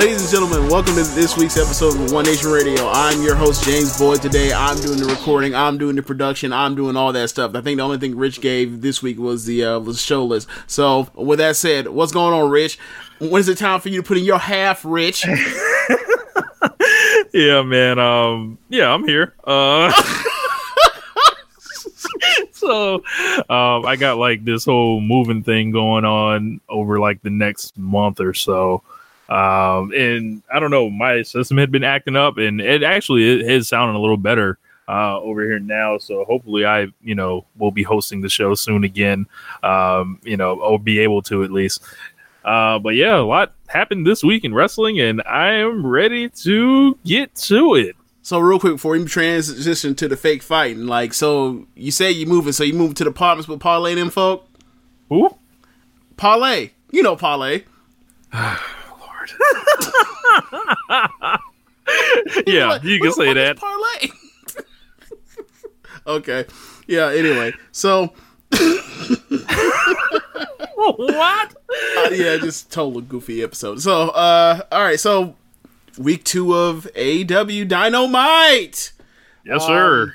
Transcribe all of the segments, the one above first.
Ladies and gentlemen, welcome to this week's episode of One Nation Radio. I'm your host, James Boyd. Today, I'm doing the recording, I'm doing the production, I'm doing all that stuff. I think the only thing Rich gave this week was the uh, was show list. So, with that said, what's going on, Rich? When is it time for you to put in your half, Rich? yeah, man. Um, yeah, I'm here. Uh, so, um, I got like this whole moving thing going on over like the next month or so. Um, and I don't know, my system had been acting up, and it actually it is sounding a little better uh, over here now. So hopefully, I you know will be hosting the show soon again. Um, you know, or be able to at least. Uh, but yeah, a lot happened this week in wrestling, and I am ready to get to it. So, real quick before you transition to the fake fighting, like, so you say you moving, so you moving to the apartments with Parlay and them folk? Who? Parlay. You know Parlay. yeah, Like, you can say that. Parlay. okay. Yeah, anyway. So, what? uh, yeah, just total goofy episode. So, uh, all right. So, week two of AEW Dynamite. Yes, sir.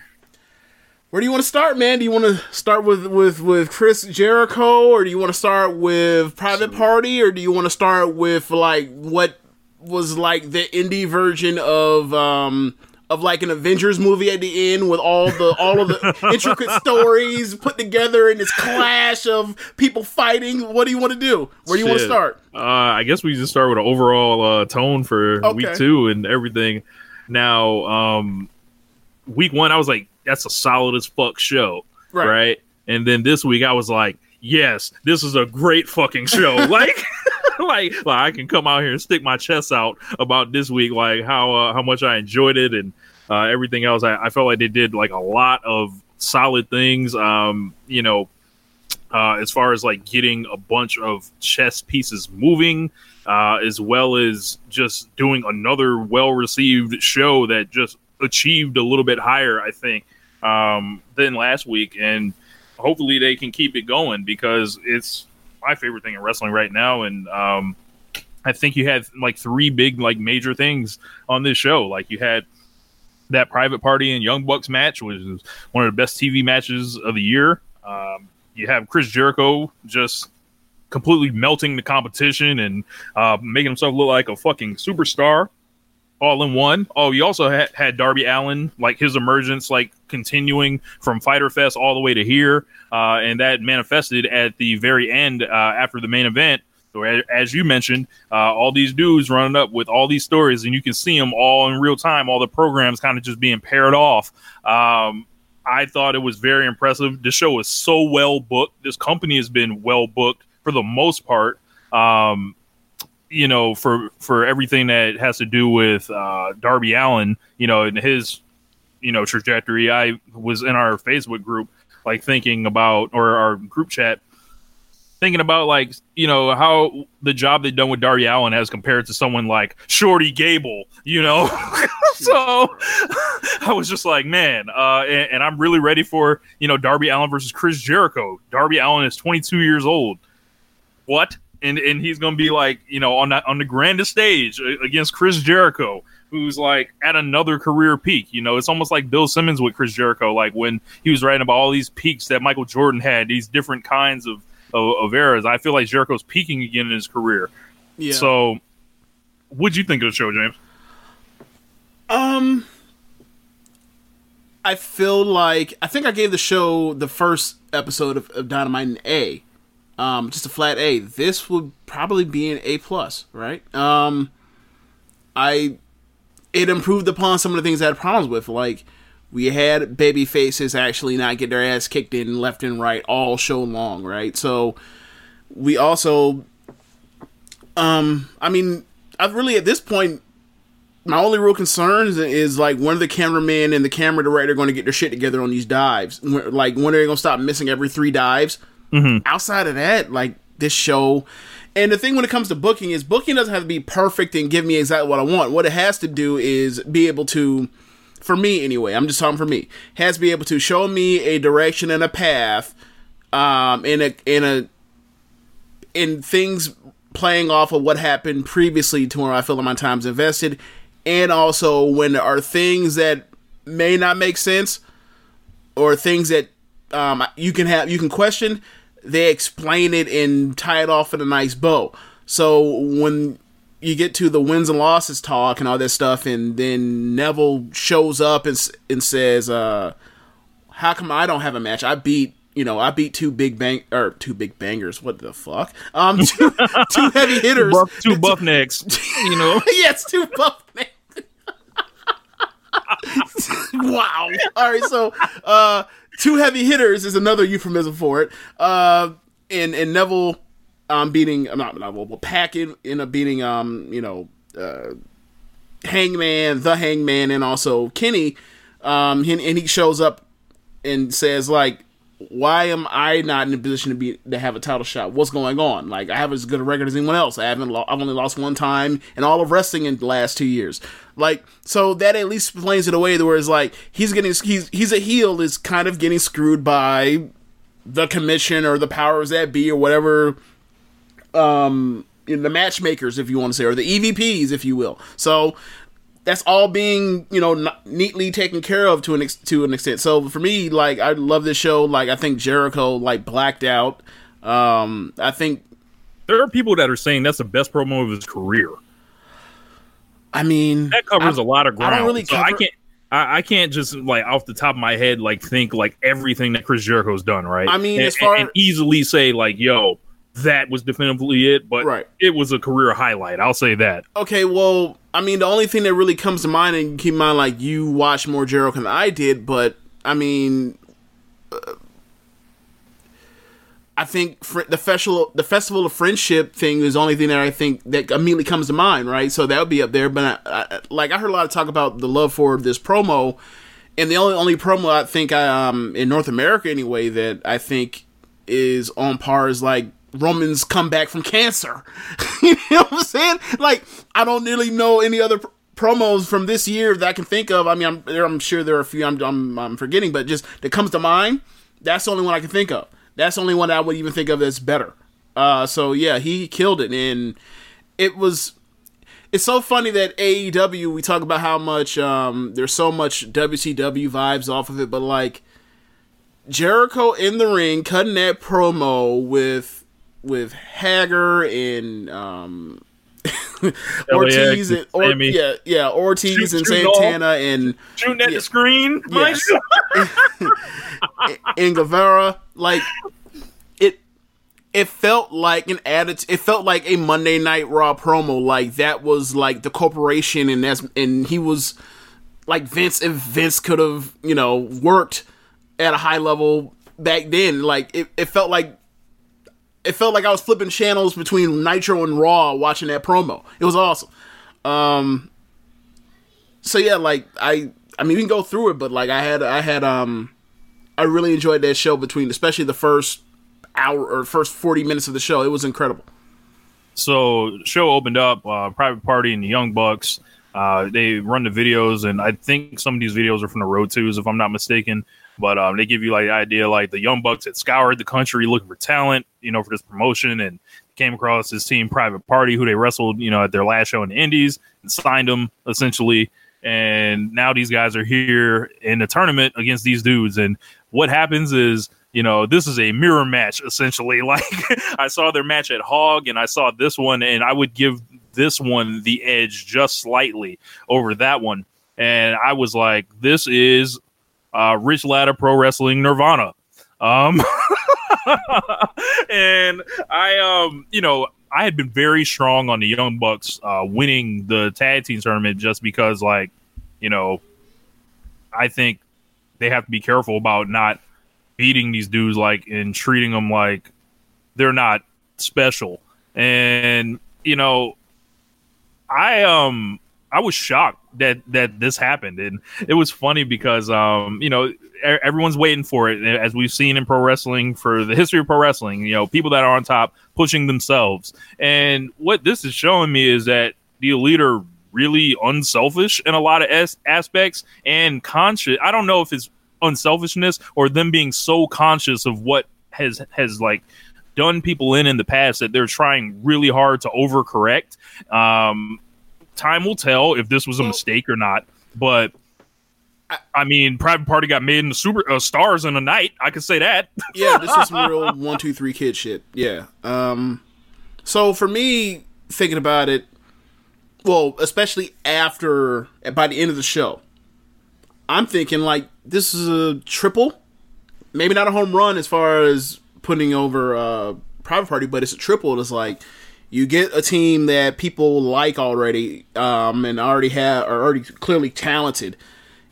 Where do you want to start, man? Do you want to start with with with Chris Jericho, or do you want to start with Private Party, or do you want to start with like what was like the indie version of um of like an Avengers movie at the end with all the all of the intricate stories put together in this clash of people fighting? What do you want to do? Where do you want to start? Uh, I guess we just start with an overall uh, tone for Okay. week two and everything. Now, um, week one, I was like, "That's a solid as fuck show," Right. right? And then this week, I was like, "Yes, this is a great fucking show." like, like, like I can come out here and stick my chest out about this week, like how uh, how much I enjoyed it and uh, everything else. I, I felt like they did like a lot of solid things. Um, you know, uh, as far as like getting a bunch of chess pieces moving, uh, as well as just doing another well received show that just achieved a little bit higher, I think, um, than last week. And hopefully they can keep it going because it's my favorite thing in wrestling right now. And um, I think you had like three big, like major things on this show. Like you had that private party and Young Bucks match, which is one of the best TV matches of the year. Um, you have Chris Jericho just completely melting the competition and uh, making himself look like a fucking superstar all in one. Oh, you also had, had Darby Allin, like his emergence, like continuing from Fyter Fest all the way to here, uh, and that manifested at the very end uh, after the main event. So as you mentioned, uh, all these dudes running up with all these stories, and you can see them all in real time. All the programs kind of just being paired off. Um, I thought it was very impressive. The show is so well booked. This company has been well booked for the most part. Um, you know, for for everything that has to do with uh, Darby Allin, you know, and his you know trajectory. I was in our Facebook group, like thinking about or our group chat, thinking about like you know how the job they've done with Darby Allin as compared to someone like Shorty Gable, you know. so I was just like, man, uh, and, and I'm really ready for you know Darby Allin versus Chris Jericho. Darby Allin is 22 years old. What? And and he's gonna be like you know on that on the grandest stage uh, against Chris Jericho who's like at another career peak. You know, it's almost like Bill Simmons with Chris Jericho, like when he was writing about all these peaks that Michael Jordan had, these different kinds of of, of eras. I feel like Jericho's peaking again in his career. Yeah. So, what'd you think of the show, James? Um, I feel like I think I gave the show the first episode of, of Dynamite an A, um, just a flat A. This would probably be an A plus, right? Um, I it improved upon some of the things I had problems with, like we had baby faces actually not get their ass kicked in left and right all show long, right? So we also, um, I mean, I've really at this point my only real concern is, like when are the cameraman and the camera director going to get their shit together on these dives? Like when are they going to stop missing every three dives? Outside of that, like this show, and the thing when it comes to booking is booking doesn't have to be perfect and give me exactly what I want. What it has to do is be able to, for me anyway, I'm just talking for me, has to be able to show me a direction and a path, um, in a in a in things playing off of what happened previously to where I feel like my time's invested, and also when there are things that may not make sense or things that um, you can have you can question, they explain it and tie it off in a nice bow. So when you get to the wins and losses talk and all that stuff, and then Neville shows up and and says, uh, "How come I don't have a match? I beat." You know, I beat two big bang or two big bangers. What the fuck? Um, two, two heavy hitters. Buff, two buff necks, you know. yes, two buff men. wow. All right, so uh two heavy hitters is another euphemism for it. Uh and and Neville um beating uh, not Neville, but Pac in, in a beating um, you know, uh Hangman, the Hangman and also Kenny. Um and, and he shows up and says like why am I not in a position to be to have a title shot? What's going on? Like I have as good a record as anyone else. I haven't. Lo- I've only lost one time in all of wrestling in the last two years. Like so that at least explains it away. Where it's like he's getting he's he's a heel is kind of getting screwed by the commission or the powers that be or whatever. Um, you know, the matchmakers, if you want to say, or the EVPs, if you will. So that's all being you know n- neatly taken care of to an ex- to an extent. So for me, like I love this show. Like I think Jericho like blacked out. Um, I think There are people that are saying that's the best promo of his career. I mean That covers I- a lot of I ground. don't really so I can't. I, I can't just like off the top of my head like think like everything that Chris Jericho's done right. I mean, and, as far- and, and easily say like, "Yo, that was definitively it," but Right. it was a career highlight. I'll say that. Okay, well, I mean, the only thing that really comes to mind, and keep in mind, like you watch more Jericho than I did, but I mean, uh, I think fr- the festival, the festival of friendship thing is the only thing that I think that immediately comes to mind, right? So that would be up there. But I, I, like I heard a lot of talk about the love for this promo, and the only only promo I think I um in North America anyway that I think is on par is like Roman's comeback from cancer. you know what I'm saying? Like I don't really know any other pr- promos from this year that I can think of. I mean, I'm I'm sure there are a few I'm, I'm I'm forgetting, but just that comes to mind. That's the only one I can think of. That's the only one I would even think of that's better. Uh, so yeah, he killed it, and it was it's so funny that AEW we talk about how much um, there's so much WCW vibes off of it, but like Jericho in the ring cutting that promo with with Hager and um, Ortiz and or, yeah yeah Ortiz Shoot- and shoot. Santana and Shooting at Yeah. the screen, Yes. and Guevara, like it it felt like an attitude it felt like a Monday Night Raw promo. Like that was like the corporation and that's and he was like Vince if Vince could have, you know, worked at a high level back then. Like it, it felt like it felt like I was flipping channels between Nitro and Raw watching that promo. It was awesome. Um so yeah, like I I mean we can go through it, but like I had I had um I really enjoyed that show between especially the first hour or first 40 minutes of the show. It was incredible. So show opened up, uh, Private Party and the Young Bucks. Uh, they run the videos, and I think some of these videos are from the Road Twos, if I'm not mistaken. But um, they give you like the idea, like the Young Bucks had scoured the country looking for talent, you know, for this promotion, and came across this team, Private Party, who they wrestled, you know, at their last show in the Indies, and signed them essentially. And now these guys are here in the tournament against these dudes, and what happens is you know, this is a mirror match essentially. Like I saw their match at Hog and I saw this one, and I would give this one the edge just slightly over that one. And I was like, this is uh, Rich Latta Pro Wrestling Nirvana. Um, and I, um, you know, I had been very strong on the Young Bucks uh, winning the tag team tournament just because, like, you know, I think they have to be careful about not beating these dudes like and treating them like they're not special. And you know, I um I was shocked that that this happened, and it was funny because um you know everyone's waiting for it as we've seen in pro wrestling for the history of pro wrestling. You know, people that are on top pushing themselves, and what this is showing me is that the elite are really unselfish in a lot of as- aspects and conscious. I don't know if it's unselfishness or them being so conscious of what has has like done people in in the past that they're trying really hard to overcorrect. Um, time will tell if this was a mistake or not, but. I mean, Private Party got made in the super uh, stars in a night. I could say that. yeah, this is some real one, two, three kid shit. Yeah. Um. So for me, thinking about it, well, especially after by the end of the show, I'm thinking like this is a triple, maybe not a home run as far as putting over uh, Private Party, but it's a triple. It's like you get a team that people like already, um, and already have are already clearly talented.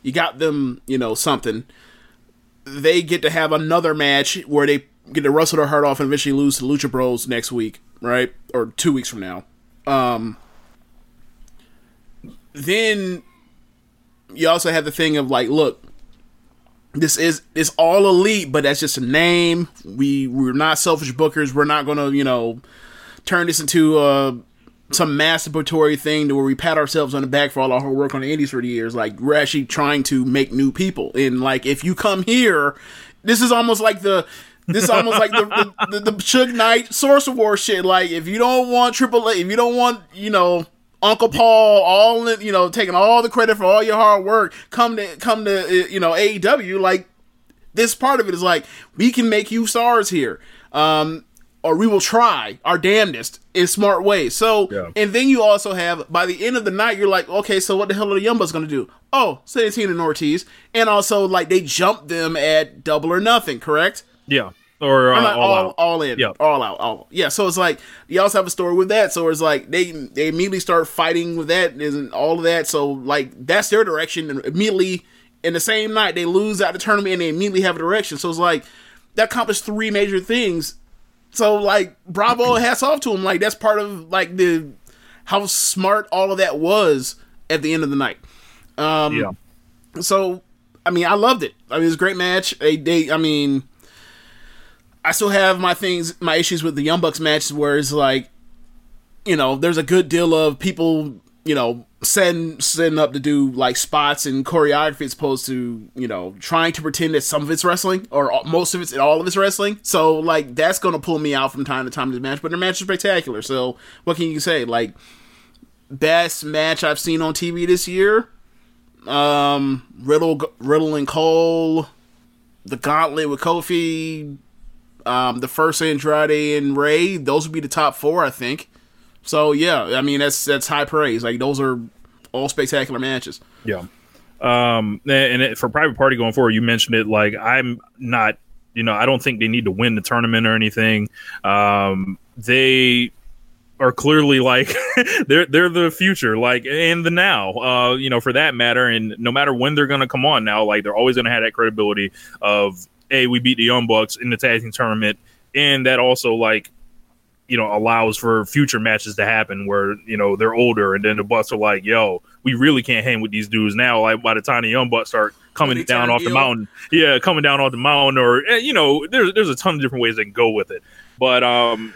You got them, you know, something. They get to have another match where they get to wrestle their heart off and eventually lose to Lucha Bros next week, right? Or two weeks from now. Um, then you also have the thing of like, look, this is it's all elite, but that's just a name. We we're not selfish bookers. We're not gonna you know turn this into uh, some masturbatory thing to where we pat ourselves on the back for all our hard work on the indies for the years. Like we're actually trying to make new people. And like if you come here, this is almost like the this is almost like the the, the, the Knight Source of War shit. Like if you don't want Triple A, if you don't want you know Uncle Paul, all in, you know, taking all the credit for all your hard work. Come to come to uh, you know AEW. Like this part of it is like we can make you stars here, um, or we will try our damnedest in smart ways. So, Yeah. and then you also have by the end of the night, you're like, okay, so what the hell are the Young Bucks gonna do? Oh, Santana and Ortiz, and also like they jumped them at Double or Nothing, correct? Yeah, or uh, all, all, out. all in, Yeah. all out, all yeah. So it's like you also have a story with that. So it's like they they immediately start fighting with that and all of that. So like that's their direction, and immediately in the same night they lose out the tournament and they immediately have a direction. So it's like that accomplished three major things. So like bravo, hats off to him. Like that's part of like the how smart all of that was at the end of the night. Um, yeah. so I mean, I loved it. I mean, it's a great match. They, they, I mean, I still have my things, my issues with the Young Bucks matches, where it's like, you know, there's a good deal of people, you know, setting setting up to do like spots and choreography as opposed to, you know, trying to pretend that some of it's wrestling or most of it's all of it's wrestling. So like that's gonna pull me out from time to time to this match. But the match is spectacular. So what can you say? Like best match I've seen on TV this year. Um, Riddle, Riddle and Cole, the Gauntlet with Kofi, um, the first Andrade and Rey. Those would be the top four, I think. So yeah, I mean that's that's high praise. Like those are all spectacular matches. Yeah. Um, and it, for private party going forward, you mentioned it. Like I'm not, you know, I don't think they need to win the tournament or anything. Um, they are clearly like they're they're the future, like and the now, uh, you know, for that matter. And no matter when they're gonna come on now, like they're always gonna have that credibility of a we beat the Young Bucks in the tag team tournament, and that also like you know allows for future matches to happen where you know they're older, and then the Bucks are like, yo, we really can't hang with these dudes now. Like by the time the Young Bucks start coming down off the mountain, yeah, coming down off the mountain, or eh, you know, there's there's a ton of different ways they can go with it, but um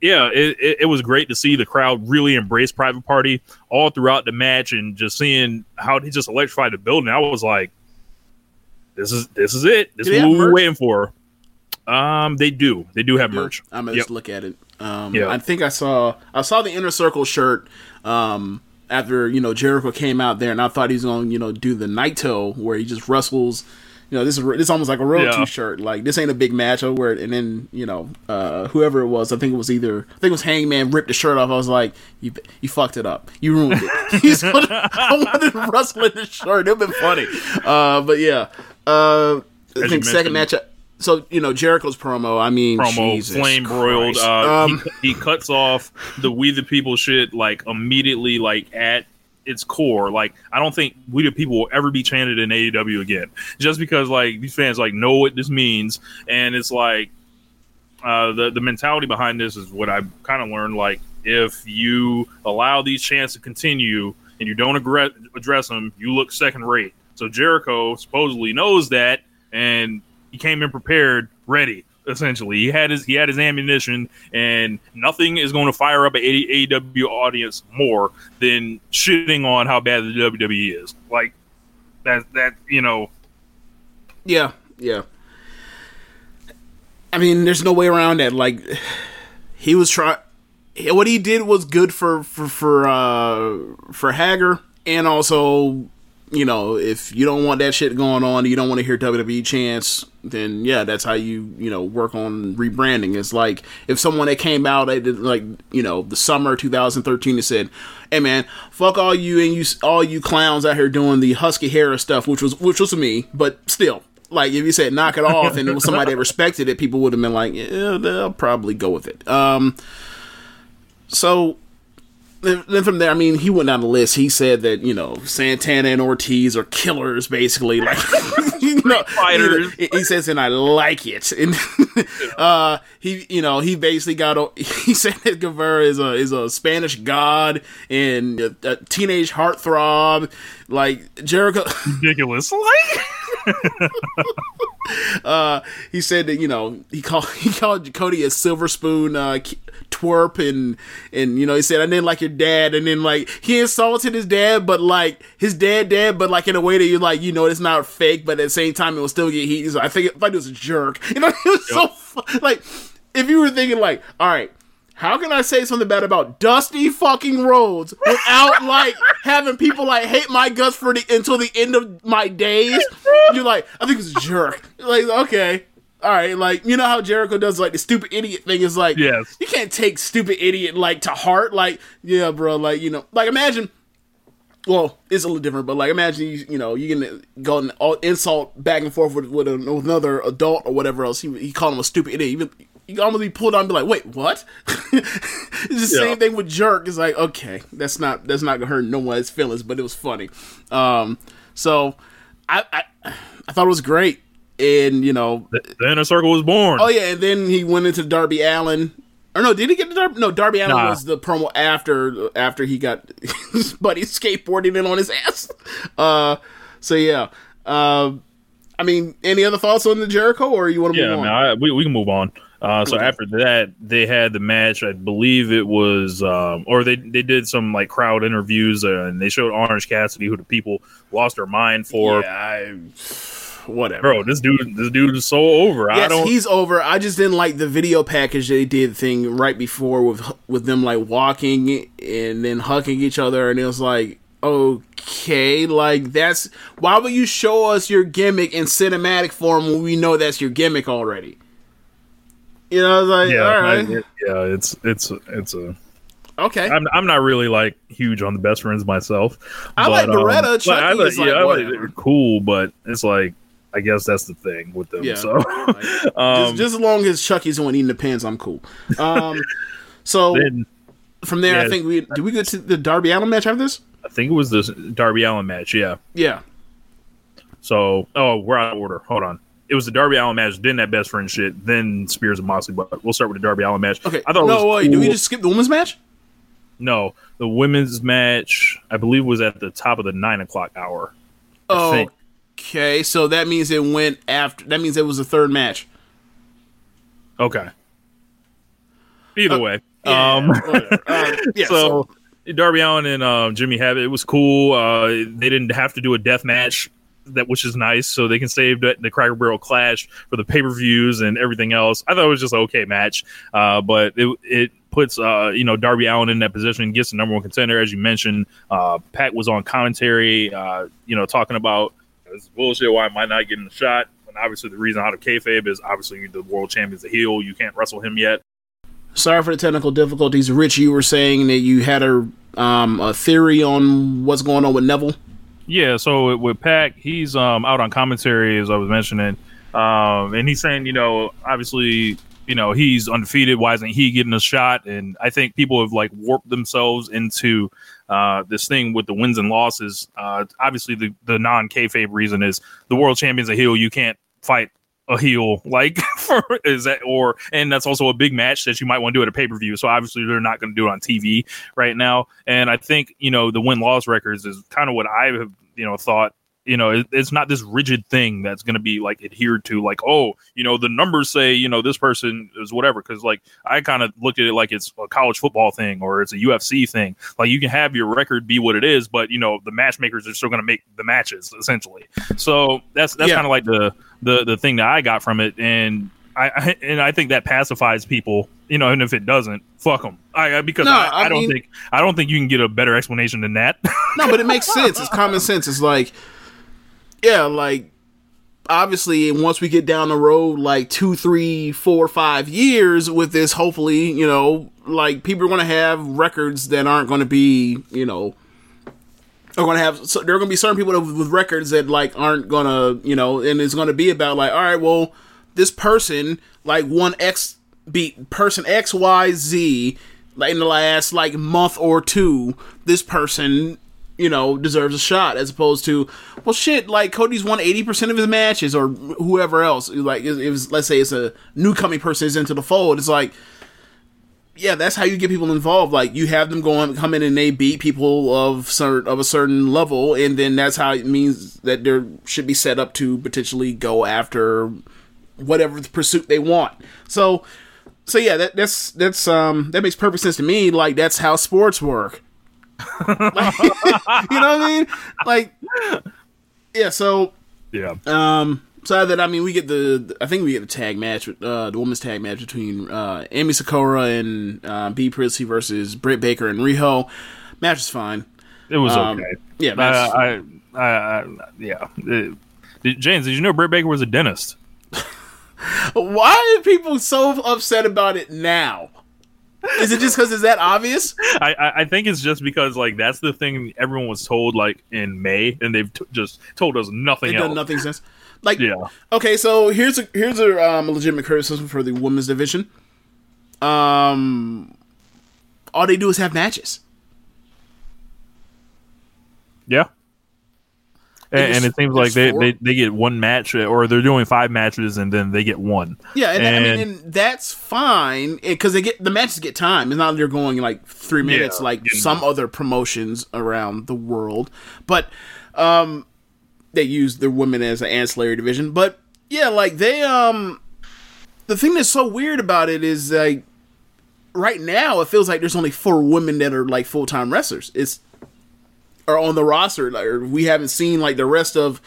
yeah, it, it, it was great to see the crowd really embrace Private Party all throughout the match, and just seeing how he just electrified the building. I was like, "This is this is it. This is what we were waiting for." Um, they do. They do have merch. I'm gonna Yep. just look at it. Um, Yeah. I think I saw I saw the inner circle shirt um, after you know Jericho came out there, and I thought he was going to you know do the Naito where he just wrestles. You know, this is this is almost like a road Yeah. to shirt. Like this ain't a big match. I'll wear it, and then you know uh, whoever it was, I think it was either I think it was Hangman ripped the shirt off. I was like, you you fucked it up. You ruined it. He's gonna, I wanted to wrestle in this shirt. It'd been funny. Uh, but yeah, uh, I think second match. So you know Jericho's promo. I mean, promo Jesus flame broiled. Uh, Um, he, he cuts off the We the People shit like immediately, like at its core. Like I don't think We the People will ever be chanted in AEW again, just because like these fans like know what this means, and it's like uh, the the mentality behind this is what I kind of learned. Like if you allow these chants to continue and you don't address them, you look second rate. So Jericho supposedly knows that, and he came in prepared, ready. Essentially, he had his he had his ammunition, and nothing is going to fire up an AEW audience more than shitting on how bad the WWE is. Like that that you know Yeah, yeah. I mean, there's no way around that. Like, he was trying. What he did was good for for for uh for Hager, and also, you know, if you don't want that shit going on, you don't want to hear WWE chants, then yeah, that's how you you know work on rebranding. It's like if someone that came out at like you know the summer 2013 and said, "Hey man, fuck all you and you all you clowns out here doing the Husky Harris stuff," which was which was me, but still. Like if you said knock it off and it was somebody that respected it, people would have been like, yeah, they'll probably go with it. Um, so then then from there, I mean, he went down the list. He said that you know Santana and Ortiz are killers, basically. Like, you know, Fighters. He, he says, and I like it. And uh, he, you know, he basically got. He said that Guevara is a is a Spanish god and a, a teenage heartthrob. Like Jericho, ridiculous. Like uh, he said that you know he called he called Cody a silver spoon uh, twerp and and you know he said I didn't like your dad and then like he insulted his dad but like his dad dad but like in a way that you like you know it's not fake but at the same time it will still get heat. He's like, I think I thought he was a jerk. You know it was so fu- like if you were thinking like all right. How can I say something bad about Dusty fucking Rhodes without like having people like hate my guts for the until the end of my days? You're like, I think it's a jerk. Like, okay, all right, like you know how Jericho does like the stupid idiot thing is like, Yes. you can't take stupid idiot like to heart. Like, yeah, bro, like you know, like imagine. Well, it's a little different, but like imagine you, you know, you can go and insult back and forth with with, another adult or whatever else. He he called him a stupid idiot. Even you almost be pulled on and be like, wait, what? it's the Yeah. same thing with jerk. It's like, okay, that's not that's not gonna hurt no one's feelings, but it was funny. Um, so I I, I thought it was great, and you know, the, the inner circle was born. Oh yeah, and then he went into Darby Allin. Or no, did he get to Darby? No, Darby Allin Nah. was the promo after after he got his buddy skateboarding in on his ass. Uh, so yeah. Uh, I mean, any other thoughts on the Jericho, or you want to yeah, move on? man, I, we we can move on. Uh, so after that, they had the match. I believe it was, um, or they they did some like crowd interviews, uh, and they showed Orange Cassidy, who the people lost their mind for. yeah, I, whatever. Bro, this dude, this dude is so over. I Yes, don't. he's over. I just didn't like the video package they did thing right before with with them like walking and then hugging each other, and it was like, okay, like that's why would you show us your gimmick in cinematic form when we know that's your gimmick already? You know, I was like, yeah, all I- it- yeah, it's it's it's a. okay. I'm I'm not really like huge on the best friends myself. I like Beretta. but Chucky I like- is like, yeah, I like they're cool, but it's like I guess that's the thing with them. Yeah. So Like, um, just, just as long as Chucky's the one eating the pins, I'm cool. Um, so then from there, I think we did we go to the Darby Allin match after this? I think it was the Darby Allin match. Yeah. Yeah. So, oh, we're out of order. Hold on. It was the Darby Allin match, then that best friend shit, then Spears and Moxley. But we'll start with the Darby Allin match. Okay. I thought no, wait. Did we just skip the women's match? no the women's match. I believe was at the top of the nine o'clock hour. Oh, think. okay. So that means it went after. That means it was the third match. Okay. Either way, Yeah, um. Uh, yeah. so, Darby Allin and um, Jimmy Havoc, it was cool. Uh, they didn't have to do a death match, that which is nice, so they can save the, Cracker Barrel Clash for the pay per views and everything else. I thought it was just an okay match, uh, but it it puts uh, you know Darby Allin in that position, gets the number one contender as you mentioned. Uh, Pat was on commentary, uh, you know, talking about this is bullshit. Why am I not getting the shot? And obviously, the reason out of kayfabe is obviously the world champion's a heel. You can't wrestle him yet. Sorry for the technical difficulties. Rich, you were saying that you had a um a theory on what's going on with Neville. Yeah, so with- with Pac, he's um out on commentary as I was mentioning, um, and he's saying, you know, obviously, you know, he's undefeated. Why isn't he getting a shot? And I think people have like warped themselves into uh, this thing with the wins and losses. Uh, obviously, the the non kayfabe reason is the world champion's a heel. You can't fight a heel. Like for is that or and that's also a big match that you might want to do at a pay-per-view. So obviously they're not going to do it on tv right now. And i think you know the win-loss records is kind of what i have you know thought you know it, it's not this rigid thing that's going to be like adhered to like oh you know the numbers say you know this person is whatever. Because like i kind of looked at it like it's a college football thing or it's a ufc thing. Like you can have your record be what it is but you know the matchmakers are still going to make the matches essentially. So that's that's Yeah. kind of like the the the thing that i got from it and I, I and I think that pacifies people, you know. And if it doesn't, fuck them. I because No, I, I I don't mean- think I don't think you can get a better explanation than that. No, but it makes sense. It's common sense. It's like, yeah, like obviously, once we get down the road, like two, three, four, five years with this, hopefully, you know, like people are going to have records that aren't going to be, you know, are going to have. So there are going to be certain people with records that like aren't going to, you know, and it's going to be about like, all right, well, this person like one X beat person X Y Z like in the last like month or two. This person you know, deserves a shot as opposed to, well, shit, like Cody's won 80% of his matches or whoever else. Like, it was, let's say it's a new coming person is into the fold. It's like, yeah, that's how you get people involved. Like, you have them go and come in and they beat people of certain, of a certain level. And then that's how it means that there should be set up to potentially go after whatever the pursuit they want. So, so yeah, that, that's, that's, um, that makes perfect sense to me. Like, that's how sports work. Like, you know what I mean? Like, yeah. So, yeah, um, so that I mean, we get the I think we get the tag match, uh, the women's tag match between uh, Emi Sakura and uh, Bea Priestley versus Britt Baker and Riho. Match is fine. it was Um, okay. yeah, match- I, I, I, yeah. Uh, did- James, did you know Britt Baker was a dentist? Why are people so upset about it now? Is it just because it's that obvious? I, I, I think it's just because like that's the thing everyone was told like in May, and they've t- just told us nothing It else. does nothing sense. Like, Yeah. okay, so here's a here's a um, legitimate criticism for the women's division. Um, all they do is have matches. Yeah. And, and it seems like they, they, they get one match, or they're doing five matches, and then they get one. Yeah, and, I mean, And- and that's fine because they get the matches get time. It's not like they're going like three minutes Yeah, like some other promotions around the world. But um, they use the women as an ancillary division. But yeah, like they um, the thing that's so weird about it is like right now it feels like there's only four women that are like full time wrestlers. It's are on the roster. Like we haven't seen like the rest of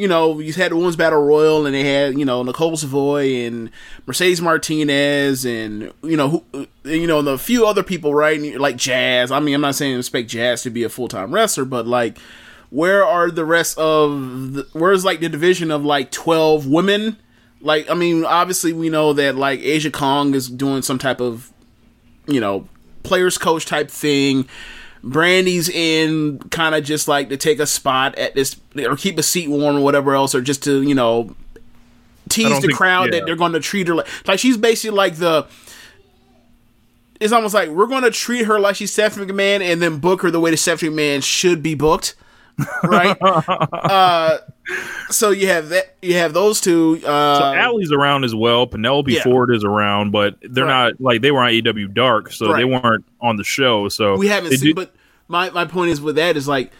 you know, you had the women's battle royal and they had, you know, Nicole Savoy and Mercedes Martinez and you know, who you know, and a few other people, right? Like Jazz. I mean, I'm not saying expect Jazz to be a full-time wrestler, but like where are the rest of the, where's like the division of like 12 women? Like I mean, obviously we know that like Asia Kong is doing some type of you know, players coach type thing. Brandi's in kind of just like to take a spot at this or keep a seat warm or whatever else, or just to, you know, tease the think- crowd yeah. that they're going to treat her like, like she's basically like the it's almost like we're going to treat her like she's Stephanie McMahon and then book her the way the Stephanie McMahon should be booked, right? uh, so you have that. You have those two. Uh, So Allie's around as well. Penelope yeah. Ford is around, but they're Right. not like they were on AEW Dark, so they weren't on the show. So we haven't seen. do- But my my point is with that is like,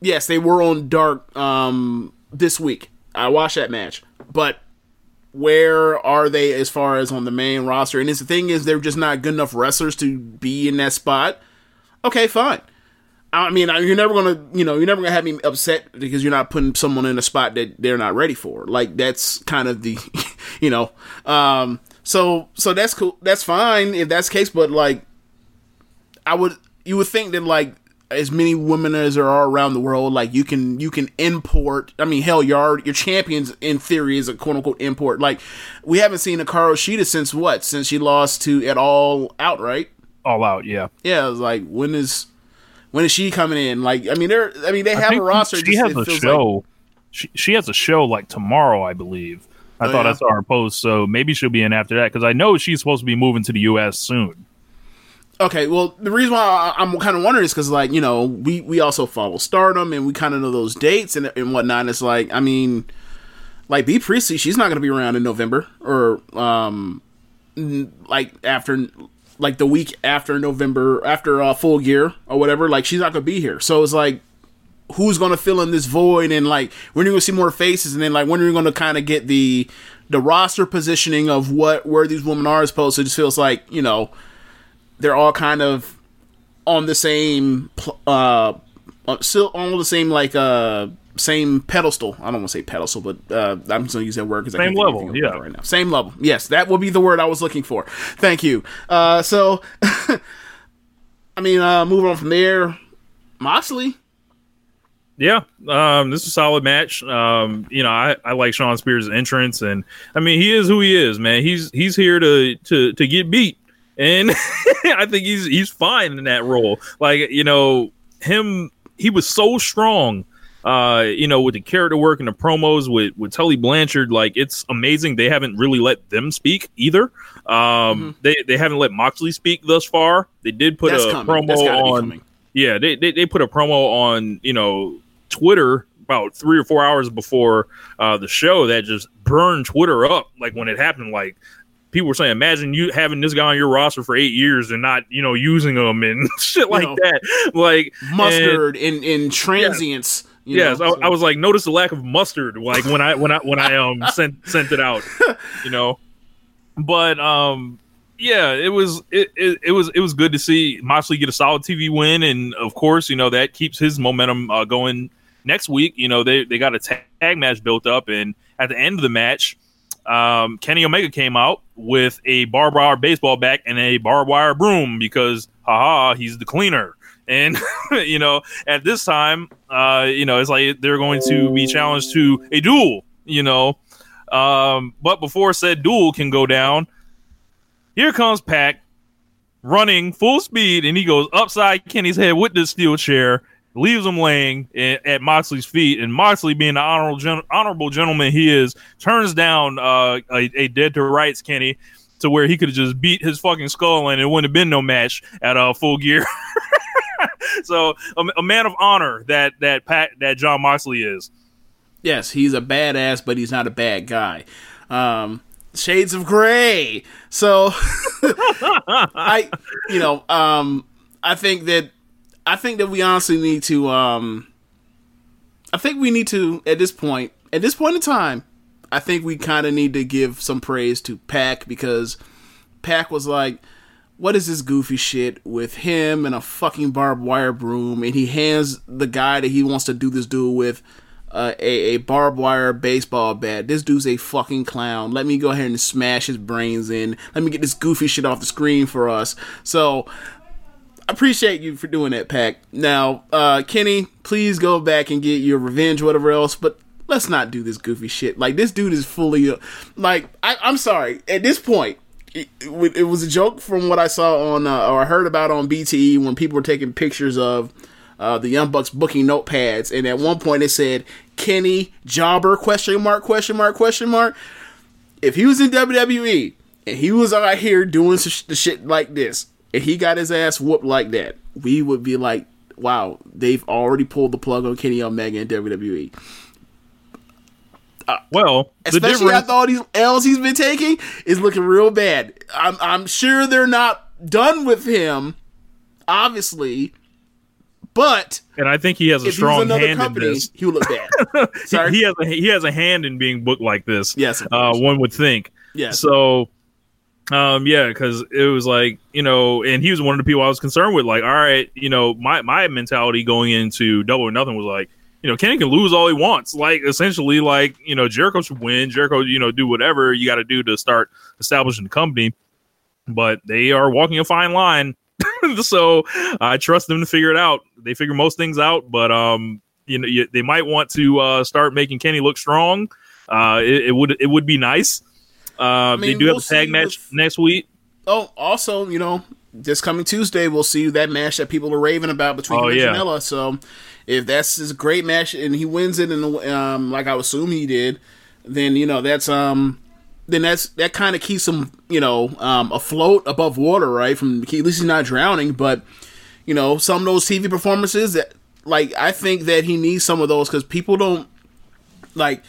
yes, they were on Dark um this week. I watched that match, but where are they as far as on the main roster? And it's the thing is they're just not good enough wrestlers to be in that spot. Okay, fine. I mean, you're never gonna, you know, you're never gonna have me upset because you're not putting someone in a spot that they're not ready for. Like that's kind of the, you know, um, so so that's cool. That's fine if that's the case. But like, I would, you would think that like as many women as there are around the world, like you can you can import. I mean, hell, your your champions in theory is a quote unquote import. Like we haven't seen a Carl Sheeta since what? Since she lost to at all outright. all out. Yeah, Yeah, it was like when is when is she coming in? Like, I mean, they're I mean they have a roster. She just- has a show. she she has a show like tomorrow, I believe. I Oh, thought yeah? I saw her post, so maybe she'll be in after that because I know she's supposed to be moving to the U.S. soon. Okay, well, the reason why I, I'm kind of wondering is because like you know we we also follow Stardom and we kind of know those dates and and whatnot. And it's like I mean, like Bea Priestley, she's not going to be around in November or um like after like the week after November after uh, Full Gear or whatever. Like she's not to be here. So it's like who's to fill in this void and like when are you to see more faces and then like when are you to kind of get the the roster positioning of what where these women are as opposed to just feels like you know they're all kind of on the same uh uh, still on the same like uh same pedestal i don't want to say pedestal but uh i'm just gonna use that word because Same level, yeah. right now same level yes that would be the word i was looking for thank you uh so i mean uh moving on from there moxley Yeah, um, this is a solid match. Um, you know, I, I like Shawn Spears' entrance, and I mean, he is who he is, man. He's he's here to to to get beat, and I think he's he's fine in that role. Like you know, him he was so strong. Uh, you know, with the character work and the promos with with Tully Blanchard, like it's amazing. They haven't really let them speak either. Um, they they haven't let Moxley speak thus far. They did put That's a coming. promo on. Yeah, they, they they put a promo on you know Twitter about three or four hours before uh, the show that just burned Twitter up. Like when it happened, like people were saying, imagine you having this guy on your roster for eight years and not you know using him and shit like know, that. Like and- mustard in in transients you Yes, I, I was like, notice the lack of mustard, like when I when I when I um sent sent it out, you know. But um, yeah, it was it, it, it was it was good to see Moxley get a solid TV win, and of course, you know that keeps his momentum uh, going next week. You know they they got a tag match built up, and at the end of the match, um, Kenny Omega came out with a barbed wire baseball bat and a barbed wire broom because haha, he's the cleaner. And you know, at this time, uh, you know, it's like they're going to be challenged to a duel. You know, um, but before said duel can go down, here comes Pac running full speed, and he goes upside Kenny's head with the steel chair, leaves him laying at Moxley's feet, and Moxley, being the honorable gen- honorable gentleman he is, turns down uh, a, a dead to rights Kenny to where he could have just beat his fucking skull and it wouldn't have been no match at uh, full gear. so a, a man of honor that that Pat that John Moxley is. Yes, he's a badass, but he's not a bad guy. Um, shades of gray. So I, you know, um, I think that I think that we honestly need to. Um, I think we need to at this point. At this point in time, I think we kind of need to give some praise to Pac because Pac was like, "What is this goofy shit with him and a fucking barbed wire broom?" And he hands the guy that he wants to do this duel with uh, a, a barbed wire baseball bat. This dude's a fucking clown. Let me go ahead and smash his brains in. Let me get this goofy shit off the screen for us. So I appreciate you for doing that, Pac. Now, uh, Kenny, please go back and get your revenge, whatever else. But let's not do this goofy shit. Like this dude is fully like I, I'm sorry. At this point, it, it was a joke from what I saw on uh, or I heard about on BTE when people were taking pictures of uh, the Young Bucks booking notepads, and at one point it said Kenny Jobber question mark question mark question mark. If he was in WWE and he was out here doing sh- the shit like this, and he got his ass whooped like that, we would be like, wow, they've already pulled the plug on Kenny Omega in WWE. Well, Especially difference, after all these L's he's been taking, is looking real bad. I'm I'm sure they're not done with him, obviously, but and I think he has a if he was strong hand in this. he would look bad. Sorry. He has a he has a hand in being booked like this. Yes, uh, one would think. Yes. So, um, yeah, because it was like you know, and he was one of the people I was concerned with. Like, all right, you know, my my mentality going into Double or Nothing was like, you know, Kenny can lose all he wants. Like, essentially, like you know, Jericho should win. Jericho, you know, do whatever you got to do to start establishing the company. But they are walking a fine line. so I trust them to figure it out. They figure most things out, but um, you know, you, they might want to uh, start making Kenny look strong. Uh, it, it would it would be nice. Uh, they mean, do have we'll a tag match with- next week. Oh, also, you know, this coming Tuesday, we'll see that match that people are raving about between Oh, him and yeah. Janela. So, if that's his great match and he wins it, and um, like I assume he did, then you know that's um, then that's that kind of keeps him, you know, um, afloat above water, right? From at least he's not drowning. But you know, some of those TV performances that, like, I think that he needs some of those because people don't like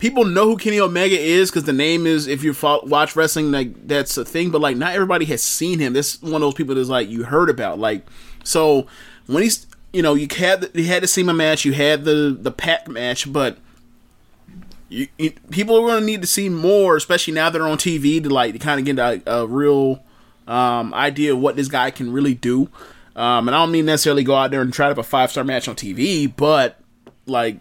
people know who Kenny Omega is because the name is if you fo- watch wrestling like that's a thing but like not everybody has seen him. This is one of those people that's like you heard about like so when he's you know you had the, you had to see my match you had the the Pac match but you, you, people are going to need to see more especially now they're on TV to like to kind of get a, a real um, idea of what this guy can really do. Um, and I don't mean necessarily go out there and try to have a five star match on TV but like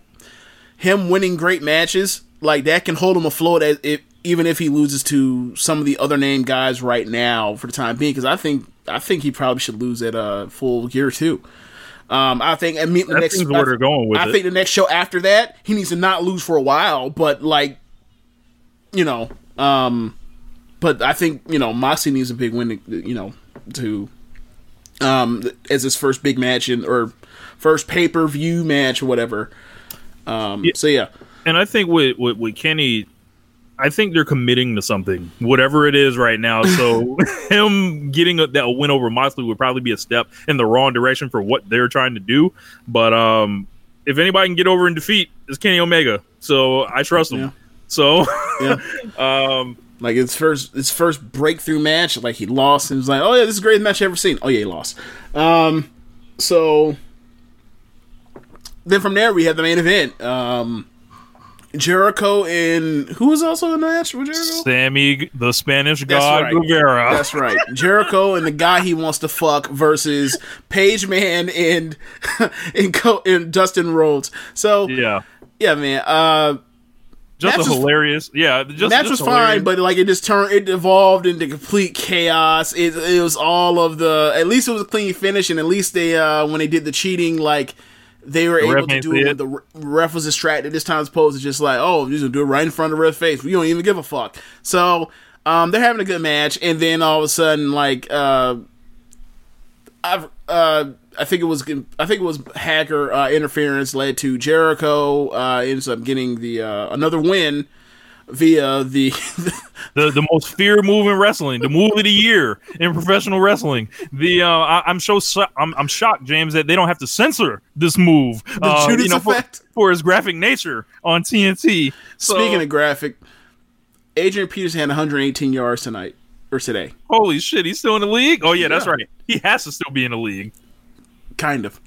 him winning great matches like that can hold him afloat as if even if he loses to some of the other name guys right now for the time being because I think I think he probably should lose at uh full gear too. Um, I think I mean the That next where they're going with I it. think the next show after that he needs to not lose for a while, but like you know, um, but I think you know Moxley needs a big win, to, you know, to um as his first big match in or first pay per view match or whatever. Um, so yeah. And I think with, with with Kenny, I think they're committing to something, whatever it is right now. So him getting a, that win over Moxley would probably be a step in the wrong direction for what they're trying to do. But um, if anybody can get over and defeat, it's Kenny Omega. So I trust him. Yeah. So Yeah. um, Like his first his first breakthrough match, like he lost and was like, Oh yeah, this is the greatest match I've ever seen. Oh yeah, he lost. Um so then from there we have the main event. Um Jericho and who was also in the match with Jericho? Sammy, the Spanish That's God right. Guevara. That's right. Jericho and the guy he wants to fuck versus Page Man and and, Co- and Dustin Rhodes. So yeah, yeah, man. Uh just Match a was- hilarious. Yeah, just match just was fine, but like it just turned, it evolved into complete chaos. It, it was all of the. At least it was a clean finish, and at least they, uh when they did the cheating, like they were ref able to do it. The re- ref was distracted this time, as opposed to just like, oh, you're just do it right in front of the ref's face. We don't even give a fuck. So um, they're having a good match, and then all of a sudden, like, uh, I've, uh, I think it was I think it was Hager uh, interference led to Jericho uh, ends up getting the uh, another win via the the the most fear move in wrestling, the move of the year in professional wrestling. The uh, I, I'm so I'm, I'm shocked, James, that they don't have to censor this move. The uh, Judas you know, for, effect. for its graphic nature on TNT. So, Speaking of graphic, Adrian Peterson had 118 yards tonight or today, holy shit, he's still in the league. Oh yeah, that's right. He has to still be in the league. kind of,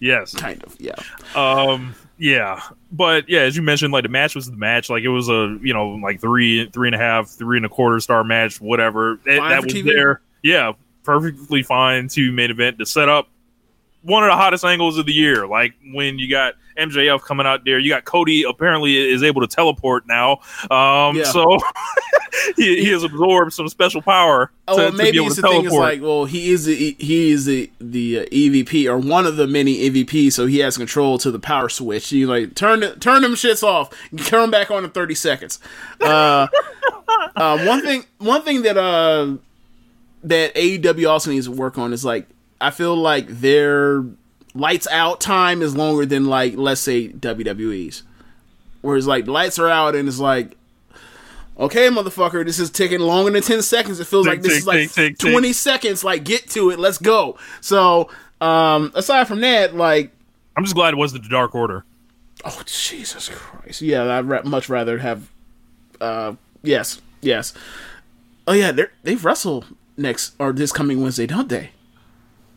Yes. kind of, yeah. Um. Yeah, but yeah, as you mentioned, like the match was the match. Like it was a you know like three, three and a half, three and a quarter star match, whatever. That, that was TV? there. Yeah, perfectly fine to main event to set up one of the hottest angles of the year. Like when you got MJF coming out there, you got Cody apparently is able to teleport now. Um. Yeah. So he, he has absorbed some special power. Oh, to, well, to maybe be able it's to the thing is like, well, he is the he is the the uh, EVP or one of the many EVPs, so he has control to the power switch. You like turn turn them shits off, turn them back on in thirty seconds. Uh, uh, one thing, one thing that uh that AEW also needs to work on is like I feel like their lights out time is longer than like let's say WWE's, whereas like lights are out and it's like okay, motherfucker, this is taking longer than 10 seconds. It feels Tick, like this tick, is like tick, tick, tick. 20 seconds. Like, get to it. Let's go. So, um, aside from that, like, I'm just glad it wasn't the Dark Order. oh, Jesus Christ. Yeah, I'd ra- much rather have, uh, yes, yes. Oh, yeah, they wrestle next, or this coming Wednesday, don't they?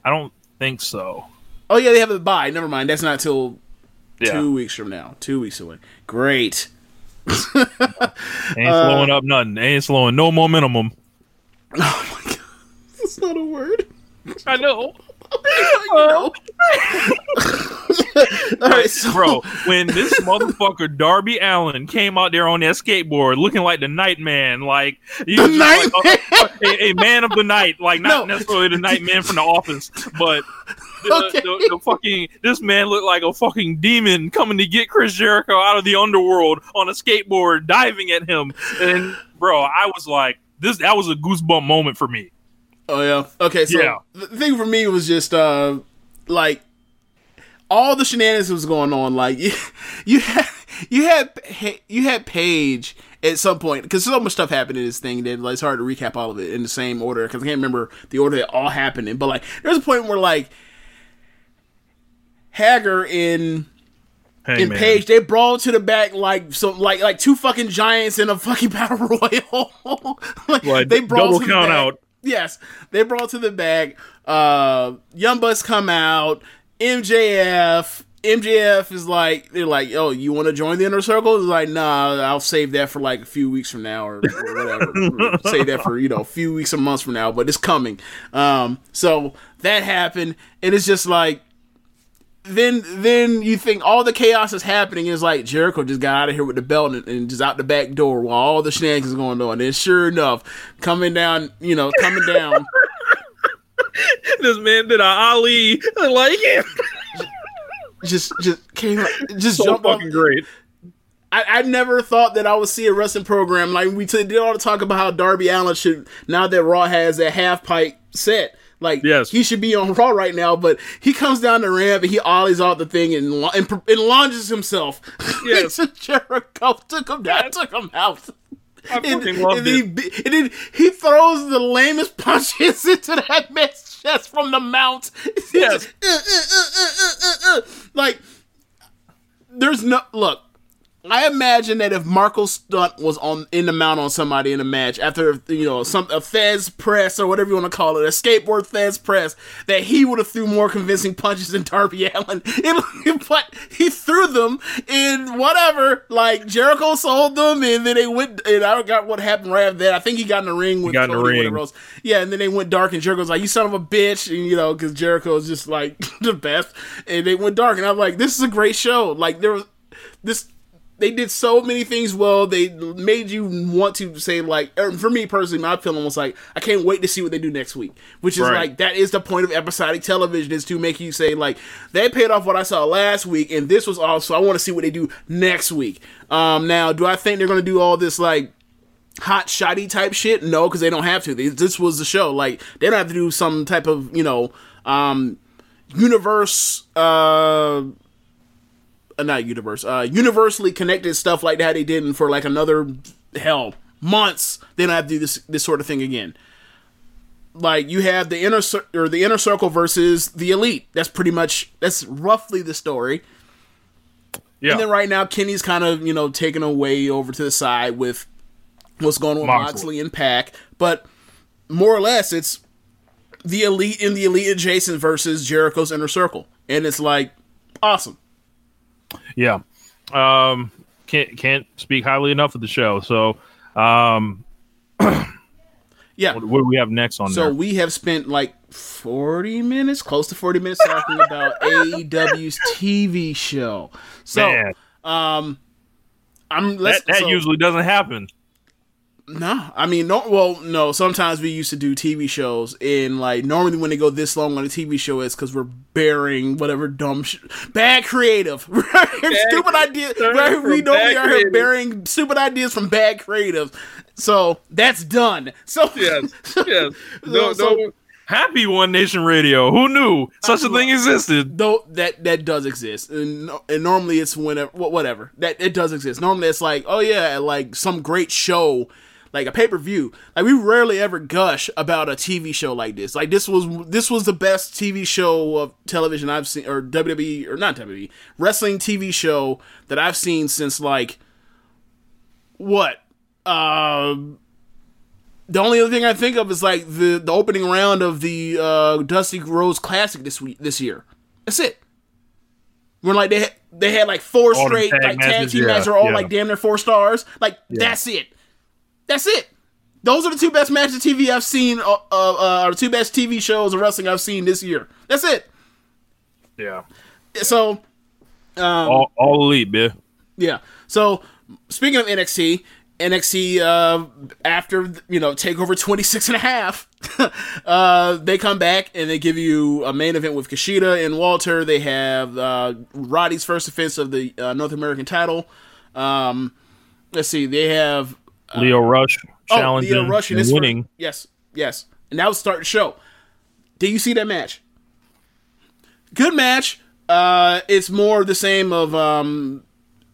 I don't think so. Oh, yeah, they have a bye. Never mind. That's not till Yeah, two weeks from now. Two weeks away. Great. ain't uh, up nothing. Ain't slowing no momentum. Oh my god. That's not a word. I know, You know. All right, so, bro. When this motherfucker Darby Allin came out there on that skateboard, looking like the Night Man, like he was Night like a, uh, uh, a, a man of the night, like not No. necessarily the Night Man from the Office, but. The, Okay. the, the fucking this man looked like a fucking demon coming to get Chris Jericho out of the underworld on a skateboard, diving at him. And bro, I was like, this that was a goosebump moment for me. Oh yeah. Okay. So Yeah. the thing for me was just uh like all the shenanigans was going on. Like you, you had you had you had Page at some point because so much stuff happened in this thing that like, it's hard to recap all of it in the same order because I can't remember the order that all happened in. But like there's a point where like Hager in Hey, and man. Page, they brawled to the back like some like like two fucking giants in a fucking battle royal. like, Like, they brawled double to the count out. Yes, they brought to the back. Uh, Young Bucks come out. MJF. MJF is like they're like, oh, you want to join the inner circle? It's like, nah, I'll save that for like a few weeks from now or, or whatever. save that for you know a few weeks or months from now, but it's coming. Um, so that happened, and it's just like then then you think all the chaos is happening is like Jericho just got out of here with the belt and, and just out the back door while all the shenanigans going on. And sure enough, coming down, you know, coming down, this man did a Ali like him. just just came, just so jumped off. fucking great. I, I never thought that I would see a wrestling program like we t- did all the talk about how Darby Allin should now that Raw has that half pipe set. Like Yes. he should be on Raw right now, but he comes down the ramp and he ollies off the thing and and, and launches himself. Yes. into Jericho took him down, Yes. took him out. I And, and then he, and then he throws the lamest punches into that man's chest from the mount. Yes. Uh, uh, uh. like there's no look. I imagine that if Marco Stunt was on in the mount on somebody in a match after you know some a Fez press or whatever you want to call it, a skateboard Fez press, that he would have threw more convincing punches than Darby Allin. It- but he threw them in whatever. Like Jericho sold them, and then they went. And I forgot what happened right after that. I think he got in the ring with got in the Cody, ring. Yeah, and then they went dark, and Jericho's like, "You son of a bitch," and you know, because Jericho is just like the best, and they went dark, and I'm like, "This is a great show." Like there was this. They did so many things well. They made you want to say like, for me personally, my feeling was like, I can't wait to see what they do next week. Which is Right. like that is the point of episodic television is to make you say like, they paid off what I saw last week, and this was also I want to see what they do next week. Um, now, do I think they're gonna do all this like hot shoddy type shit? No, because they don't have to. They, this was the show. Like they don't have to do some type of you know um universe uh. Uh, not universe, uh, universally connected stuff like that they didn't for like another hell months. Then don't have to do this this sort of thing again. Like you have the inner cir- or the inner circle versus the elite. That's pretty much that's roughly the story. Yeah. And then right now, Kenny's kind of you know taken away over to the side with what's going on with Moxley. Moxley and Pac, but more or less, it's the elite and the elite adjacent versus Jericho's inner circle, and it's like awesome. Yeah. Um can't can't speak highly enough of the show. So um Yeah. what, what do we have next on So there? we have spent like 40 minutes, close to 40 minutes talking about AEW's TV show. So Man, I'm let's that, that so- usually doesn't happen. No, I mean, no. Well, no. Sometimes we used to do TV shows, and like normally when they go this long on a TV show, it's because we're bearing whatever dumb, sh- bad creative, stupid ideas. Right? We from know we bad are here creative. bearing stupid ideas from bad creative. So that's done. So Yes. Yes. So- so- Happy One Nation Radio. Who knew such a thing existed? Though that that does exist, and, and normally it's whenever whatever that it does exist. Normally it's like oh yeah, like some great show, like a pay per view. Like we rarely ever gush about a TV show like this. Like this was this was the best TV show of television I've seen, or WWE or not WWE wrestling TV show that I've seen since like what. Um, the only other thing I think of is like the the opening round of the uh, Dusty Rhodes Classic this week this year. That's it. When like they had, they had like four All straight tag like tag matches, team yeah, matches are all yeah. like damn near four stars. Like that's it. That's it. Those are the two best matches of TV I've seen. Uh, uh, uh, or the two best TV shows of wrestling I've seen this year. That's it. Yeah. So all, all elite, man. Yeah. So speaking of NXT, NXT uh, after you know Takeover 26 and a half, uh, they come back and they give you a main event with Kushida and Walter. They have uh, Roddy's first defense of the uh, North American title. Um, let's see, they have Lio Rush challenging oh, Lio Rush in and winning. Yes, yes, and that was start the show. Did you see that match? Good match. Uh, it's more the same of um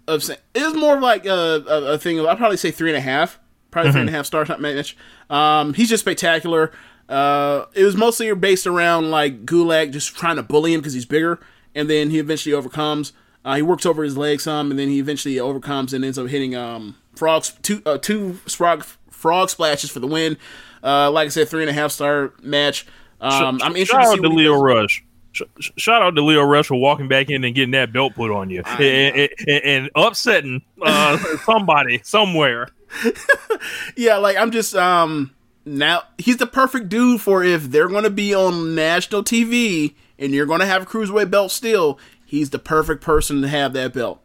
of it's more like a, a, a thing of I'd probably say three and a half, probably three and a half star type match. Um, he's just spectacular. Uh, it was mostly based around like Gulak just trying to bully him because he's bigger, and then he eventually overcomes. Uh, he works over his leg some, and then he eventually overcomes and ends up hitting um frogs two uh, two frog frog splashes for the win. Uh, like I said, three and a half star match. Um, I'm interested Shout to out to Lio. Rush. Sh- sh- Shout out to Lio Rush for walking back in and getting that belt put on you and, and, and- and upsetting uh, somebody somewhere. Yeah, like I'm just um now he's the perfect dude for if they're going to be on national TV and you're going to have a cruiserweight belt still. He's the perfect person to have that belt.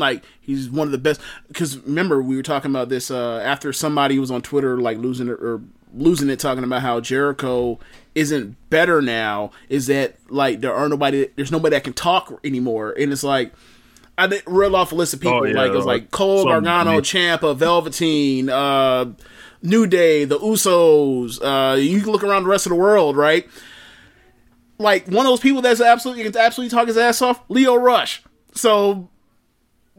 Like he's one of the best because remember we were talking about this uh after somebody was on Twitter like losing it or losing it talking about how Jericho isn't better now is that like there are nobody there's nobody that can talk anymore and it's like I did read off a list of people Oh, yeah, like it was like Cole some- Gargano, Ciampa, Velveteen, uh, New Day, the Usos. Uh, you can look around the rest of the world, right? Like one of those people that's absolutely you can absolutely talk his ass off, Lio Rush. So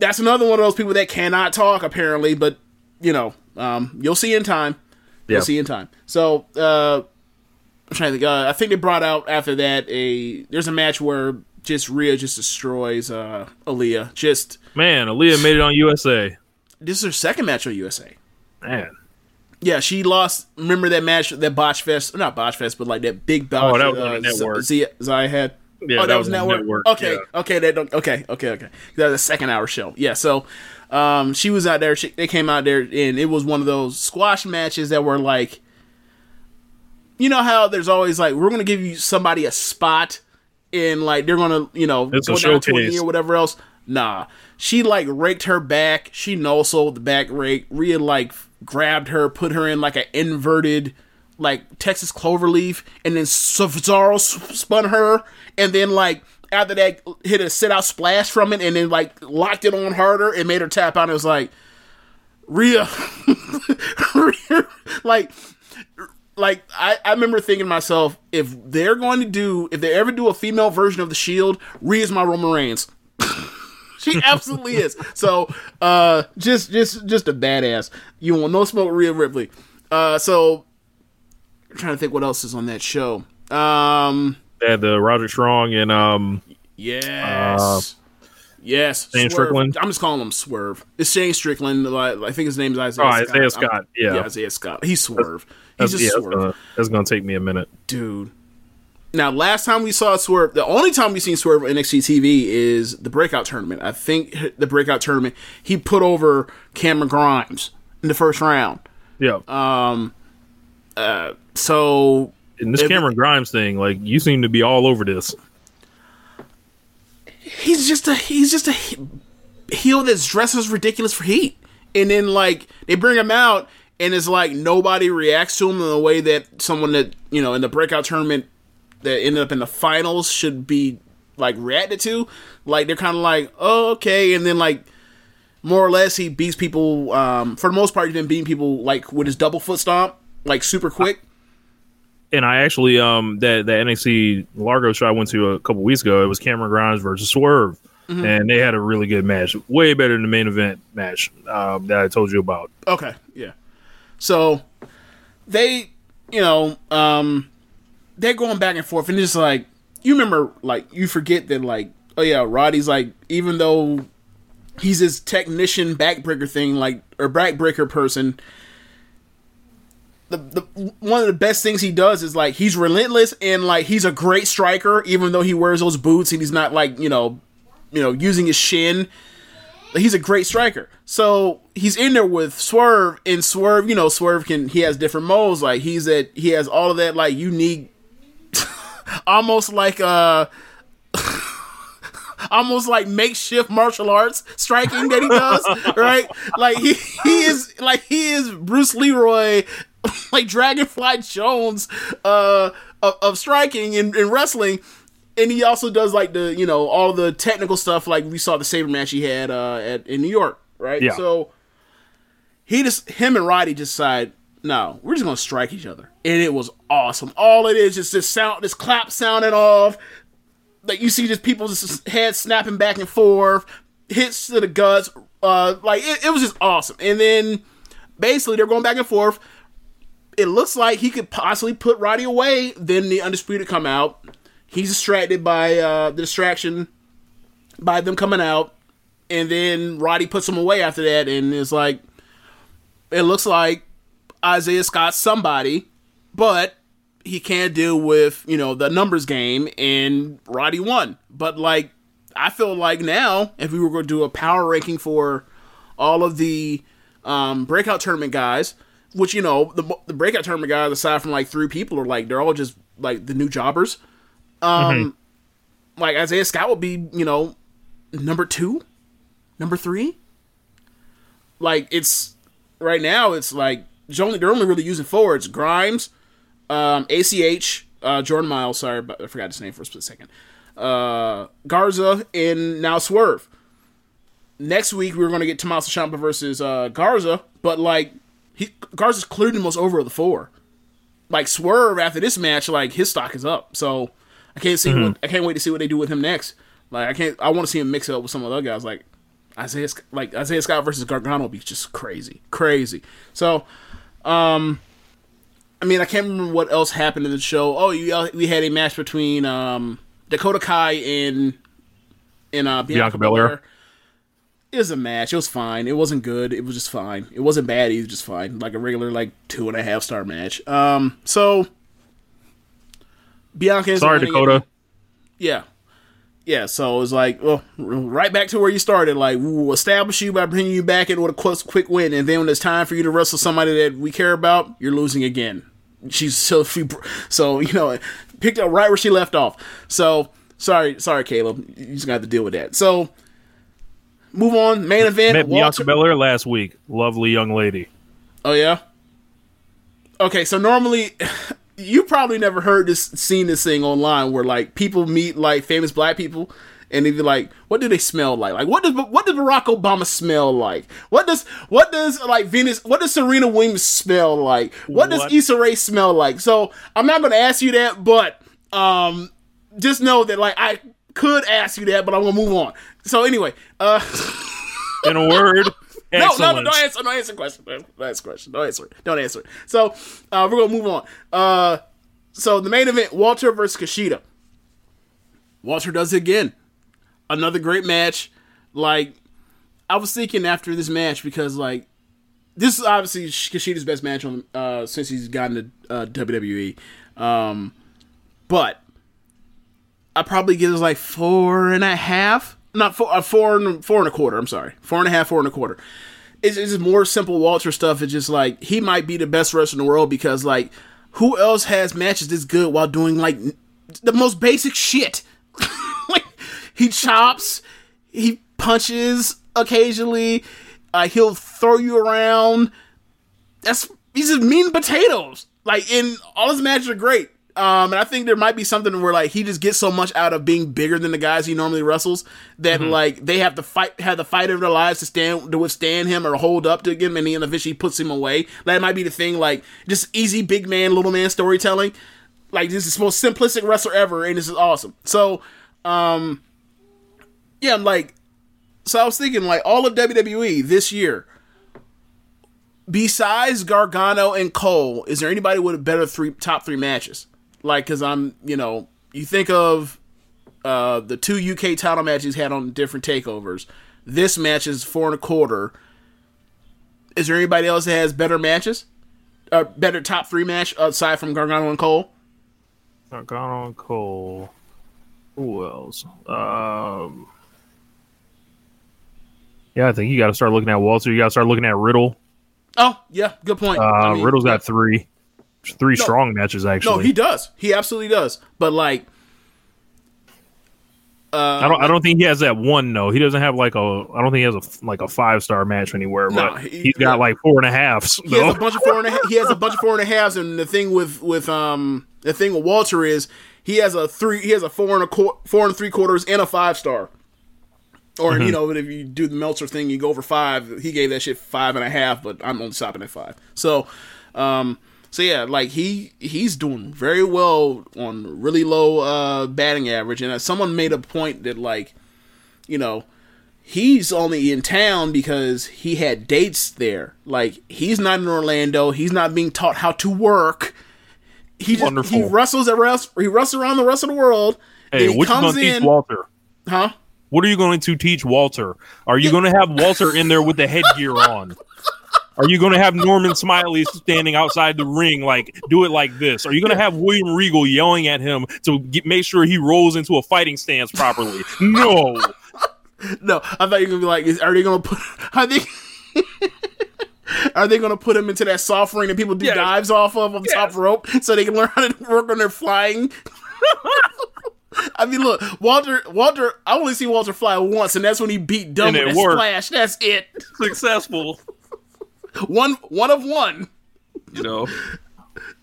that's another one of those people that cannot talk apparently, but you know, um, you'll see in time. You'll Yeah. see in time. So uh, I'm trying to think. Uh, I think they brought out after that a there's a match where just Rhea just destroys uh, Aliyah. Just Man, Aliyah made it on USA. this is her second match on USA. Man. Yeah, she lost. Remember that match, that botch fest? Not botch fest, but like that big botch. Oh, that was on uh, the network. Z- Zaya had. Yeah, oh, that, that was network. network, Okay, yeah. okay, that don't, okay, okay, okay. That was a second hour show. Yeah, so um, she was out there. She, they came out there, and it was one of those squash matches that were like, you know how there's always like we're gonna give you somebody a spot, and like they're gonna you know It's go down to a showcase. knee or whatever else. Nah, she like raked her back. She no sold the back rake. Rhea like grabbed her, put her in like an inverted like Texas cloverleaf, and then Cesaro spun her, and then like after that hit a sit out splash from it, and then like locked it on harder and made her tap out. It was like Rhea, Rhea like like I, I remember thinking to myself, if they're going to do, if they ever do a female version of the Shield, Rhea's my Roman Reigns. she absolutely is. So, uh, just just just a badass. You want no smoke, Rhea Ripley. Uh, so I'm trying to think what else is on that show. Um, They had the Roger Strong and um yes. yes, Shane Swerve. Strickland? I'm just calling him Swerve. It's Shane Strickland. I think his name is Isaiah. Oh, Scott. Isaiah I'm- Scott, yeah. Isaiah Scott. He's Swerve. that's, He's yeah, just that's Swerve. gonna, that's gonna take me a minute. dude. Now, last time we saw Swerve, the only time we've seen Swerve on NXT TV is the Breakout Tournament. I think the Breakout Tournament, he put over Cameron Grimes in the first round. Yeah. So, in this Cameron Grimes thing, like you seem to be all over this. he's just a he's just a heel that's dressed as ridiculous for heat. And then like they bring him out and it's like nobody reacts to him in the way that someone that, you know, in the breakout tournament that ended up in the finals should be like reacted to. Like they're kind of like, "Oh, okay." And then like more or less he beats people um for the most part he's been beating people like with his double foot stomp like super quick. And I actually um that that NXT Largo show I went to a couple weeks ago. It was Cameron Grimes versus Swerve, Mhm. and they had a really good match, way better than the main event match um, that I told you about. Okay, yeah. So they, you know, um, they're going back and forth, and it's like you remember, like you forget that, like, oh yeah, Roddy's like, even though he's his technician backbreaker thing, like or backbreaker person. The, the one of the best things he does is like he's relentless and like he's a great striker even though he wears those boots and he's not like you know you know using his shin he's a great striker. So he's in there with Swerve, and Swerve, you know, Swerve can he has different modes. Like he's at he has all of that like unique, almost like uh, almost like makeshift martial arts striking that he does, right? Like he he is like he is Bruce Leroy, like Dragonfly Jones, uh, of, of striking and, and wrestling and he also does like the you know all the technical stuff like we saw the Sabre match he had uh at in New York, right? Yeah. So he just him and Roddy just decided, no, we're just gonna strike each other, and it was awesome. All it is just this sound, this clap sounding off. Like you see, just people's just heads snapping back and forth, hits to the guts. Uh, like it, it was just awesome. And then basically they're going back and forth. It looks like he could possibly put Roddy away. Then the undisputed come out. He's distracted by uh, the distraction by them coming out, and then Roddy puts him away after that, and it's like it looks like Isaiah Scott's somebody, but he can't deal with you know the numbers game, and Roddy won. But like I feel like now, if we were going to do a power ranking for all of the um, breakout tournament guys, which you know the, the breakout tournament guys, aside from like three people, are like they're all just like the new jobbers. Um, like Isaiah Scott would be, you know, number two, number three. Like it's right now, it's like it's only they're only really using forwards: Grimes, um, ACH, uh, Jordan Myles. Sorry, but I forgot his name for a split second. Uh, Garza and now Swerve. Next week we're going to get Tommaso Ciampa versus uh, Garza, but like he Garza's clearly the most over of the four. Like Swerve after this match, like his stock is up. So I can't see. What, I can't wait to see what they do with him next. Like I can't. I want to see him mix it up with some of the other guys. Like Isaiah, like Isaiah Scott versus Gargano would be just crazy, crazy. So, um, I mean, I can't remember what else happened in the show. Oh, you, uh, we had a match between um Dakota Kai and and uh, Bianca, Bianca Belair. Belair. It was a match. It was fine. It wasn't good. It was just fine. It wasn't bad. It was just fine. Like a regular, like two and a half star match. Um, so Bianca. Sorry. Dakota. Yeah. Yeah, so it was like, well, right back to where you started. Like, we will establish you by bringing you back in with a quick, quick win, and then when it's time for you to wrestle somebody that we care about, you're losing again. She's so she, so you know, picked up right where she left off. So sorry, sorry, Caleb, you just got to deal with that. So move on. Main event. Met Bianca Walter- Belair last week. Lovely young lady. Oh yeah. Okay, so normally you probably never heard this seen this thing online where like people meet like famous black people and they be like, what do they smell like? Like what does what does Barack Obama smell like? What does what does like Venus what does Serena Williams smell like? What, does What? Issa Rae smell like? So I'm not gonna ask you that, but um just know that like I could ask you that, but I'm gonna move on. So anyway, uh In a word, no, no, no, don't answer. Don't answer question. Don't answer question. Don't answer it. Don't answer it. So uh, we're gonna move on. Uh, so the main event: Walter versus Kushida. Walter does it again. Another great match. Like I was thinking after this match because like this is obviously Kushida's best match on uh, since he's gotten to uh, WWE. Um, but I probably give it like four and a half. Not four, uh, four and four and a quarter. I'm sorry, four and a half, four and a quarter. It's, it's just more simple Walter stuff. It's just like he might be the best wrestler in the world because like who else has matches this good while doing like the most basic shit? like he chops, he punches occasionally, uh, he'll throw you around. That's he's just mean potatoes. Like in all his matches are great. Um, and I think there might be something where like he just gets so much out of being bigger than the guys he normally wrestles that like they have to fight, have the fight of their lives to stand to withstand him or hold up to him, and he eventually puts him away. That might be the thing, like just easy big man, little man storytelling. Like this is the most simplistic wrestler ever, and this is awesome. So, um, yeah, I'm like, so I was thinking like all of WWE this year. Besides Gargano and Cole, is there anybody with a better three top three matches? Like, cause I'm, you know, you think of uh, the two UK title matches he's had on different takeovers. This match is four and a quarter. Is there anybody else that has better matches? Uh, better top three match aside from Gargano and Cole? Gargano and Cole. Who else? Um, yeah, I think you got to start looking at Walter. You got to start looking at Riddle. Oh, yeah, good point. Uh, I mean, Riddle's got three, three No. strong matches actually. No, he does. He absolutely does. But like, I don't. I don't think he has that one. No, he doesn't have like a. I don't think he has a like a five star match anywhere. No, but he- has got yeah. like four and a halves. he has a bunch of four and a, he has a bunch of four and a halves, and the thing with with um the thing with Walter is he has a three he has a four and a qu- four and three quarters and a five star. Or Mm-hmm. you know, if you do the Meltzer thing, you go over five. He gave that shit five and a half, but I'm only stopping at five. So, um, so yeah, like he he's doing very well on really low uh batting average, and uh, someone made a point that like, you know, he's only in town because he had dates there. Like he's not in Orlando. He's not being taught how to work. He just Wonderful. he wrestles around. He wrestles around the rest of the world. Hey, what you comes going to in, teach Walter? huh? What are you going to teach Walter? Are you going to have Walter in there with the headgear on? Are you going to have Norman Smiley standing outside the ring, like do it like this? Are you going to have William Regal yelling at him to get, make sure he rolls into a fighting stance properly? No. No, I thought you were gonna be like, is, are they gonna put? Are they? Are they gonna put him into that soft ring that people do dives off of on the top rope so they can learn how to work on their flying? I mean, look, Walter. Walter. I only see Walter fly once, and that's when he beat Dumb And with it that splash. That's it. Successful. One. One of one. You know,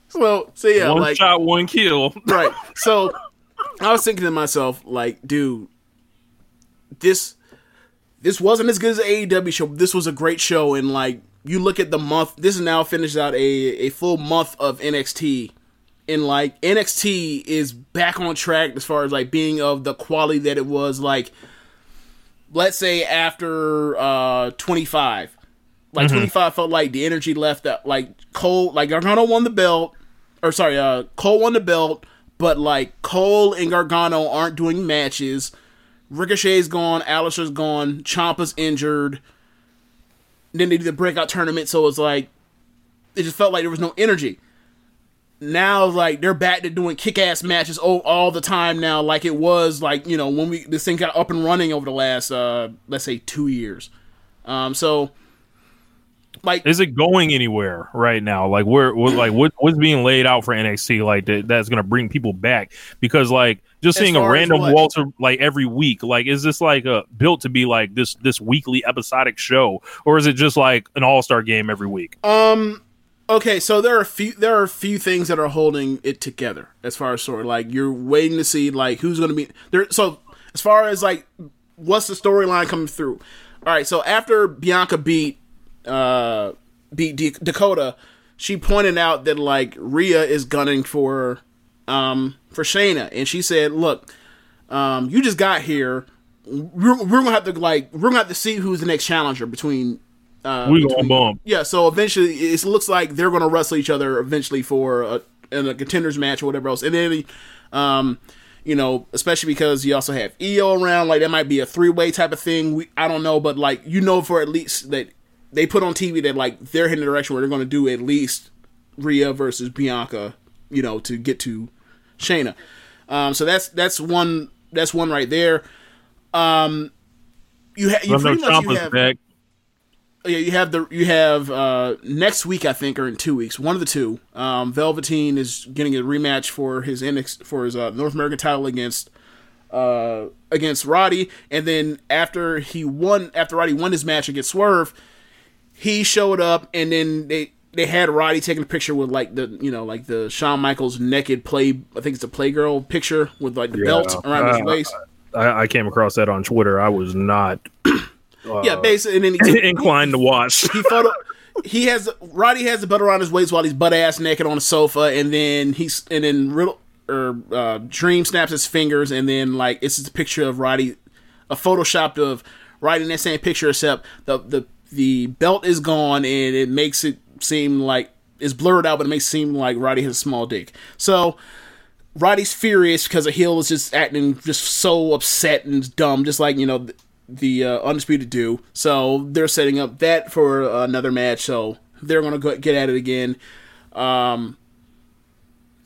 So, so yeah, one like shot, one kill. right. So I was thinking to myself, like, dude, this this wasn't as good as the AEW show. This was a great show, and like, you look at the month. This is now finished out a a full month of NXT, and like NXT is back on track as far as like being of the quality that it was. Like, let's say after uh 25. Like 25 felt like the energy left that like Cole like Gargano won the belt or sorry, uh Cole won the belt, but like Cole and Gargano aren't doing matches. Ricochet's gone, Aleister's gone, Ciampa's injured. Then they do the breakout tournament, so it's like it just felt like there was no energy. Now, like they're back to doing kick-ass matches all, all the time now, like it was like you know when we this thing got up and running over the last uh let's say two years. Um, so like Is it going anywhere right now? Like where, like what, what's being laid out for NXT? Like that, that's going to bring people back because like just seeing a random? Walter like every week, like is this like a built to be like this this weekly episodic show, or is it just like an all star game every week? Um. Okay, so there are a few there are a few things that are holding it together as far as story. Like you're waiting to see like who's going to be there. So as far as like what's the storyline coming through? All right, so after Bianca beat uh beat D- Dakota, she pointed out that like Rhea is gunning for um for Shayna, and she said, "Look, um, you just got here. We're, we're gonna have to like we're gonna have to see who's the next challenger between." Uh, we gonna bump. yeah, so eventually it looks like they're going to wrestle each other eventually for a, in a contenders match or whatever else. And then, um, you know, especially because you also have Io around, like that might be a three way type of thing. We, I don't know, but like you know, for at least that they put on TV that like they're heading in the direction where they're going to do at least Rhea versus Bianca, you know, to get to Shayna. Um, so that's that's one that's one right there. Um, you ha- you know pretty much you have back. yeah, you have the you have uh next week I think or in two weeks, one of the two. Um, Velveteen is getting a rematch for his NX for his uh, North American title against uh against Roddy, and then after he won after Roddy won his match against Swerve, he showed up, and then they they had Roddy taking a picture with like the you know like the Shawn Michaels naked play I think it's a playgirl picture with like the belt around his Uh, waist. I, I came across that on Twitter. I was not yeah, basically, and then he inclined to watch. he photo he has Roddy has the belt around his waist while he's butt ass naked on the sofa, and then he's and then Riddle or uh, Dream snaps his fingers, and then like it's just a picture of Roddy, a photoshopped of Roddy in that same picture, except the the the belt is gone, and it makes it seem like it's blurred out, but it makes it seem like Roddy has a small dick. So. Roddy's furious because a heel is just acting just so upset and dumb, just like you know the, the uh, undisputed do. So they're setting up that for another match. So they're gonna go, get at it again. Um,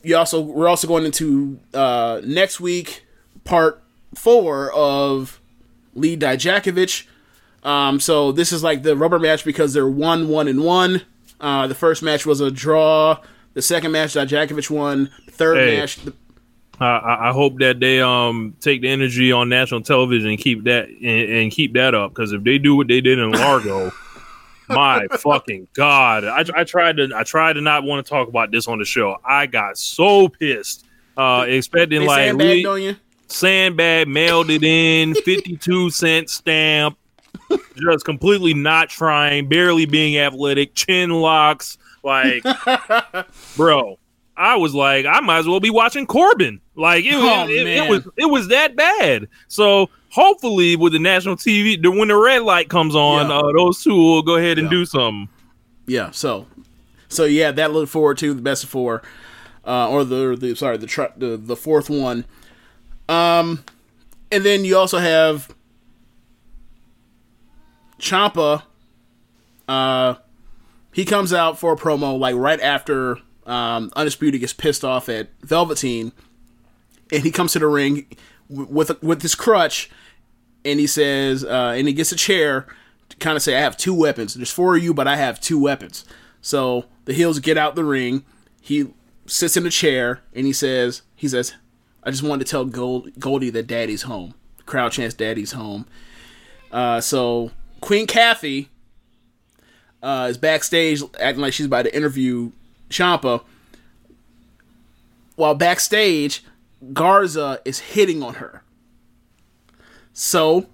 you also we're also going into uh, next week part four of Lee Dijakovic. Um, so this is like the rubber match because they're one one and one. Uh, the first match was a draw. The second match, Dijakovic won. The third Hey. match, the, I, I hope that they um take the energy on national television and keep that and, and keep that up because if they do what they did in Largo, my fucking god! I, I tried to I tried to not want to talk about this on the show. I got so pissed, uh, expecting they like sandbagged Lee- on you. sandbag mailed it in 52 cent stamp just completely not trying barely being athletic chin locks like bro i was like i might as well be watching corbin. Like it, Oh, it, it, it was it was that bad. So hopefully with the national tv the, when the red light comes on Yeah. uh, those two will go ahead and Yeah. do something. Yeah so so yeah that look forward to the best of four uh or the the sorry the tr- the, the fourth one. Um and then you also have Ciampa uh he comes out for a promo like right after um undisputed gets pissed off at velveteen and he comes to the ring with with his crutch and he says, uh, and he gets a chair to kind of say, I have two weapons. There's four of you, but I have two weapons. So the heels get out the ring. He sits in a chair and he says, he says, I just wanted to tell Gold, Goldie that Daddy's home. Crowd chants Daddy's home. Uh, so Queen Kathy uh, is backstage acting like she's about to interview Ciampa. While backstage, Garza is hitting on her. So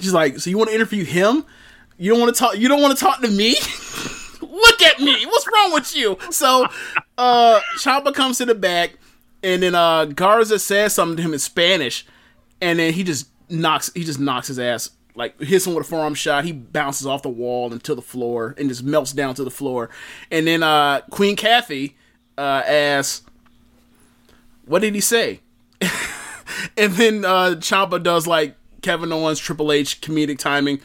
she's like, "So you want to interview him? You don't want to talk. You don't want to talk to me? Look at me. What's wrong with you?" So, uh, Ciampa comes to the back, and then uh, Garza says something to him in Spanish, and then he just knocks. He just knocks his ass. Like hits him with a forearm shot. He bounces off the wall into the floor and just melts down to the floor. And then uh, Queen Kathy uh, asks, "What did he say?" and then uh Ciampa does like Kevin Owens Triple H comedic timing.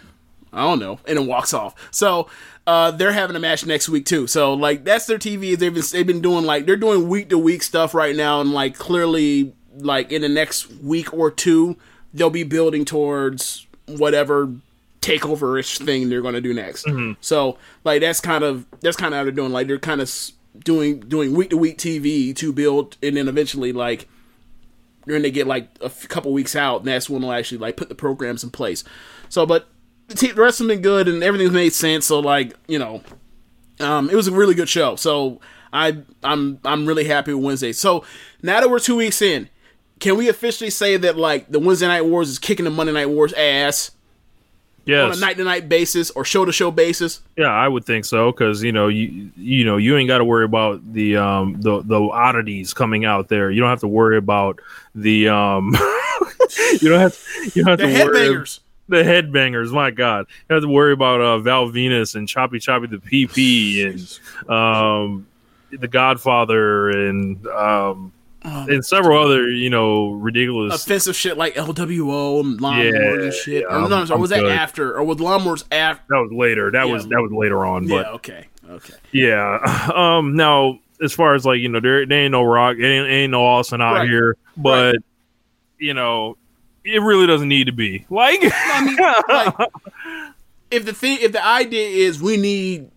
I don't know, and then walks off. So uh they're having a match next week too. So like that's their TV. They've been they've been doing like they're doing week to week stuff right now, and like clearly like in the next week or two they'll be building towards whatever takeover ish thing they're going to do next. So like that's kind of that's kind of how they're doing. Like they're kind of doing doing week to week TV to build, and then eventually like when they get like a f- couple weeks out, and that's when they'll actually like put the programs in place. So, but the, te- the rest of them been good, and everything's made sense. So, like you know, um, it was a really good show. So I I'm I'm really happy with Wednesday. So now that we're two weeks in, can we officially say that like the Wednesday Night Wars is kicking the Monday Night Wars ass on a night to night basis or show to show basis? Yeah, I would think so because you know you you know you ain't got to worry about the um the the oddities coming out there. You don't have to worry about the um you don't have you don't have The to worry headbangers. the headbangers. My God, you don't have to worry about uh, Val Venis and Choppy Choppy the PP and um the Godfather and um and several other you know ridiculous. Offensive shit like LWO and lawnmowers Yeah, and shit. yeah, Or no, I'm- or was I'm that after? Or was lawnmowers after? that was later. That Yeah. was that was later on. But Yeah, okay, okay. Yeah. Um. Now, as far as like you know, there, there ain't no Rock, ain't, ain't no Austin out Right. here, but you know, it really doesn't need to be. Like, I mean, like, if the thing, if the idea is we need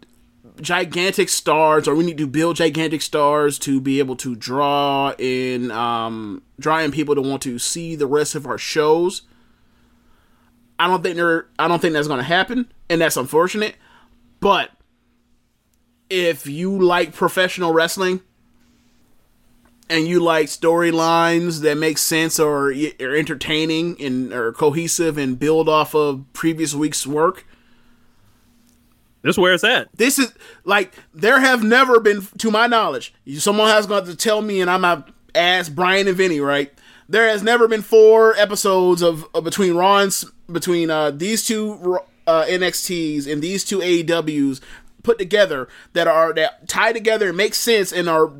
gigantic stars, or we need to build gigantic stars to be able to draw in, um, draw in people to want to see the rest of our shows. I don't think they're, I don't think that's going to happen, and that's unfortunate. But if you like professional wrestling and you like storylines that make sense or are entertaining and are cohesive and build off of previous week's work, This is where it's at. This is like there have never been, to my knowledge, someone has got to tell me, and I'm gonna ask Brian and Vinny, right? There has never been four episodes of, of between and between uh, these two uh, NXTs and these two AEWs put together that are that tie together and make sense and are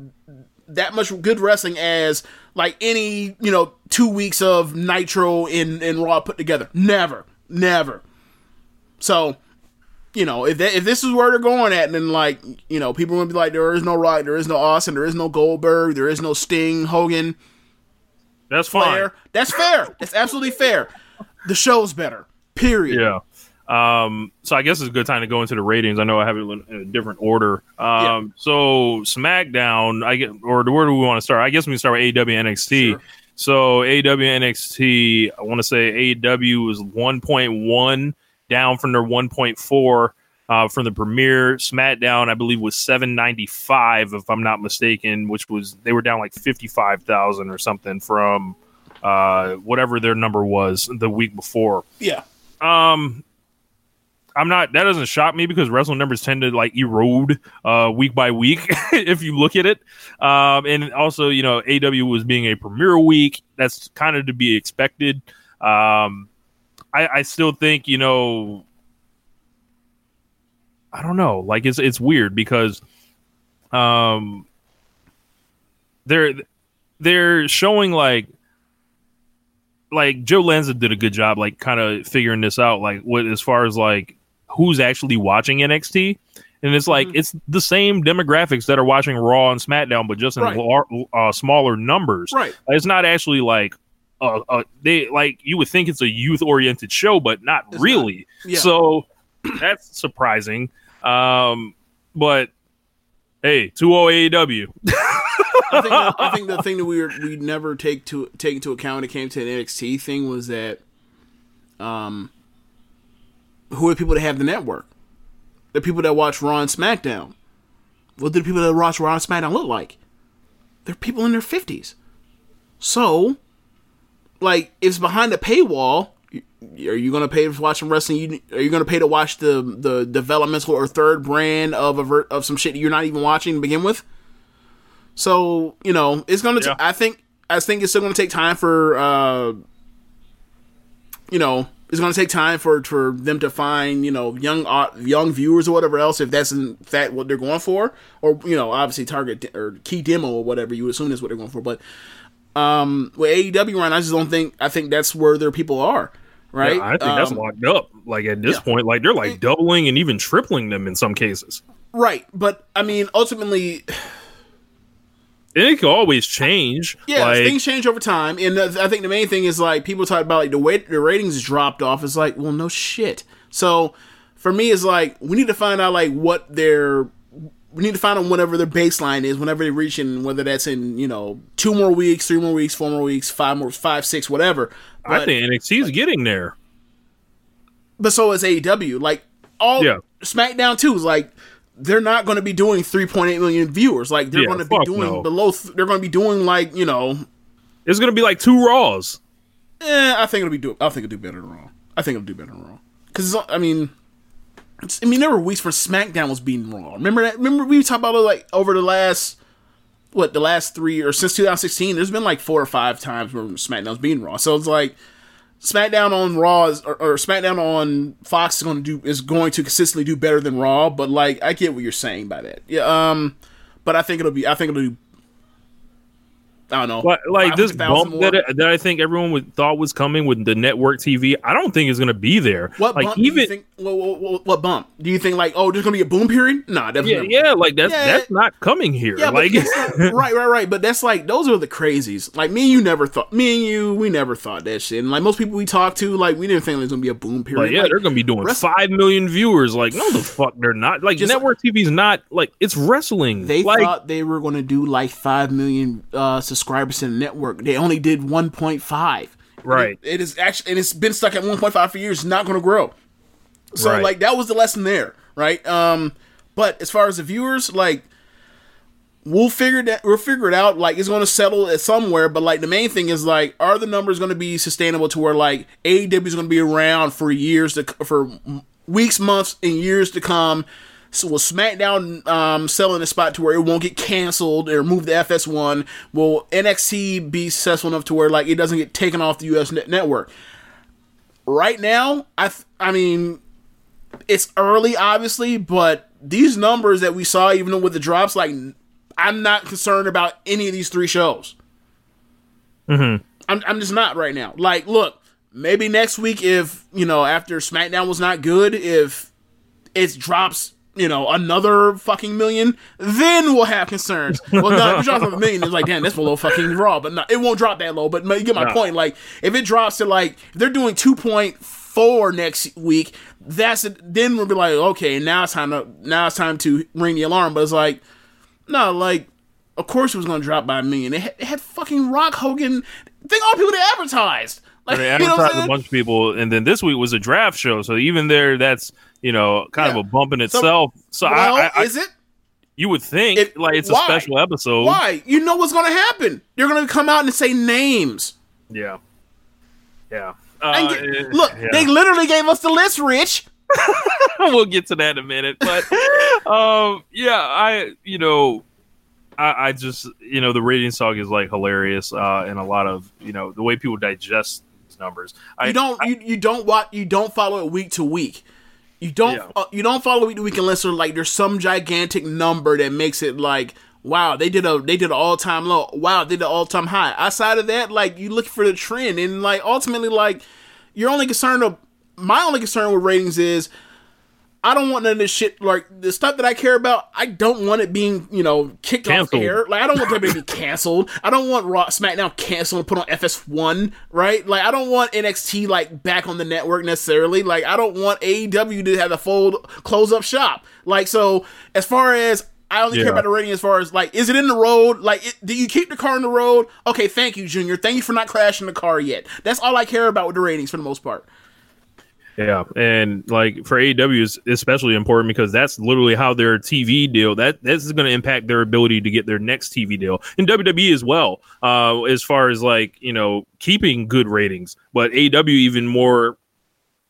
that much good wrestling as like any you know two weeks of Nitro in in Raw put together. Never, never. So you know, if that, if this is where they're going at, then like, you know, people gonna be like, there is no Rock, there is no Austin, there is no Goldberg, there is no Sting, Hogan, That's fine. Flair. That's fair. That's absolutely fair. The show's better. Period. Yeah. Um, so I guess it's a good time to go into the ratings. I know I have it in a different order. Um, so SmackDown, I get, or where do we want to start? I guess we can start with AEW NXT. So AEW NXT, I want to say AEW was 1.1 down from their 1.4 uh, from the premiere. SmackDown, I believe, was 795, if I'm not mistaken, which was they were down like 55,000 or something from uh, whatever their number was the week before. Yeah. Um, I'm not. That doesn't shock me because wrestling numbers tend to like erode uh, week by week if you look at it. Um, and also, you know, AEW was being a premiere week. That's kind of to be expected. Um, I, I still think you know. I don't know. Like it's it's weird because, um, they're they're showing like like Joe Lanza did a good job, like kind of figuring this out, like what as far as like who's actually watching NXT, and it's like it's the same demographics that are watching Raw and SmackDown, but just in Right. lar- uh, smaller numbers. Right. It's not actually like uh, uh, they like you would think it's a youth oriented show, but not It's really. not. Yeah. So that's surprising. Um, but hey, two O AEW. I think I think the thing that we were we never take to take into account when it came to an NXT thing was that um who are the people that have the network? The people that watch Raw and SmackDown. What do the people that watch Raw and SmackDown look like? They're people in their fifties. So, like, if it's behind a paywall. Are you gonna pay to watch some wrestling? Are you gonna pay to watch the the developmental or third brand of a ver- of some shit that you're not even watching to begin with? So you know, it's gonna. T- Yeah. I think. I think it's still gonna take time for. uh You know, it's gonna take time for for them to find you know young au- young viewers or whatever else if that's in fact what they're going for or you know obviously target de- or key demo or whatever you assume is what they're going for but um with AEW run I just don't think I think that's where their people are right Yeah, I think that's Um, locked up. Like at this yeah. point, like they're like doubling and even tripling them in some cases. right but I mean ultimately And it can always change. Yeah, like, things change over time, and I think the main thing is like people talk about like the way the ratings dropped off. It's like, well, no shit. So for me, it's like we need to find out like what their we need to find out whatever their baseline is whenever they reach in, whether that's in you know two more weeks, three more weeks, four more weeks, five more, five, six, whatever. I think NXT is getting there. but so is AEW. Like all Yeah. SmackDown too is like they're not going to be doing 3.8 million viewers. Like they're Yeah, going to be doing no. below. Th- they're going to be doing like you know It's gonna be like two Raws. Eh, I think it'll be do. I think it'll do better than Raw. I think it'll do better than Raw. Because I mean, I mean, there were weeks where SmackDown was beating Raw. Remember that? Remember we talked about it like over the last what the last three or since 2016. There's been like four or five times where SmackDown's beating Raw. So it's like SmackDown on Raw is, or, or SmackDown on Fox is going to do is going to consistently do better than Raw. But like, I get what you're saying by that. Yeah. Um. But I think it'll be. I think it'll do. I don't know. Like, like this 500,000 bump that, that I think everyone would, thought was coming with the network TV. I don't think is gonna be there. What like bump do you even think? What, what, what, bump? Do you think like oh there's gonna be a boom period? Nah, definitely. yeah, like that's Yeah. that's not coming here. Yeah, like but right, right, right. But that's like those are the crazies. Like me and you never thought. Me and you, we never thought that shit. And like most people we talked to, like we didn't think there was gonna be a boom period. Like, yeah, Like, they're gonna be doing rest- five million viewers. Like, no, the fuck, they're not. Like, Just- network TV's not like it's wrestling. They like, thought they were gonna do like five million uh, subscribers to the network. They only did one point five. Right. It, it is actually, and it's been stuck at one point five for years. It's not gonna grow. So Right. like that was the lesson there, right? Um, but as far as the viewers, like we'll figure that we'll figure it out. Like it's going to settle at somewhere, but like the main thing is like, are the numbers going to be sustainable to where like AEW is going to be around for years to for weeks, months, and years to come. So will SmackDown um, sell in a spot to where it won't get canceled or move the FS1? Will NXT be successful enough to where like it doesn't get taken off the US net- network? Right now, I th- I mean, it's early, obviously, but these numbers that we saw, even with the drops, like I'm not concerned about any of these three shows. Mm-hmm. I'm, I'm just not right now. Like, look, maybe next week, if you know, after SmackDown was not good, if it drops, you know, another fucking million, then we'll have concerns. Well, no, if it drops a million, it's like, damn, that's below fucking Raw, but no, it won't drop that low. But you get my No. point. Like, if it drops to like, if they're doing two point four next week, that's it. Then we'll be like, okay, now it's time to now it's time to ring the alarm. But it's like, no, like, of course it was going to drop by a million. It had, it had fucking Rock Hogan. Think all people that advertised. Like, they you know advertised a bunch of people, and then this week was a draft show. So even there, that's you know kind Yeah. of a bump in itself. So, well, I, I, is it? you would think It- like it's why? a special episode. Why? You know what's going to happen. You're going to come out and say names. Yeah, yeah. Uh, get- look, yeah. they literally gave us the list, Rich. we'll get to that in a minute. But um, yeah, I you know, I, I just you know the rating song is like hilarious, uh, and a lot of you know the way people digest these numbers. I You don't. you, you don't watch. You don't follow it week to week. You don't. Yeah. Uh, you don't follow week to week unless there's like there's some gigantic number that makes it like. Wow, they did a they did an all time low. Wow, they did an all time high. Outside of that, like you look for the trend, and like ultimately, like you're only concerned of my only concern with ratings is I don't want none of this shit like the stuff that I care about. I don't want it being you know kicked Canceled. off air. Like I don't want that to be canceled. I don't want Raw SmackDown canceled and put on FS1. Right? Like I don't want NXT like back on the network necessarily. Like I don't want AEW to have to fold close up shop. Like so as far as I only care about the rating as far as like, is it in the road? Like, it, do you keep the car in the road? Okay, thank you, Junior. Thank you for not crashing the car yet. That's all I care about with the ratings for the most part. Yeah, and like for AEW is especially important because that's literally how their TV deal that this is going to impact their ability to get their next TV deal, and WWE as well. Uh, as far as like you know keeping good ratings, but AEW even more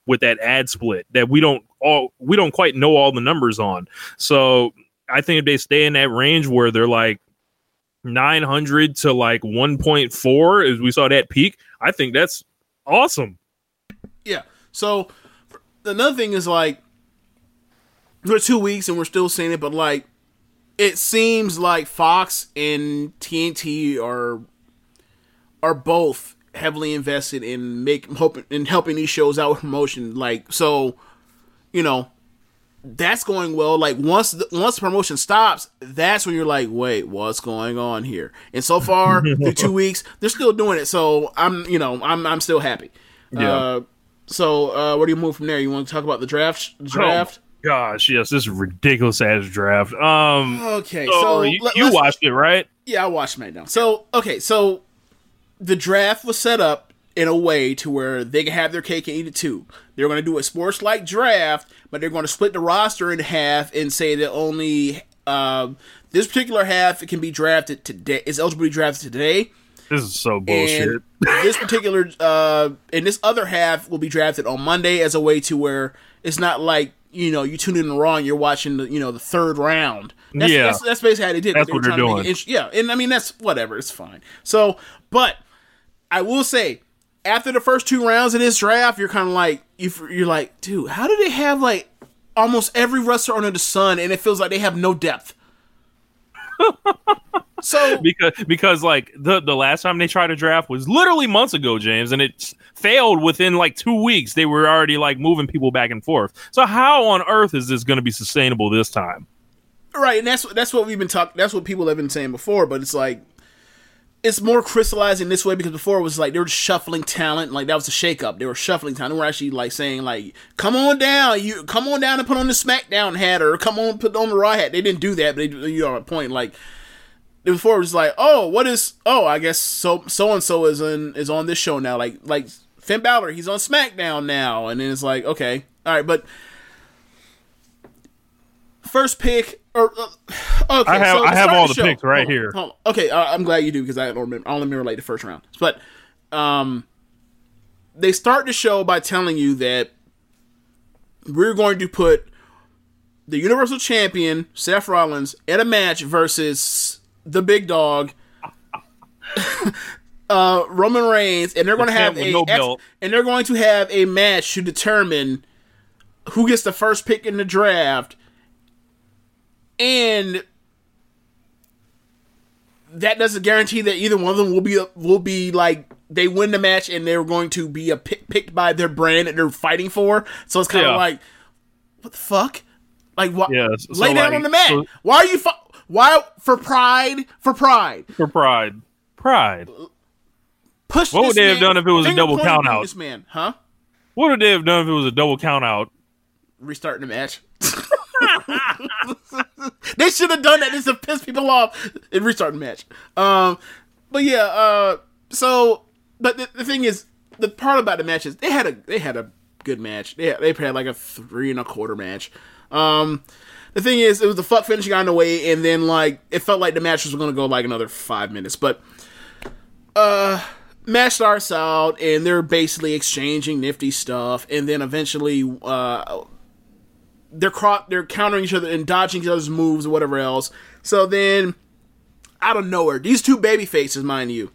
with that ad split that we don't all we don't quite know all the numbers on. So I think if they stay in that range where they're like 900 to like 1.4 as we saw that peak, I think that's awesome. Yeah. So another thing is like we're two weeks and we're still seeing it, but like it seems like Fox and TNT are are both heavily invested in make hoping in helping these shows out with promotion. Like so, you know, that's going well. Like once the, once the promotion stops, that's when you're like, wait, what's going on here? And so far, through two weeks, they're still doing it. So I'm, you know, I'm I'm still happy. Yeah. Uh, so uh, where do you move from there? You want to talk about the draft? Draft. Oh, gosh, yes, this is ridiculous ass draft. Um, Okay, so, so you, let- you watched it, right? Yeah, I watched SmackDown. So okay, so the draft was set up in a way to where they can have their cake and eat it too. They're going to do a sports like draft, but they're going to split the roster in half and say that only um, this particular half can be drafted today is eligible to be drafted today. This is so bullshit. This particular uh and this other half will be drafted on Monday as a way to where it's not like you know you tune in wrong. You're watching the you know the third round. That's, Yeah. that's, that's basically how they did. That's They what they're trying to make doing. it yeah, and I mean that's whatever. It's fine. So, but I will say after the first two rounds of this draft, you're kind of like you you're like, dude, how do they have like almost every wrestler under the sun and it feels like they have no depth. so because because like the the last time they tried to draft was literally months ago, James, and it failed within like two weeks. They were already like moving people back and forth. So how on earth is this going to be sustainable this time? Right, and that's that's what we've been talking. That's what people have been saying before. But it's like it's more crystallizing this way because before it was like they were shuffling talent. Like that was a shakeup. They were shuffling talent. They were actually like saying like, "Come on down, you come on down and put on the SmackDown hat or come on put on the Raw hat." They didn't do that, but they you know a point like before it was like, "Oh, what is? Oh, I guess so so and so is in is on this show now." Like like Finn Balor, he's on SmackDown now, and then it's like, okay, all right, but first pick or uh, okay. I have- so I have all the show- picks right on, here. Okay, uh, I'm glad you do because I don't remember. I only remember like the first round, but um, they start the show by telling you that we're going to put the Universal Champion Seth Rollins in a match versus the Big Dog, uh, Roman Reigns, and they're going to have a no ex- and they're going to have a match to determine who gets the first pick in the draft, and that doesn't guarantee that either one of them will be will be like they win the match and they're going to be a pick, picked by their brand that they're fighting for. So it's kind of Yeah. like, what the fuck? Like what? Yeah, so lay down like- on the mat. so- why are you? Fu- why for pride? For pride. For pride. Pride. Push. What would they have done if it was a double count out? This man, huh? What would they have done if it was a double count out? restarting the match. they should have done that just to piss people off and restart the match. Um, but yeah, uh, so but the, the thing is, the part about the match is they had a they had a good match. They had, they had like a three and a quarter match. Um, the thing is, it was the fuck finish got in the way, and then like it felt like the match was going to go like another five minutes, but uh match starts out and they're basically exchanging nifty stuff and then eventually uh they're cro- they're countering each other and dodging each other's moves or whatever else. So then, out of nowhere, these two baby faces, mind you.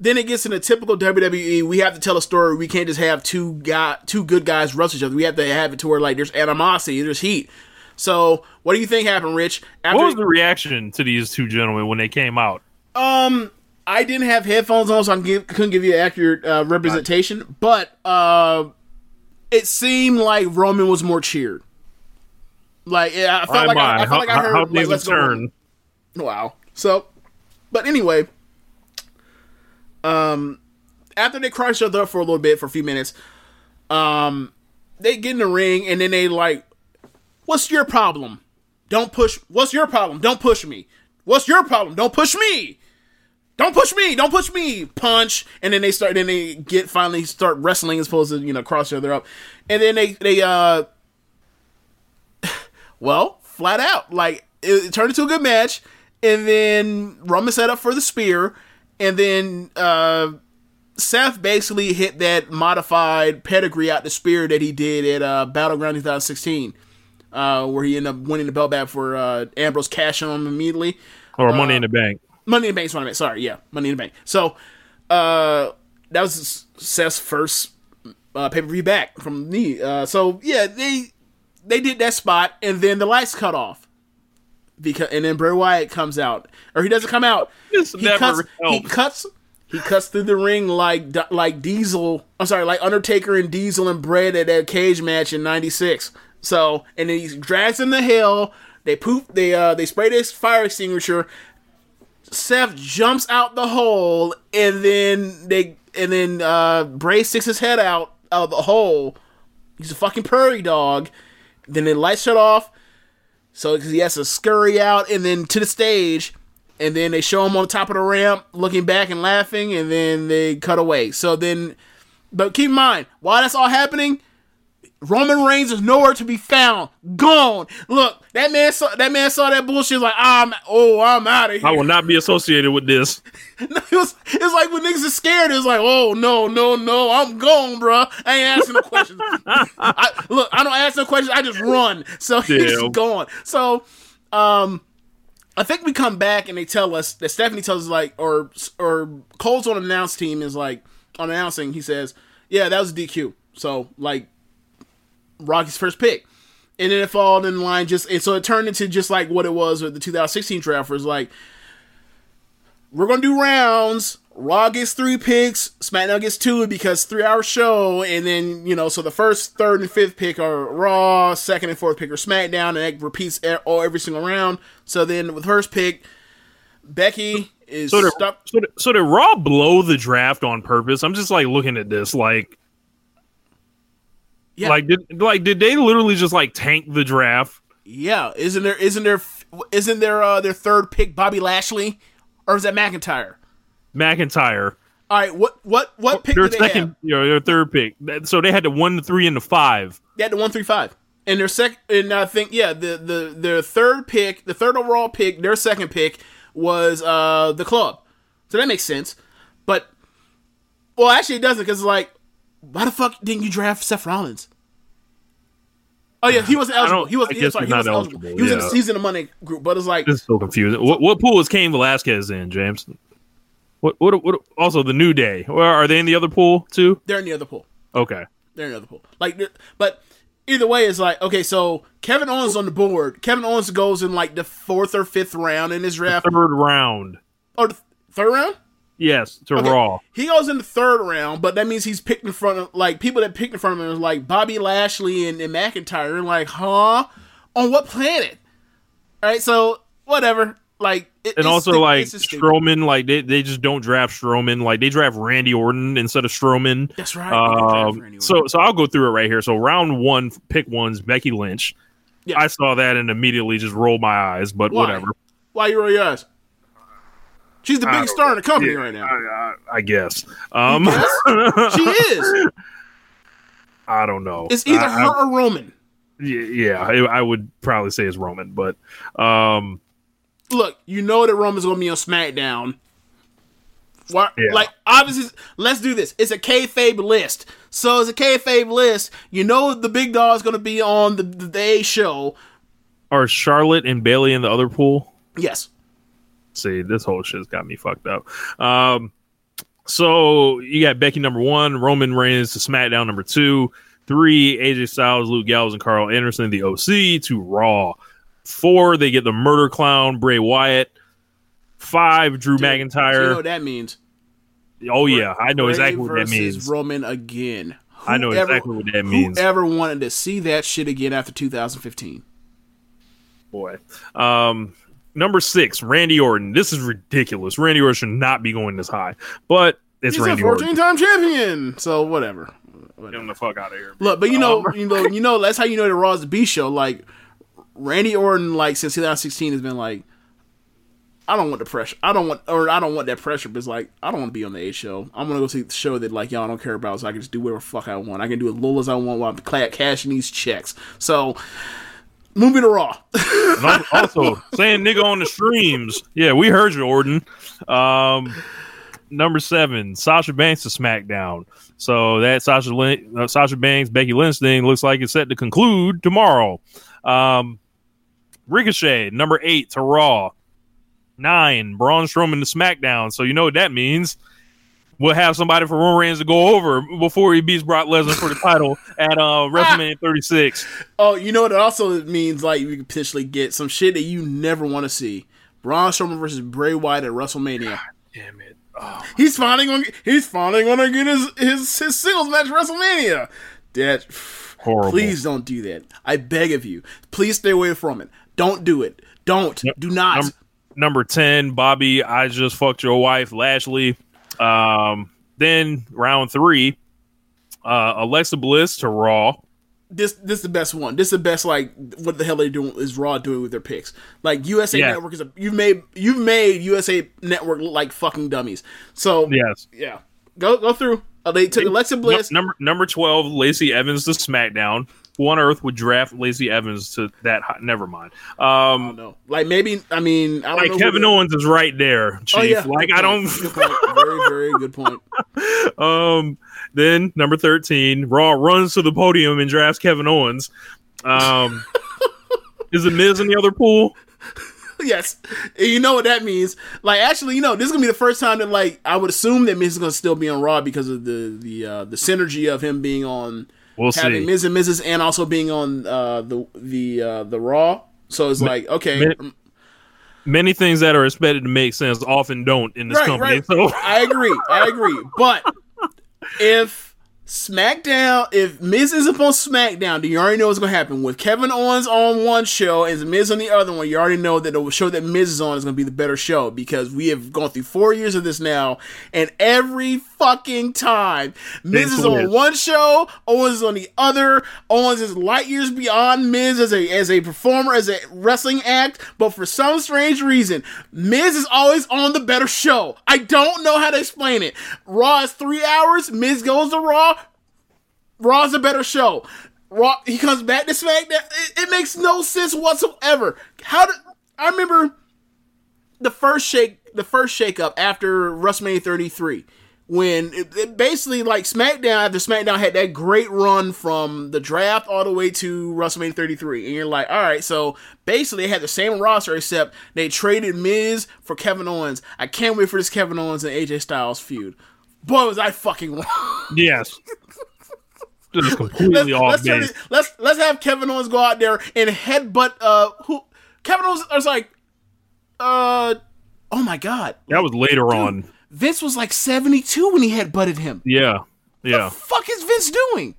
Then it gets in a typical WWE. We have to tell a story. We can't just have two guy, two good guys wrestle each other. We have to have it to where like there's animosity, there's heat. So what do you think happened, Rich? After, What was the reaction to these two gentlemen when they came out? um, I didn't have headphones on, so I give, couldn't give you an accurate uh, representation. But uh, it seemed like Roman was more cheered. Like yeah, I felt like I. I felt How, like I heard how like, let's have go Wow. So, but anyway, um, after they crush each other for a little bit, for a few minutes, um, they get in the ring and then they like, "What's your problem? Don't push. What's your problem? Don't push me. What's your problem? Don't push me." Don't push me! Don't push me! Punch, and then they start. Then they get finally start wrestling as opposed to you know cross each other up, and then they they uh well, flat out, like it, it turned into a good match, and then Roman set up for the spear, and then uh, Seth basically hit that modified pedigree out the spear that he did at uh, Battleground 2016, uh, where he ended up winning the belt back for uh, Ambrose cashing on him immediately. Or Money in the Bank. Money in the Bank's what I meant. Sorry, yeah, Money in the Bank. So uh, that was Seth's first uh, pay per view back from me. Uh, so yeah, they they did that spot, and then the lights cut off because, and then Bray Wyatt comes out, or he doesn't come out. This he never cuts. He cuts. He cuts through the ring like like Diesel. I'm sorry, like Undertaker and Diesel and Bray at that cage match in '96. So and then he drags him to hell. They poof. They uh they spray this fire extinguisher. Seth jumps out the hole, and then they and then uh Bray sticks his head out of the hole. He's a fucking prairie dog. Then the lights shut off, so he has to scurry out and then to the stage, and then they show him on top of the ramp, looking back and laughing, and then they cut away. So then, but keep in mind, while that's all happening, Roman Reigns is nowhere to be found. Gone. Look, that man saw that man saw that bullshit. Like I'm, oh, I'm out of here. I will not be associated with this. No, it was it was like when niggas are scared. It's like, oh no, no, no, I'm gone, bro. I ain't asking no questions. I, look, I don't ask no questions. I just run. So he's gone. So, um, I think we come back and they tell us that Stephanie tells us like, or or Cole's on announce team is like on announcing. He says, yeah, that was a DQ. So like, Rocky's first pick. And then it followed in line just and so it turned into just like what it was with the 2016 draft, where it's like we're gonna do rounds. Raw gets three picks, SmackDown gets two because three hour show, and then you know, so the first, third, and fifth pick are Raw, second and fourth pick are SmackDown, and that repeats all every single round. So then with first pick, Becky is So did, stuck. so, did, so did Raw blow the draft on purpose? I'm just like looking at this, like, Yeah, like did like did they literally just like tank the draft? yeah. Isn't there? Isn't there? Isn't there? Uh, their third pick Bobby Lashley, or is that McIntyre? McIntyre, All right, what what what pick their did they have? second, you know, their third pick. So they had the one, the three, and the five. They had the one three five. And their second, and I think yeah, the the their third pick, the third overall pick, their second pick was uh the club. So that makes sense. But well, actually, it doesn't because like, why the fuck didn't you draft Seth Rollins? Oh yeah, he was eligible. He was. He was, he was not eligible. eligible, He was in. The, in the money group, but it's like This is so confusing. What what pool is Cain Velasquez in, James? What what what? Also, the New Day. Where are they in the other pool too? they're in the other pool. Okay. They're in the other pool. Like, but either way, it's like okay. So Kevin Owens on the board. Kevin Owens goes in like the fourth or fifth round in his draft, Third round. or the third round. Yes, to Okay. Raw. He goes in the third round, but that means he's picked in front of like people that picked in front of him is like Bobby Lashley and, and McIntyre. And like, huh? On what planet? All right, so whatever. Like, it, And it's also, stu- like. Strowman, like they, they just don't draft Strowman. Like they draft Randy Orton instead of Strowman. That's right. Um, so so I'll go through it right here. So round one, pick one's Becky Lynch. Yeah. I saw that and immediately just rolled my eyes, but Why? whatever. why you roll your eyes? She's the biggest star in the company Yeah, right now. I, I, I guess. Um, She is. I don't know. It's either I- her or Roman. yeah, I, would probably say it's Roman, but um, Look, you know that Roman's gonna be on SmackDown. Why, Yeah. Like, obviously, let's do this. It's a kayfabe list. So it's a kayfabe list. You know the big dog is gonna be on the the, the A show. are Charlotte and Bayley in the other pool? Yes. See, this whole shit's got me fucked up. Um, so you got Becky number one, Roman Reigns to SmackDown number two, three AJ Styles, Luke Gallows, and Karl Anderson, the OC to Raw. Four, they get the Murder Clown Bray Wyatt. Five, Drew So you know McIntyre. what that means. oh yeah, I know Bray exactly what that means. Roman again. I know exactly what that means. Whoever wanted to see that shit again after 2015? Boy. Um, number six, Randy Orton. This is ridiculous. Randy Orton should not be going this high, but it's He's Randy a Orton. 14 time champion. So whatever. Get him the fuck out of here. Look, but you know, you know, you know, that's how you know the Raw's the B show. Like Randy Orton, like since 2016, has been like, I don't want the pressure. I don't want, or I don't want that pressure. But it's like, I don't want to be on the A show. I'm gonna go see the show that like y'all don't care about, so I can just do whatever fuck I want. I can do as little as I want while I'm cashing these checks. So, moving to Raw. Also saying nigga on the streams. Yeah, we heard you, Orton. Um, number seven, Sasha Banks to SmackDown. So that Sasha Lin- uh, Sasha Banks Becky Lynch thing looks like it's set to conclude tomorrow. Um, Ricochet number eight to Raw. Nine Braun Strowman to SmackDown. So you know what that means. We'll have somebody for Roman Reigns to go over before he beats Brock Lesnar for the title at uh, WrestleMania 36. Oh, you know what? It also means like you could potentially get some shit that you never want to see. Braun Strowman versus Bray Wyatt at WrestleMania. Damn it. He's finally going. He's finally going to get his his his singles match WrestleMania. That Horrible. please don't do that. I beg of you. Please stay away from it. Don't do it. Don't. Do not. Num- number 10, Bobby, I just fucked your wife, Lashley. Um, then round three, uh, Alexa Bliss to Raw. this this is the best one. This is the best. Like what the hell they doing is Raw doing with their picks. Like USA Yeah. Network is a you've made you've made USA Network look like fucking dummies. So Yes. yeah, go go through. Uh, they took Alexa Bliss. number number 12, Lacey Evans to SmackDown. Who on earth would draft Lacey Evans to that? High? Never mind. Um, No, like maybe I mean I don't like know. Kevin Owens is right there, Chief. Oh yeah, like I don't. Very very good point. Um, then number thirteen, Raw runs to the podium and drafts Kevin Owens. Um, is the Miz in the other pool? yes, and you know what that means. Like actually, you know this is gonna be the first time that like I would assume that Miz is gonna still be on Raw because of the the uh, the synergy of him being on We'll having see. Miz and Mrs. and also being on uh, the the uh, the Raw. So it's like okay, Mi- Many things that are expected to make sense often don't in this right, company. right. So I agree, I agree. But if SmackDown, if Miz is up on SmackDown, then you already know what's gonna happen. With Kevin Owens on one show and Miz on the other one, you already know that the show that Miz is on is gonna be the better show because we have gone through four years of this now, and every fucking time Miz is on one show, Owens is on the other. Owens is light years beyond Miz as a as a performer, as a wrestling act, but for some strange reason, Miz is always on the better show. I don't know how to explain it. Raw is three hours. Miz goes to Raw. Raw's a better show. Raw he comes back to SmackDown. It, it makes no sense whatsoever. How did I remember the first shake the first shake up after WrestleMania 33 when it, it basically like SmackDown after SmackDown had that great run from the draft all the way to WrestleMania 33, and you're like, all right, so basically they had the same roster except they traded Miz for Kevin Owens. I can't wait for this Kevin Owens and AJ Styles feud. Boy, was I fucking wrong. Yes. Just completely off let's, base. it- let's let's have Kevin Owens go out there and headbutt uh who Kevin Owens I was like uh oh my god. That was later on. Vince was like 72 when he headbutted him. Yeah. Yeah. Fuck is Vince doing?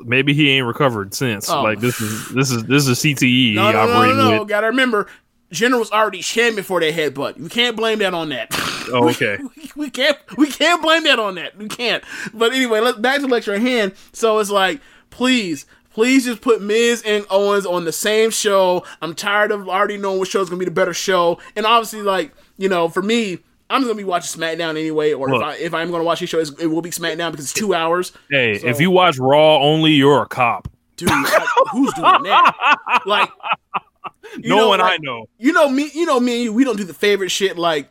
Maybe he ain't recovered since. Oh. Like this is this is this is a CTE No, no, no, operating no, no. with. Gotta remember, Jenner was already champion for that headbutt. We can't blame that on that. Oh, okay. we can't we can't blame that on that. We can't. But anyway, let's back to lecture at hand. So it's like, please, please just put Miz and Owens on the same show. I'm tired of already knowing what show's gonna be the better show. And obviously, like, you know, for me, I'm gonna be watching SmackDown anyway, or if Look. I if I'm gonna watch these shows, it will be SmackDown because it's two hours. Hey, So- if you watch Raw only, you're a cop. Dude, who's doing that? Like no know, one I know. you know me you know me we don't do the favorite shit like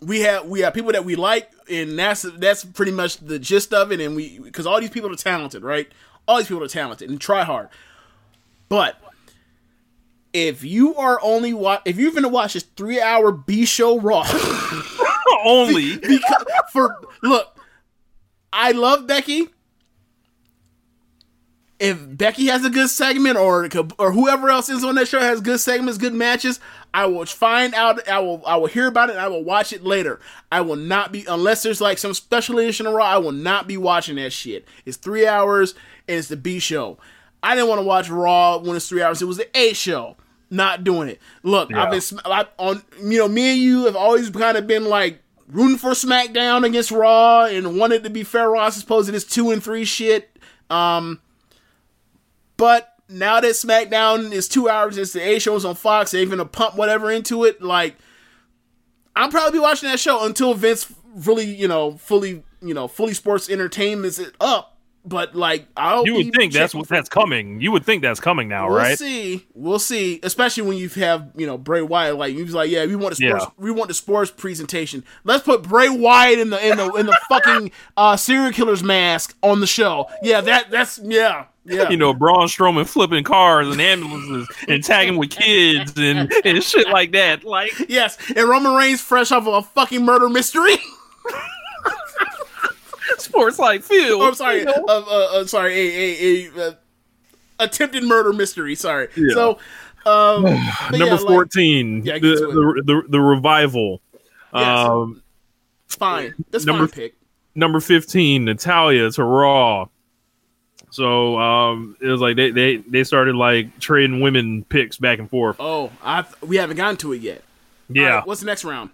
we have we have people that we like and that's that's pretty much the gist of it and we because all these people are talented right all these people are talented and try hard but if you are only wa- if you're gonna watch this three hour b show raw only. because for look i love becky if Becky has a good segment or or whoever else is on that show has good segments, good matches, I will find out. I will I will hear about it. and I will watch it later. I will not be unless there's like some special edition of Raw. I will not be watching that shit. It's three hours and it's the B show. I didn't want to watch Raw when it's three hours. It was the A show. Not doing it. Look, I've been I, on. You know, me and you have always kind of been like rooting for SmackDown against Raw and wanted to be fair. Raw, I suppose it is two and three shit. Um, but now that SmackDown is two hours, it's the A shows on Fox, they're gonna pump whatever into it. Like, I'll probably be watching that show until Vince really, you know, fully, you know, fully sports entertainment's it up. But like, I'll You would think that's what that's coming. You would think that's coming now, right? We'll right? see. We'll see. Especially when you have, you know, Bray Wyatt. Like he was like, yeah, we want the sports. Yeah. We want the sports presentation. Let's put Bray Wyatt in the in the in the fucking uh, serial killer's mask on the show. Yeah, that that's yeah yeah. You know, Braun Strowman flipping cars and ambulances and tagging with kids and, and shit like that. Like, Yes, and Roman Reigns fresh off of a fucking murder mystery. sports like Phil. oh, I'm sorry. Uh, uh, uh, sorry, a a, a uh, attempted murder mystery. Sorry. Yeah. So, um, Number yeah, like, 14, Yeah, the, get the, the, the revival. Yes. Um, fine. That's Number- fine pick. number 15 natalya to raw so um it was like they they, they started like trading women picks back and forth Oh, I we haven't gotten to it yet. yeah All right, what's the next round?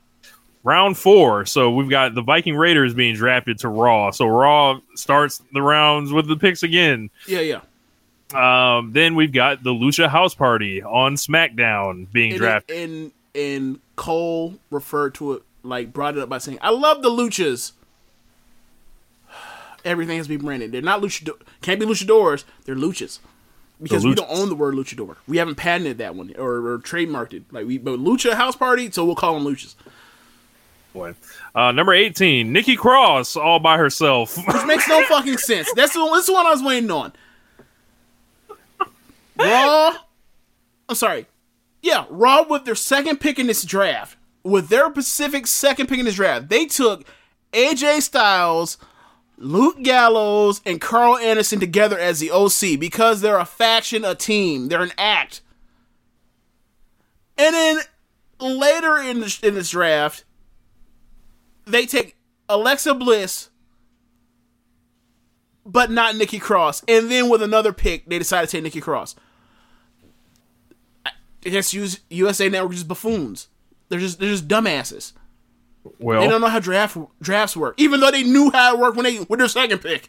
Round four so we've got the viking raiders being drafted to raw so raw starts the rounds with the picks again Yeah, yeah. um then we've got the lucha house party on smackdown being and, drafted and and Cole referred to it like brought it up by saying, "I love the luchas." Everything has to be branded. They're not luchador. Can't be luchadors. They're luchas because we don't own the word luchador. We haven't patented that one or, or trademarked it. Like we, but lucha house party, so we'll call them luchas. Boy. uh number 18 nikki cross all by herself Which makes no fucking sense. That's the that's the one I was waiting on. Raw. I'm sorry. Yeah, Raw with their second pick in this draft, with their Pacific second pick in this draft, they took AJ Styles, Luke Gallows, and Karl Anderson together as the OC because they're a faction, a team, they're an act. And then later in this, in this draft, they take Alexa Bliss, but not Nikki Cross. And then with another pick, they decided to take Nikki Cross. I guess US, USA Network just buffoons. They're just they're just dumbasses. Well, They don't know how draft drafts work, even though they knew how it worked when they with their second pick.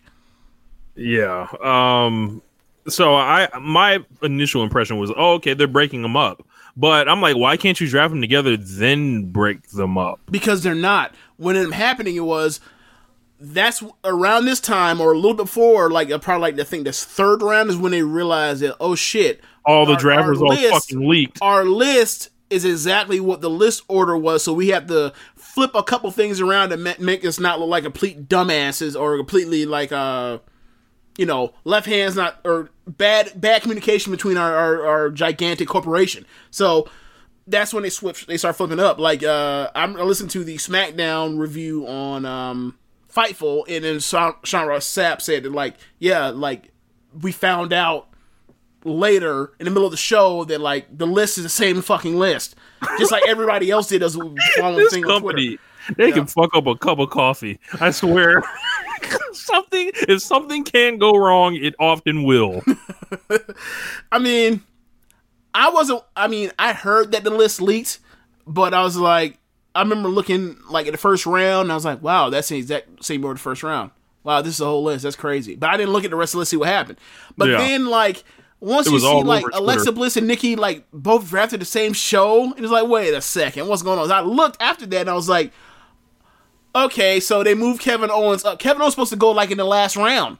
Yeah. Um so I my initial impression was, oh, okay, they're breaking them up. But I'm like, why can't you draft them together then break them up? because they're not. When it happening, it was that's around this time or a little before, like uh, probably like I think this third round is when they realized that oh shit, All the our- our all fucking leaked. Our list is exactly what the list order was, so we have to flip a couple things around to make us not look like complete dumbasses or completely like uh you know left hands not or bad bad communication between our our, our gigantic corporation. So that's when they switch they start flipping up. Like uh I'm I listened to the SmackDown review on um Fightful and then Sean, Sean Ross Sapp said that like yeah like we found out later in the middle of the show that like the list is the same fucking list, just like everybody else did as following thing company, they can fuck up a cup of coffee. I swear. something if something can go wrong, it often will. I mean, I wasn't. I mean, I heard that the list leaked, but I was like, I remember looking like at the first round, and I was like, wow, that's the exact same order the first round. Wow, this is a whole list. That's crazy. But I didn't look at the rest of the list see what happened. But Yeah. then, like, once you see like Alexa Bliss and Nikki like both drafted the same show, it was like, wait a second, what's going on? So I looked after that, and I was like, okay, so they moved Kevin Owens up. Kevin Owens was supposed to go like in the last round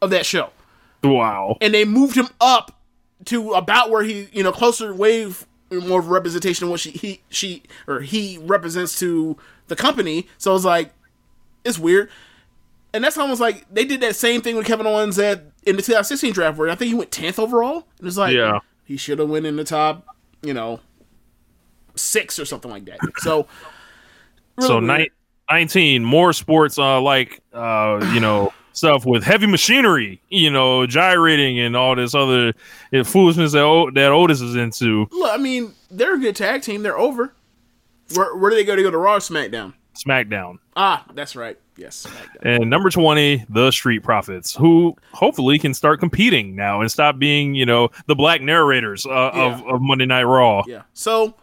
of that show Wow. and they moved him up to about where he, you know, closer, wave more of a representation of what she, he, she, or he represents to the company. So it was like, it's weird. And that's almost like they did that same thing with Kevin Owens at in the 2016 draft, where I think he went 10th overall. And it's like, Yeah. he should have went in the top, you know, six or something like that. So, really so ni- 19 more sports uh like uh you know stuff with heavy machinery you know gyrating and all this other foolishness that, o- that otis is into Look, I mean, they're a good tag team. They're over. Where, where do they go to go to Raw or SmackDown? smackdown Ah, that's right. Yes, SmackDown. and number 20 the street profits who hopefully can start competing now and stop being you know the black narrators uh, of, of monday night raw Yeah. So,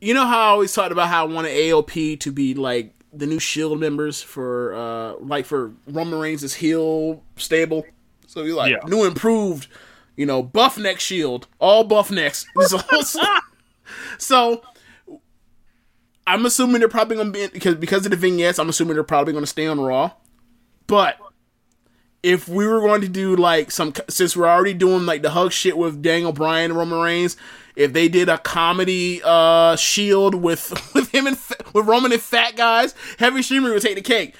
you know how I always talked about how I wanted AOP to be like the new Shield members for, uh, like for Roman Reigns' is heel stable. So you like Yeah. new improved, you know, buff neck Shield, all buff necks. So. I'm assuming they're probably going to be because because of the vignettes. I'm assuming they're probably going to stay on Raw. But if we were going to do like some since we're already doing like the hug shit with Daniel Bryan and Roman Reigns, if they did a comedy uh shield with with him and with Roman and fat guys, Heavy Streamer would take the cake.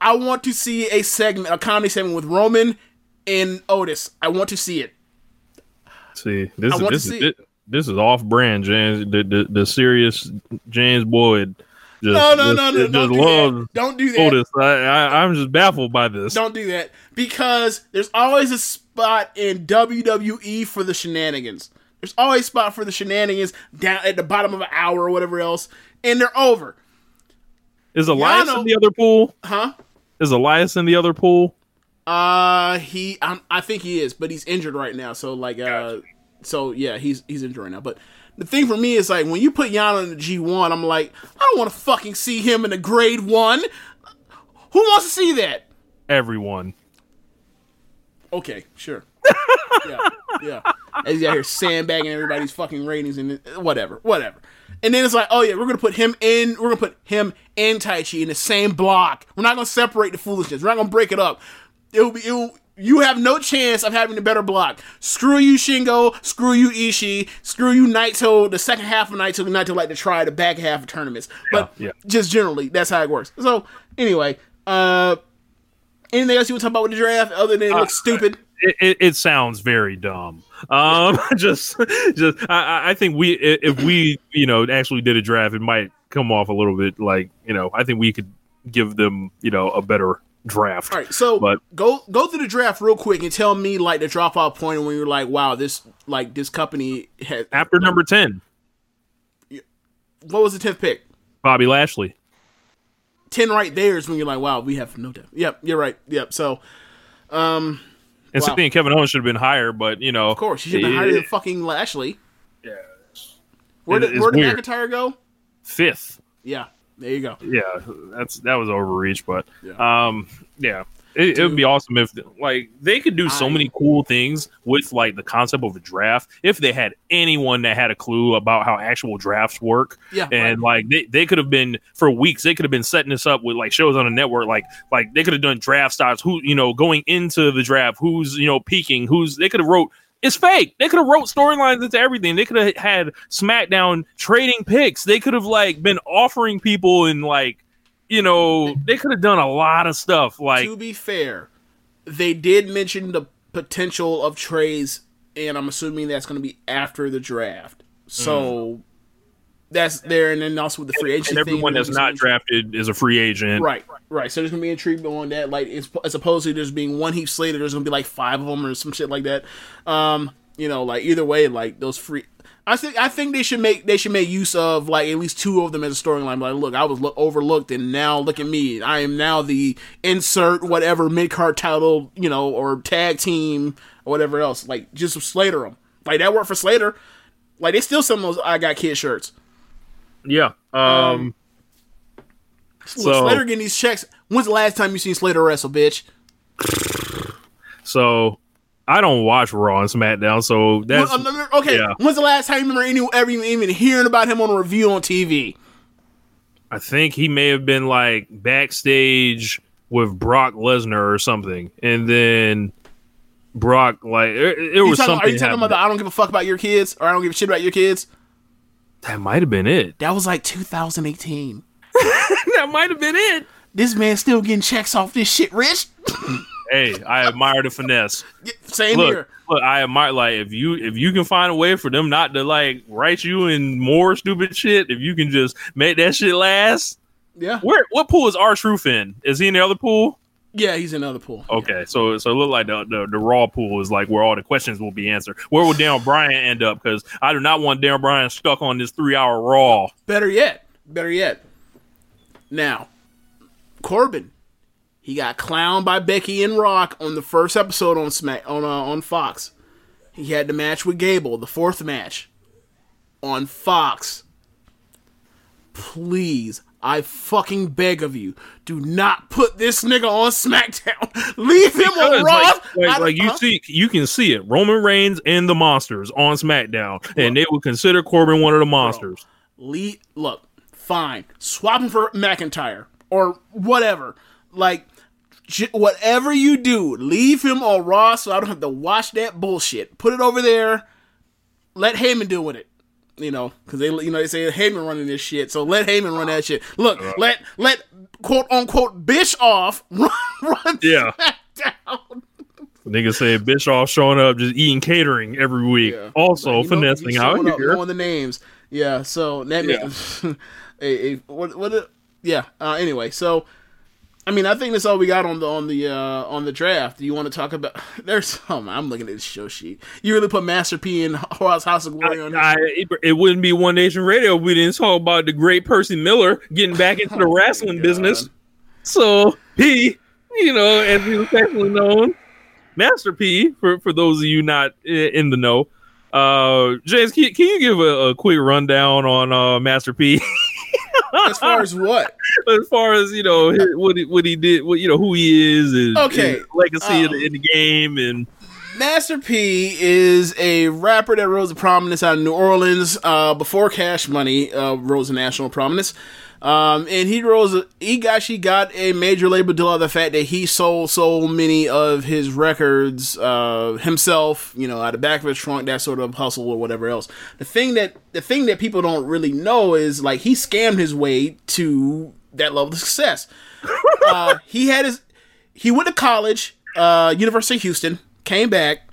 I want to see a segment, a comedy segment with Roman and Otis. I want to see it. see this I is this is this is off brand james the, the the serious james boyd just, No, no, no, no, just don't do that. Don't do that. Otis. I, I, I'm just baffled by this. Don't do that because there's always a spot in WWE for the shenanigans. There's always spot for the shenanigans down at the bottom of an hour or whatever else, and they're over. Is Elias Yano- in the other pool? Huh? Is Elias in the other pool? Uh, he, I'm, I think he is, but he's injured right now. So like, uh, so yeah, he's he's injured right now. But the thing for me is like when you put Yano in the G one, I'm like, I don't want to fucking see him in the grade one. Who wants to see that? Everyone. Okay, sure. Yeah, yeah. As he's out here sandbagging everybody's fucking ratings and whatever, whatever. And then it's like, oh yeah, we're gonna put him in. We're gonna put him and Taichi in the same block. We're not gonna separate the foolishness. We're not gonna break it up. It'll be. It'll, you have no chance of having a better block. Screw you, Shingo. Screw you, Ishii. Screw you, Naito. The second half of Naito, Naito like to try the back half of tournaments. But Yeah, yeah. just generally, that's how it works. So anyway, uh, anything else you want to talk about with the draft other than it looks stupid? It, it, it sounds very dumb. Um, just, just I, I- think we if we you know actually did a draft, it might come off a little bit like you know I think we could give them you know a better draft. All right, so But- go go through the draft real quick and tell me like the drop off point when you're like, wow, this like this company has After number ten, what was the tenth pick? Bobby Lashley. Ten right there is when you're like, wow, we have no depth. Yep, you're right. Yep. So And Wow. something Kevin Owens should have been higher, but you know, of course you should have it- hired than fucking Lashley. Yeah. Where did it's where did weird. McIntyre go? fifth. Yeah, there you go. yeah, that's that was overreach, but Yeah. um, yeah, it, it would be awesome if like they could do so I- many cool things with like the concept of a draft. If they had anyone that had a clue about how actual drafts work, Yeah, and like they, they could have been for weeks, they could have been setting this up with like shows on the network, like like they could have done draft styles, who you know going into the draft, who's you know peaking, who's they could have wrote it's fake. They could have wrote storylines into everything. They could have had SmackDown trading picks. They could have like been offering people and like, you know, they could have done a lot of stuff. Like, to be fair, they did mention the potential of trades, and I'm assuming that's going to be after the draft. So that's there, and then also with the free agent and everyone thing, that's not drafted is a free agent. Right, right. So there's gonna be intrigue on that. Like, it's, as opposed to there's being one Heath Slater, there's gonna be like five of them or some shit like that. Um, you know, like either way, like those free. I think I think they should make they should make use of like at least two of them as a storyline. Like, look, I was lo- overlooked, and now look at me. I am now the insert whatever mid card title, you know, or tag team or whatever else. Like, just Slater them. Like that worked for Slater. Like they still some of those I got kid shirts. Yeah. Um. Look, So- Slater getting these checks. When's the last time you seen Slater wrestle, bitch? So I don't watch Raw and SmackDown, so that's Well, no, no, okay. yeah. When's the last time you remember any, ever even, hearing about him on a review on TV? I think he may have been like backstage with Brock Lesnar or something, and then Brock like it, it was talking, something. are you talking about the I don't give a fuck about your kids or I don't give a shit about your kids? that might have been it. That was like 2018. that might have been it. This man's still getting checks off this shit, Rich. Hey, I admire the finesse. Same look, here. look, I admire like if you if you can find a way for them not to like write you in more stupid shit, if you can just make that shit last. Yeah. Where what pool is R-Truth in? Is he in the other pool? Yeah, he's in the other pool. Okay, so so it look like the, the the raw pool is like where all the questions will be answered. Where will Daniel Bryan end up? Because I do not want Daniel Bryan stuck on this three hour raw. Better yet, better yet. Now, Corbin, he got clowned by Becky and Rock on the first episode on Smack on uh, on Fox. He had the match with Gable, the fourth match on Fox. Please, I fucking beg of you, do not put this nigga on SmackDown. Leave him on Because, Raw. like, like, like you huh? see, you can see it. Roman Reigns and the monsters on SmackDown, and they would consider Corbin one of the monsters. Lee, look, fine. Swap him for McIntyre or whatever. Like, whatever you do, leave him on Raw so I don't have to watch that bullshit. Put it over there. Let Heyman deal with it. You know, because they, you know, they say Heyman running this shit, so let Heyman run that shit. Look, let let quote unquote bitch off run, run Yeah. down. Niggas say Bischoff showing up just eating catering every week. Also Like, you know, finessing out up here. knowing the names. Yeah, so that Yeah. yeah. a, a, what what a- yeah. Uh, anyway, so I mean, I think that's all we got on the on the uh, on the draft. Do you want to talk about? There's oh I'm looking at this show sheet. You really put Master P and House House of Glory on. I, it, it wouldn't be One Nation Radio if we didn't talk about the great Percy Miller getting back into the wrestling business. So he, you know, as he was affectionately known, Master P, for, for those of you not in the know. Uh, James, can, can you give a, a quick rundown on uh, Master P? as far as what? as far as you know, his- what he, what he did, what you know, who he is, and Okay. his legacy in, Um, the, in the game, and Master P is a rapper that rose to prominence out of New Orleans uh, before Cash Money uh, rose to national prominence. Um, and he rose, he actually got a major label deal out of the fact that he sold so many of his records uh, himself, you know, out of the back of his trunk, that sort of hustle or whatever else. The thing that the thing that people don't really know is like he scammed his way to that level of success. uh, he had his he went to college, uh, University of Houston, came back,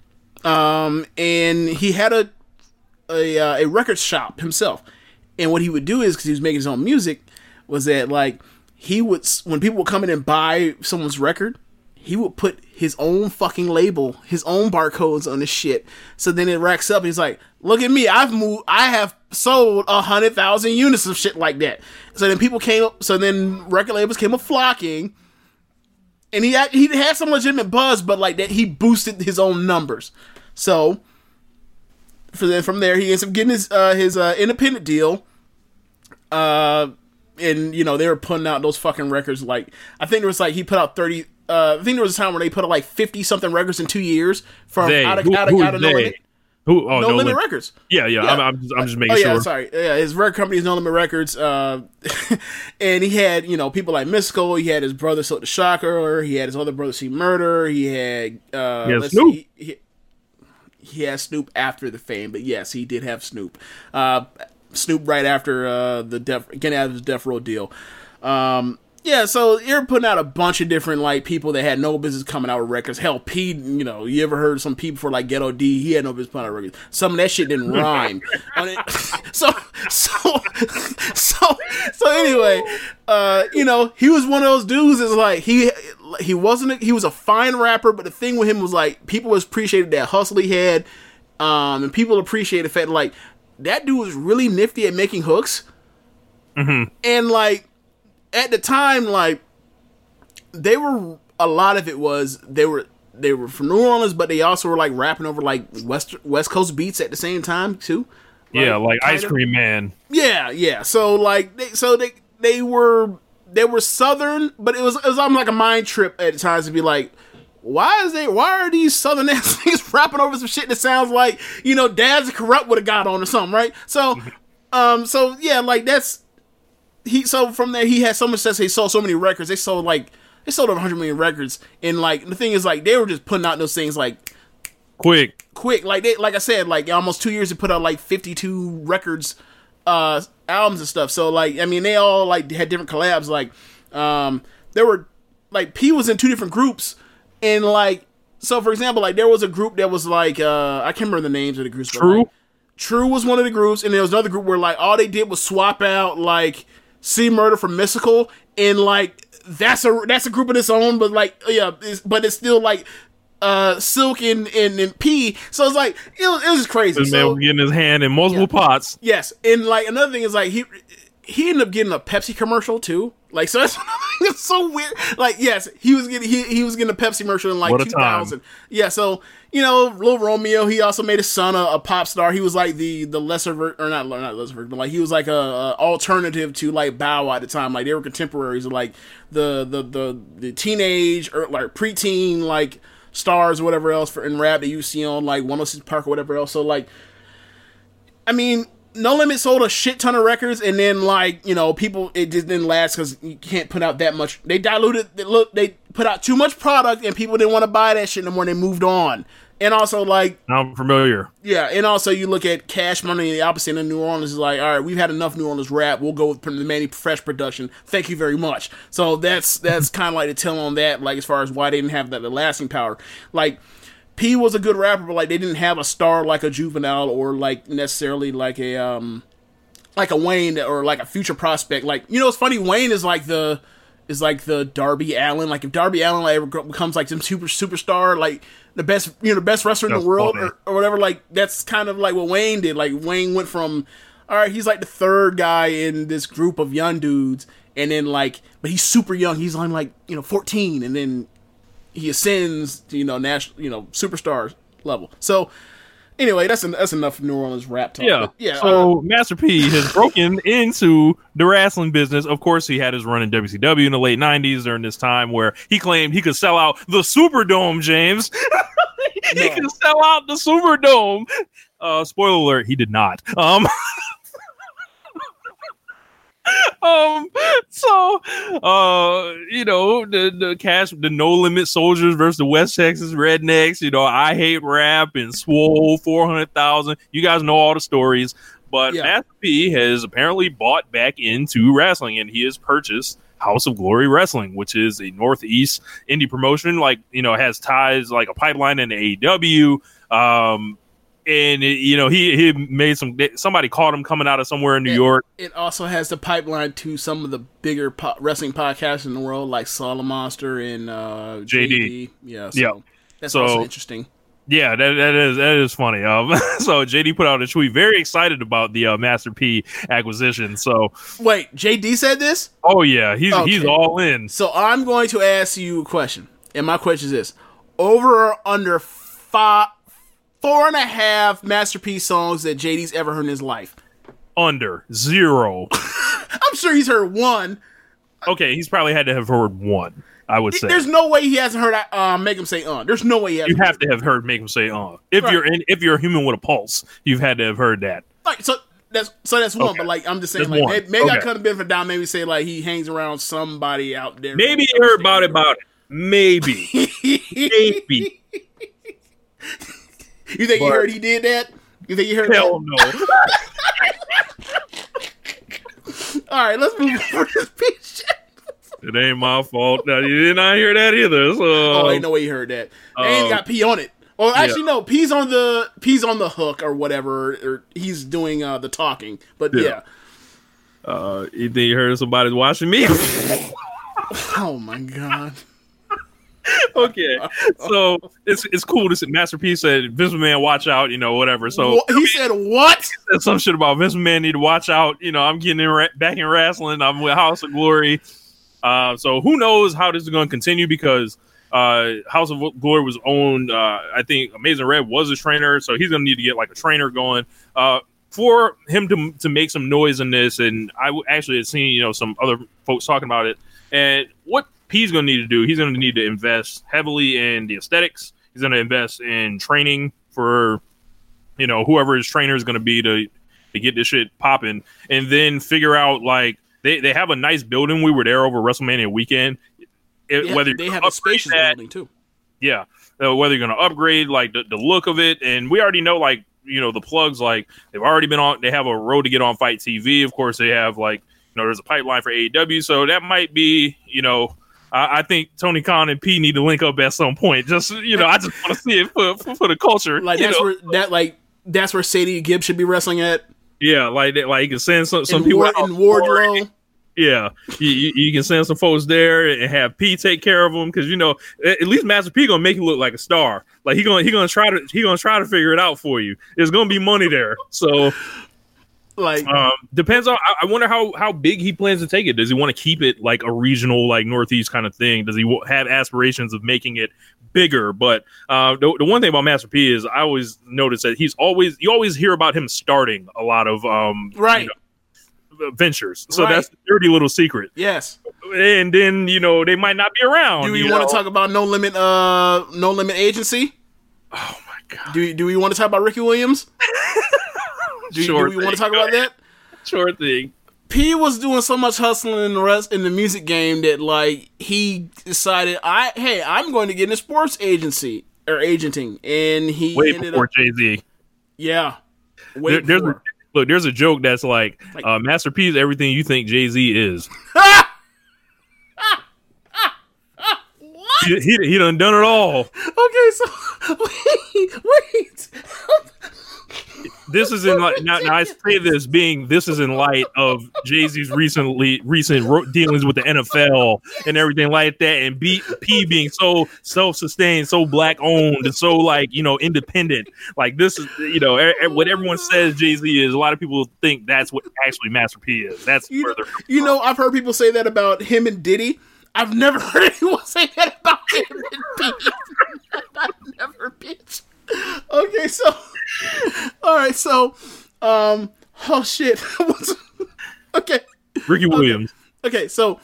um, and he had a a, uh, a record shop himself. And what he would do is because he was making his own music, was that like he would when people would come in and buy someone's record, he would put his own fucking label, his own barcodes on this shit. So then it racks up. He's like, "Look at me! I've moved. I have sold a hundred thousand units of shit like that." So then people came up. So then record labels came a flocking and he had, he had some legitimate buzz, but like that he boosted his own numbers. So for then from there he ends up getting his uh, his uh, independent deal. Uh, and you know they were putting out those fucking records. Like I think there was like he put out thirty. Uh, I think there was a time where they put out like fifty something records in two years from they, out of who, out of, who out of they? no limit. Who? Oh, No, no, limit limit. records. Yeah, yeah. Yeah. I'm, I'm, just, I'm just making oh yeah, sure. sorry. Yeah, his record company is No Limit Records. Uh, and he had you know people like Mystikal. He had his brother Silk the Shocker. He had his other brother C-Murder. He had uh, Yeah, let's Snoop. see, he- he has Snoop after the fame, but yes, he did have Snoop. Uh, Snoop right after uh, the Def, getting out of the Death Row deal. Um, yeah, so you're putting out a bunch of different like people that had no business coming out with records. Hell, P, you know, you ever heard some people for like Ghetto D? He had no business putting out records. Some of that shit didn't rhyme. So, so, so, so anyway, uh, you know, he was one of those dudes. Is like he he wasn't a, he was a fine rapper, but the thing with him was like people was appreciated that hustle he had, um, and people appreciated the fact like that dude was really nifty at making hooks, mm-hmm. and like at the time, like they were a lot of it was they were they were from New Orleans, but they also were like rapping over like west West Coast beats at the same time too. yeah, like Ice kinda- Cream Man. Yeah, yeah. So like they so they they were they were southern, but it was it was almost like a mind trip at times to be like. Why is they? Why are these southern ass niggas rapping over some shit that sounds like you know Dad's corrupt with a god on or something, right? So, um, so yeah, like that's he so from there he had so much success he sold so many records they sold like they sold over 100 million records and like the thing is like they were just putting out those things like Quick. quick like they like i said like almost two years to put out like 52 records uh albums and stuff so like i mean they all like had different collabs like um there were like p was in two different groups and like so for example like there was a group that was like uh i can't remember the names of the groups but, True. like, TRU was one of the groups, and there was another group where like all they did was swap out like C-Murder for Mystikal, and like that's a that's a group of its own, but like yeah, it's, but it's still like uh Silk and, and and P. So it's like it was, it was crazy. This man So, was getting his hand in multiple pots. yes, and like another thing is like he he ended up getting a Pepsi commercial too. Like so that's it's so weird. Like yes, he was getting he, he was getting a Pepsi commercial in like time. 2000. Yeah, so you know, Little Romeo, he also made his son a, a pop star. He was like the the lesser ver- or not not lesser version, but like he was like a, a alternative to like Bow Wow at the time. Like they were contemporaries of like the the the the teenage or like preteen like stars or whatever else for in rap that you see on like 106 Park or whatever else. So like I mean, No Limit sold a shit ton of records, and then like you know, people it just didn't last because you can't put out that much. They diluted. They, look, they put out too much product, and people didn't want to buy that shit no more. And they moved on. And also like I'm familiar. yeah, and also you look at Cash Money, the opposite in New Orleans is like, all right, we've had enough New Orleans rap. We'll go with the Mannie Fresh production. Thank you very much. So that's that's kind of like the tell on that, like as far as why they didn't have that the lasting power. Like P was a good rapper, but like they didn't have a star like a Juvenile or like necessarily like a um like a Wayne or like a future prospect. Like you know, it's funny. Wayne is like the is like the Darby Allin. Like if Darby Allin like, ever becomes like some super superstar, like the best you know the best wrestler in the world or, or whatever. Like that's kind of like what Wayne did. Like Wayne went from all right, he's like the third guy in this group of young dudes, and then like, but he's super young. He's on like you know fourteen, and then he ascends to you know national you know superstar level. So anyway, that's en- that's enough New Orleans rap talk. Yeah. But, yeah. uh, So Master P has broken into the wrestling business. Of course, he had his run in WCW in the late '90s during this time where he claimed he could sell out the Superdome. James, he No. could sell out the Superdome. Uh, spoiler alert: he did not. Um. um so uh you know the the cash the no limit soldiers versus the west texas rednecks you know i hate rap and swole 400000 you guys know all the stories but Yeah. Master P has apparently bought back into wrestling and he has purchased House of Glory Wrestling, which is a Northeast indie promotion, like you know, has ties like a pipeline in AEW. Um, and it, you know, he he made some. Somebody caught him coming out of somewhere in New it- York. It also has the pipeline to some of the bigger po- wrestling podcasts in the world, like Solid Monster and uh, JD. JD. Yeah. So Yeah. That's So- also interesting. Yeah, that, that is that is funny. Um, so JD put out a tweet, very excited about the uh, Master P acquisition. So, Wait, JD said this? oh yeah, he's he's all in. So I'm going to ask you a question, and my question is this: Over or under five, four and a half Master P songs that JD's ever heard in his life? Under zero. I'm sure he's heard one. Okay, he's probably had to have heard one. I would say There's no way he hasn't heard uh, "Make Him Say Uh." There's no way he hasn't. you have to have heard make him say uh. If Right. you're in, if you're a human with a pulse, you've had to have heard that. like so. That's so that's one, Okay. but like I'm just saying, That's like one. maybe, maybe I could have been for down. Maybe say like he hangs around somebody out there. Maybe you heard about it. About it. Maybe. Maybe. You think you heard he did that? You think you heard Hell that? no. All right, let's move on to this piece it ain't my fault. Now, you did not hear that either. So Oh, ain't no way you heard that. They ain't um, got P on it. Well, actually, no. P's on the P's on the hook or whatever. Or he's doing uh, the talking. But Yeah. yeah. uh, you think you heard somebody's watching me? Oh my god. okay, so it's it's cool to see. Master P said Vince McMahon, watch out, you know, whatever. So Wha- he said what? He said some shit about Vince McMahon need to watch out. You know, I'm getting in ra- back in wrestling. I'm with House of Glory. Uh, so who knows how this is going to continue because uh, House of Glory was owned. Uh, I think Amazing Red was a trainer, so he's going to need to get like a trainer going. Uh, for him to to make some noise in this, and I w- actually had seen you know some other folks talking about it. And what P's going to need to do, he's going to need to invest heavily in the aesthetics. He's going to invest in training for you know whoever his trainer is going to be to to get this shit popping, and then figure out like they, they have a nice building. We were there over WrestleMania weekend. It- Yeah, whether they have a spacious that, building too. yeah, uh, whether you're going to upgrade like the, the look of it, and we already know like you know the plugs like they've already been on. They have a road to get on FITE TV. Of course, they have like you know there's a pipeline for AEW, so that might be you know. I I think Tony Khan and P need to link up at some point. Just you know, I just want to see it for, for, for the culture. Like that's know? where that like that's where Sadie Gibbs should be wrestling at. Yeah, like that, like you can send some, some in people Ward, out in Wardlow. Yeah, you, you, you can send some folks there and have P take care of them because you know at at least Master P gonna make you look like a star. Like he gonna he gonna try to he gonna try to figure it out for you. There's gonna be money there. So Like um, depends on. I, I wonder how how big he plans to take it. Does he want to keep it like a regional, like Northeast kind of thing? Does he have aspirations of making it bigger? But uh, the, the one thing about Master P is I always notice that he's always you always hear about him starting a lot of um Right. you know, ventures. So Right. that's the dirty little secret. yes. And then you know they might not be around. Do we you want know? to talk about no limit uh no limit agency? Oh my god! Do do we want to talk about Ricky Williams? Do, Sure do we want to talk about that? Sure thing. P was doing so much hustling in the rest in the music game that like he decided I hey I'm going to get in a sports agency or agenting and he Way ended before Jay Z. yeah way There, there's a, look. There's a joke that's like, Like- uh, Master P is everything you think Jay Z is. he, he he done done it all. okay so wait wait This is in like now, now I say this being this is in light of Jay Z's recently recent ro- dealings with the NFL and everything like that, and B, P being so self sustained, so black owned, and so like you know independent. Like this is you know e- e- what everyone says Jay Z is. A lot of people think that's what actually Master P is. That's you, further. you know I've heard people say that about him and Diddy I've never heard anyone say that about him and P I've never bitch okay so all right so um oh shit okay Ricky Williams. okay, so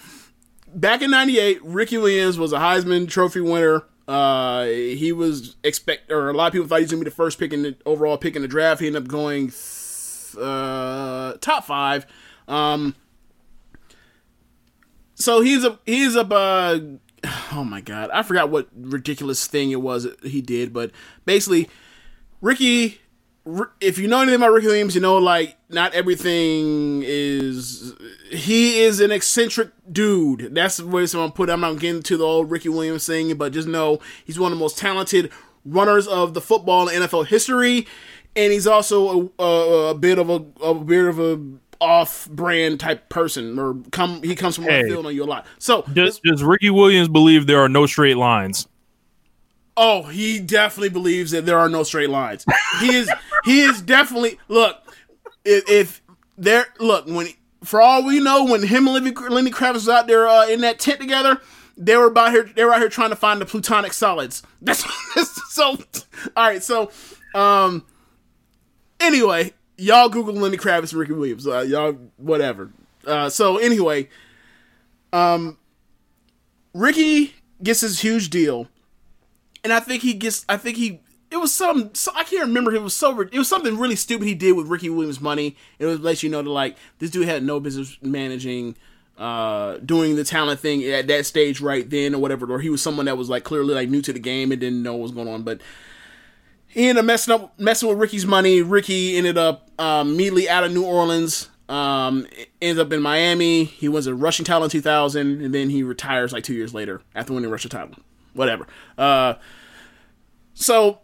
back in '98, Ricky Williams was a Heisman Trophy winner. Uh, he was expect, or a lot of people thought he was gonna be the first pick in the overall pick in the draft. He ended up going th- uh, top five. Um, so he's a he's up. Uh, oh my god, I forgot what ridiculous thing it was he did, but basically, Ricky if you know anything about Ricky Williams, you know like not everything is. He is an eccentric dude. That's the way someone put. it. I'm not getting to the old Ricky Williams thing, but just know he's one of the most talented runners of the football and NFL history, and he's also a, a, a bit of a, a bit of a off-brand type person, or come he comes from Hey. left field on you a lot. So Does, does Ricky Williams believe there are no straight lines? Oh, he definitely believes that there are no straight lines. He is he is definitely look if, if there look when for all we know when him and Lenny, Lenny Kravitz was out there uh, in that tent together, they were about here they were out here trying to find the platonic solids. That's, so all right. So um anyway, y'all Google Lenny Kravitz and Ricky Williams. Uh, y'all whatever. Uh, so anyway, um, Ricky gets his huge deal and I think he gets. I think he. It was some. So, I can't remember. It was so. It was something really stupid he did with Ricky Williams' money. It was let you know that like this dude had no business managing, uh, doing the talent thing at that stage right then or whatever. Or he was someone that was like clearly like new to the game and didn't know what was going on. But he ended up messing up messing with Ricky's money. Ricky ended up um, immediately out of New Orleans. Um, ends up in Miami. He was a rushing title in 2000, and then he retires like two years later after winning rushing title. Whatever. Uh, so,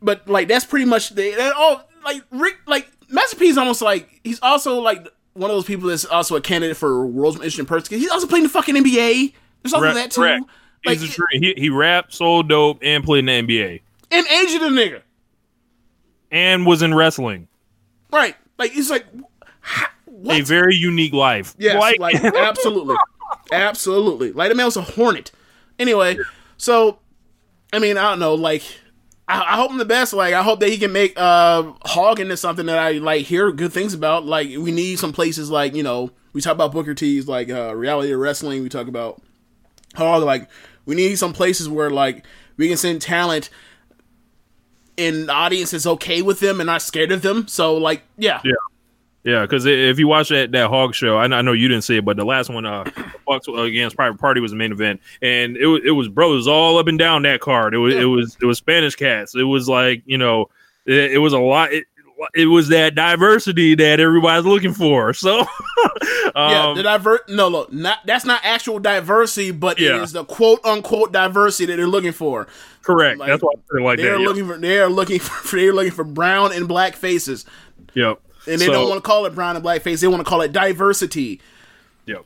but like that's pretty much the that all like Rick like Master P is almost like he's also like one of those people that's also a candidate for World's Most Interesting Person. He's also playing the fucking NBA. There's also that too. correct. Like, He's a tree. He, he rapped, sold dope, and played in the NBA, and aged a nigga. and was in wrestling. Right. Like it's like what? A very unique life. Yes, Like- like, absolutely, absolutely. Like the man was a hornet. Anyway, so I mean, I don't know. Like, I, I hope him the best. Like, I hope that he can make uh Hog into something that I like hear good things about. Like, we need some places like you know we talk about Booker T's like uh, reality of wrestling. We talk about Hog. Like, we need some places where like we can send talent. And the audience is okay with them and not scared of them. So, like, yeah, Yeah. Yeah, because if you watch that that Hog show, I, I know you didn't see it, but the last one, uh, Bucks against Private Party was the main event, and it was bro, it was all up and down that card. It was it was it was Spanish cats. It was like you know, it, it was a lot. It, it was that diversity that everybody's looking for. So, Yeah, um, the diver no, look, not that's not actual diversity, but Yeah. it is the quote unquote diversity that they're looking for. correct. like, That's why it like They're that. looking for they're looking for they're looking for brown and black faces, Yep. And they So- don't want to call it brown and black face. They want to call it diversity. Yep.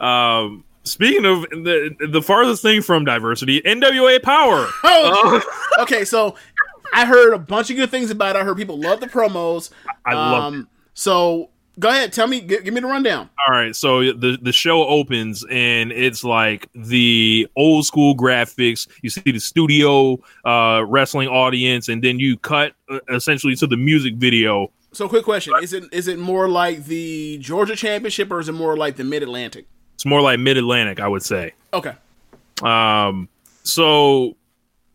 Um, speaking of the the farthest thing from diversity, NWA Power. Oh, okay. So I heard a bunch of good things about it. I heard people love the promos. I love Um, so go ahead, tell me, gi- give me the rundown. All right, so the the show opens and it's like the old school graphics. You see the studio uh, wrestling audience, and then you cut uh, essentially to the music video. So, quick question: Is it is it more like the Georgia Championship, or is it more like the Mid Atlantic? It's more like mid Atlantic, I would say. Okay. Um, so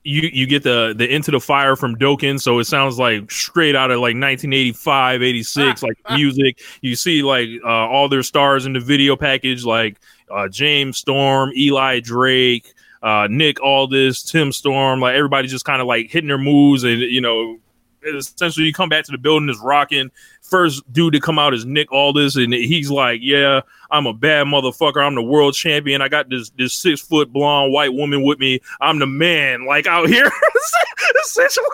you you get the the into the fire from Dokken, so it sounds like straight out of like 1985, 86, like music. You see like uh, all their stars in the video package, like uh, James Storm, Eli Drake, uh, Nick Aldis, Tim Storm, like everybody just kind of like hitting their moves, and you know. Essentially, you come back to the building is rocking. First dude to come out is Nick Aldis, and he's like, "Yeah, I'm a bad motherfucker. I'm the world champion. I got this this six foot blonde white woman with me. I'm the man, like out here, essentially."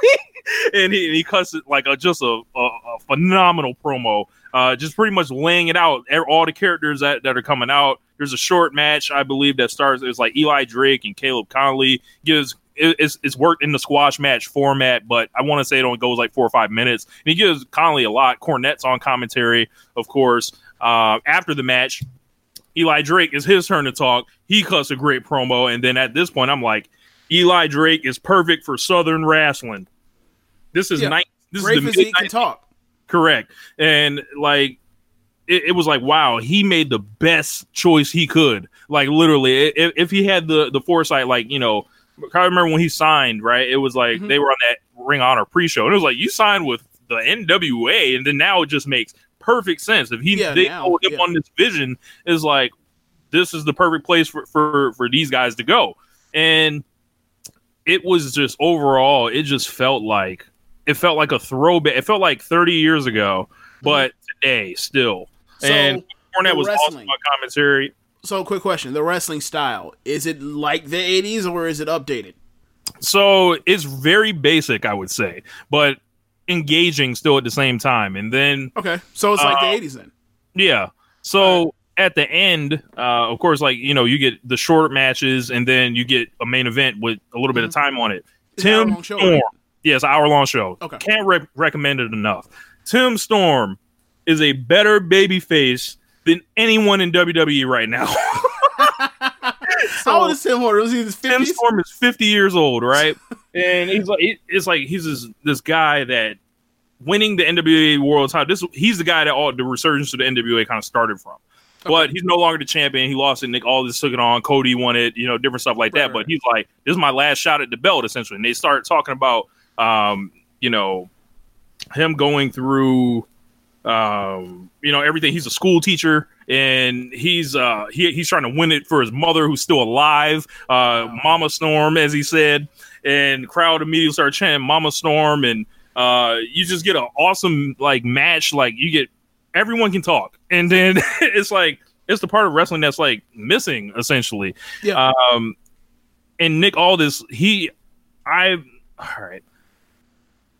And he, and he cuts it like a, just a, a, a phenomenal promo, uh, just pretty much laying it out. All the characters that, that are coming out. There's a short match, I believe, that starts. It's like Eli Drake and Caleb Konley gives. It- It's, it's worked in the squash match format, but I want to say it only goes like four or five minutes. And he gives Konley a lot. Cornette's on commentary, of course. Uh, after the match, Eli Drake is his turn to talk. He cuts a great promo, and then at this point, I'm like, Eli Drake is perfect for Southern wrestling. This is Yeah. night. This Great is the physique can talk. correct, and like it, it was like, wow, he made the best choice he could. Like literally, if, if he had the the foresight, like you know, I remember when he signed, right? It was like Mm-hmm. they were on that Ring Honor pre-show, and it was like you signed with the NWA, and then now it just makes perfect sense. If he Yeah, they now, told him yeah. on this vision, is like this is the perfect place for for for these guys to go, and it was just overall, it just felt like it felt like a throwback. It felt like 30 years ago, but today still. Mm-hmm. So, and Cornette was awesome wrestling. on commentary. So, quick question: the wrestling style is it like the '80s or is it updated? So it's very basic, I would say, but engaging still at the same time. And then Okay, so it's like Uh, the '80s then. Yeah. So at the end, uh, of course, like you know, you get the short matches, and then you get a main event with a little bit of time on it. It's Tim Storm, right? yes, hour long show. Okay. can't re- recommend it enough. Tim Storm is a better baby face than anyone in WWE right now. How old is Tim Horner? Was he in his Tim Storm is 50 years old, right? and he's like, it- it's like he's this, this guy that winning the NWA World Title. This he's the guy that all the resurgence of the NWA kind of started from. But he's no longer the champion. He lost it. Nick Aldis took it on. Cody won it. You know, different stuff like that. Right, But he's like, this is my last shot at the belt, essentially. And they start talking about, um, you know, him going through um, you know everything. He's a school teacher, and he's uh, he, he's trying to win it for his mother, who's still alive. Uh, Mama Storm, as he said, and crowd immediately start chanting Mama Storm, and uh, you just get an awesome like match. Like you get everyone can talk, and then it's like it's the part of wrestling that's like missing essentially. Yeah. Um, and Nick Aldis, he, I, all right,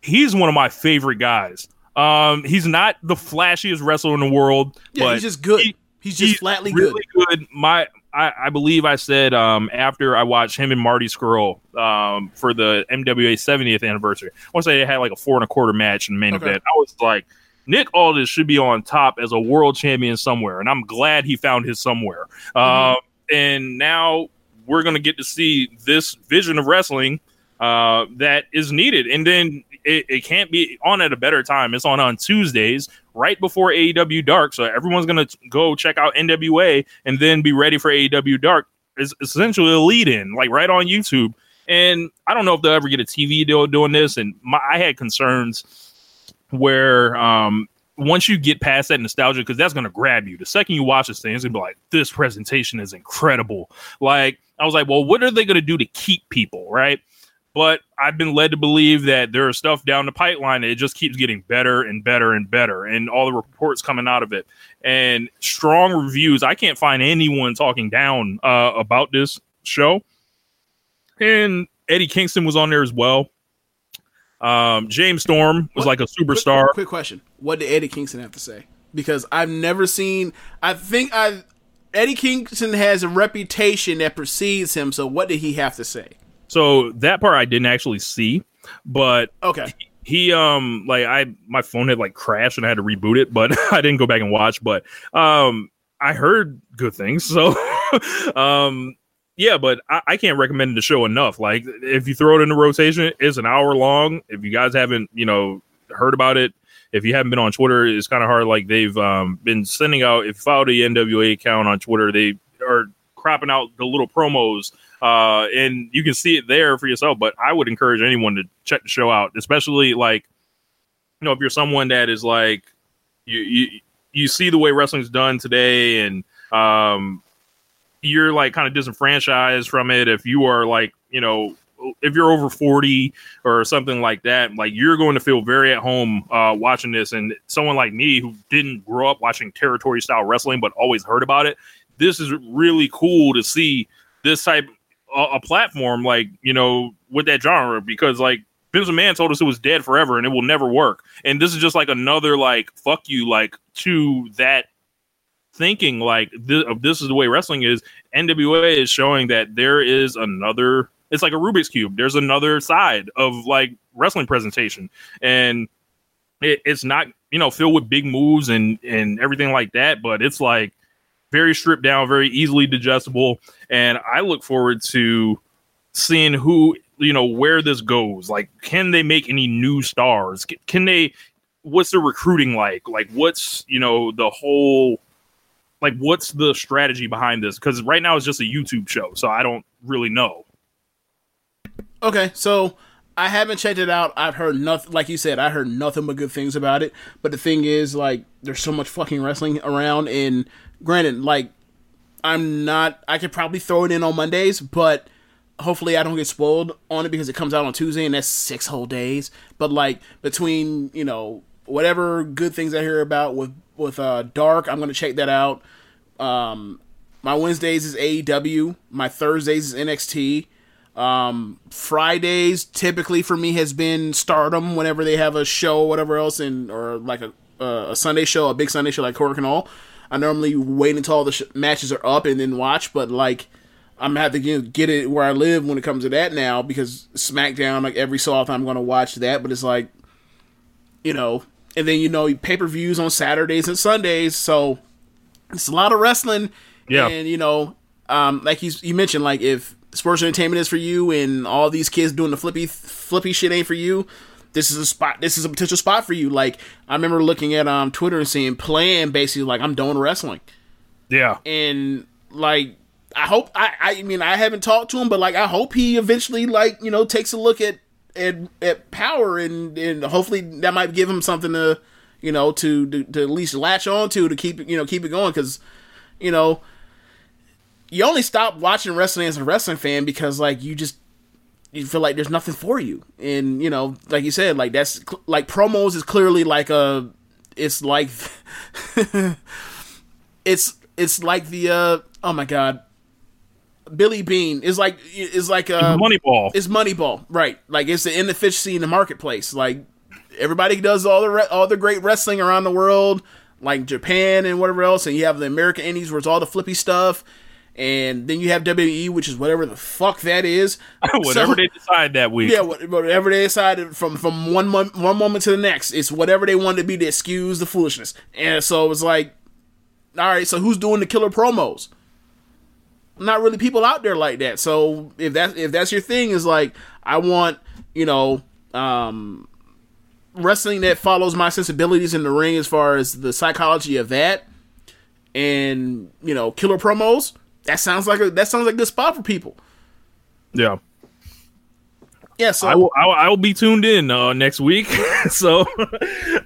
he's one of my favorite guys. Um, he's not the flashiest wrestler in the world, Yeah, but he's just good. he- he's just flatly good. really good. My, I, I believe I said um, after I watched him and Marty Scurll um, for the NWA 70th anniversary, I want to say they had like a four and a quarter match in the main Okay. event. I was like, Nick Aldis should be on top as a world champion somewhere, and I'm glad he found his somewhere. Mm-hmm. Um, and now we're gonna get to see this vision of wrestling uh, that is needed, and then it, it can't be on at a better time. It's on on Tuesdays, right before AEW Dark, so everyone's gonna go check out NWA and then be ready for AEW Dark. It's essentially a lead-in, like right on YouTube. And I don't know if they'll ever get a TV deal doing this. And my, I had concerns where um once you get past that nostalgia, because that's gonna grab you. The second you watch this thing, it's gonna be like, this presentation is incredible. Like, I was like, well, what are they gonna do to keep people, right? But I've been led to believe that there is stuff down the pipeline that it just keeps getting better and better and better, and all the reports coming out of it and strong reviews. I can't find anyone talking down uh, about this show. And Eddie Kingston was on there as well. Um, James Storm was like a superstar. Quick, quick question: What did Eddie Kingston have to say? Because I've never seen. I think I Eddie Kingston has a reputation that precedes him. So what did he have to say? So that part I didn't actually see, but Okay. he um like I my phone had like crashed and I had to reboot it, but I didn't go back and watch. But um I heard good things, so um yeah, but I, I can't recommend the show enough. Like if you throw it in the rotation, it's an hour long. If you guys haven't you know heard about it, if you haven't been on Twitter, it's kind of hard. Like they've um, been sending out. If you follow the NWA account on Twitter, they are cropping out the little promos, uh, and you can see it there for yourself. But I would encourage anyone to check the show out, especially like you know if you're someone that is like you you you see the way wrestling's done today, and um, you're like kind of disenfranchised from it. If you are like you know if you're over 40 or something like that, like you're going to feel very at home uh, watching this. And someone like me who didn't grow up watching territory style wrestling but always heard about it, this is really cool to see this type a, a platform like you know with that genre because like Vince McMahon told us it was dead forever and it will never work. And this is just like another like fuck you like to that thinking like this, this is the way wrestling is. NWA is showing that there is another it's like a Rubik's cube. There's another side of like wrestling presentation, and it, it's not you know filled with big moves and and everything like that, but it's like very stripped down, very easily digestible, and I look forward to seeing who you know where this goes. Like, can they make any new stars? Can, they? What's the recruiting like? Like, what's you know the whole like what's the strategy behind this? Because right now it's just a YouTube show, so I don't really know. Okay, so I haven't checked it out. I've heard nothing. Like you said, I heard nothing but good things about it. But the thing is, like, there's so much fucking wrestling around. And granted, like, I'm not. I could probably throw it in on Mondays, but hopefully I don't get spoiled on it because it comes out on Tuesday, and that's six whole days. But like between you know whatever good things I hear about with with uh Dark, I'm gonna check that out. Um, my Wednesdays is AEW. My Thursdays is NXT. Um, Fridays typically for me has been Stardom whenever they have a show whatever else, and or like a uh, a Sunday show, a big Sunday show like Korakuen Hall. I normally wait until all the sh- matches are up and then watch, but like I'm gonna have to get, get it where I live when it comes to that now because SmackDown, like every so often, I'm gonna watch that, but it's like, you know, and then you know pay per views on Saturdays and Sundays, so it's a lot of wrestling. Yeah. and you know, um, like you you mentioned, like if sports entertainment is for you, and all these kids doing the flippy flippy shit ain't for you. This is a spot. This is a potential spot for you. Like I remember looking at um Twitter and seeing playing basically like I'm doing wrestling Yeah, and like I hope I I mean I haven't talked to him, but like I hope he eventually like you know takes a look at at at power and and hopefully that might give him something to you know, to to, to at least latch on to to keep you know, keep it going because, you know, you only stop watching wrestling as a wrestling fan because like you just you feel like there's nothing for you, and you know, like you said, like that's like promos is clearly like a, it's like, it's it's like the uh oh my god. Billy Beane is like is like uh Moneyball. It's Moneyball, right? Like it's the inefficiency in the marketplace. Like everybody does all the re- all the great wrestling around the world, like Japan and whatever else, and you have the American Indies where it's all the flippy stuff, and then you have WWE, which is whatever the fuck that is. Whatever So- they decide that week. yeah, whatever they decided from from one month, one moment to the next, it's whatever they wanted to be to excuse the foolishness. And so it was like, all right, so who's doing the killer promos? Not really people out there like that. So if that if that's your thing, is like I want you know um, wrestling that follows my sensibilities in the ring as far as the psychology of that, and you know killer promos. That sounds like a that sounds like a good spot for people. Yeah. Yeah, so I will, I will, I will be tuned in uh, next week. so,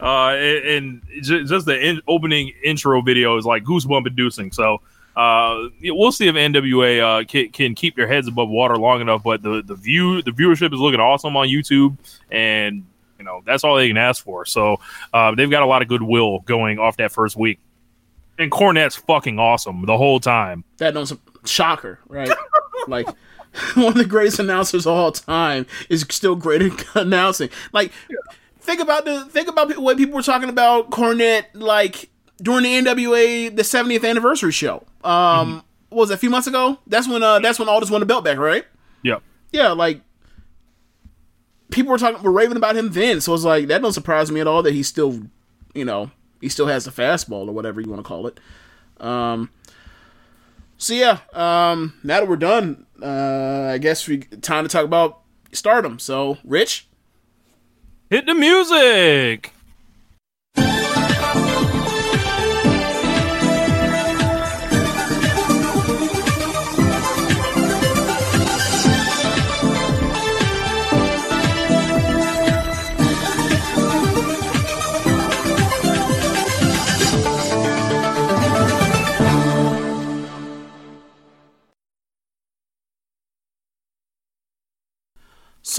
uh, and, and ju- just the in, opening intro video is like goosebump inducing. So, uh, we'll see if NWA uh, can, can keep their heads above water long enough. But the, the view, the viewership is looking awesome on YouTube, and you know that's all they can ask for. So, uh, they've got a lot of goodwill going off that first week. And Cornette's fucking awesome the whole time. that don't shocker, right? like one of the greatest announcers of all time is still great at announcing. Like think about the think about what people were talking about Cornette like during the NWA the 70th anniversary show. Um what was it, a few months ago? That's when uh that's when Aldis won the belt back, right? Yep. Yeah, like people were talking were raving about him then, so it's like that don't surprise me at all that he's still, you know, he still has the fastball or whatever you want to call it. Um so yeah, um now that we're done, uh I guess we time to talk about stardom. So, Rich, Hit the music.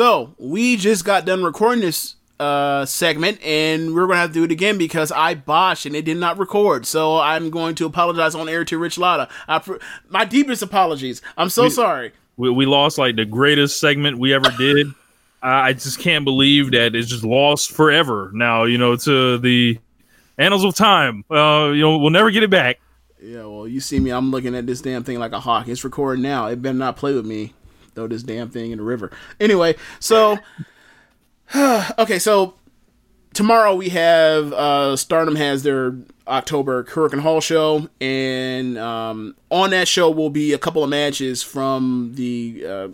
So we just got done recording this uh, segment, and we're gonna have to do it again because I botched and it did not record. So I'm going to apologize on air to Rich Latta. I pr- my deepest apologies. I'm so sorry. we, we lost like the greatest segment we ever did. I I just can't believe that it's just lost forever now. You know, to the annals of time. Uh, you know, we'll never get it back. Yeah, well, you see me. I'm looking at this damn thing like a hawk. It's recording now. It better not play with me. Throw this damn thing in the river. Anyway, so okay, so tomorrow we have uh Stardom has their October Hurricane Hall show, and um, on that show will be a couple of matches from the uh,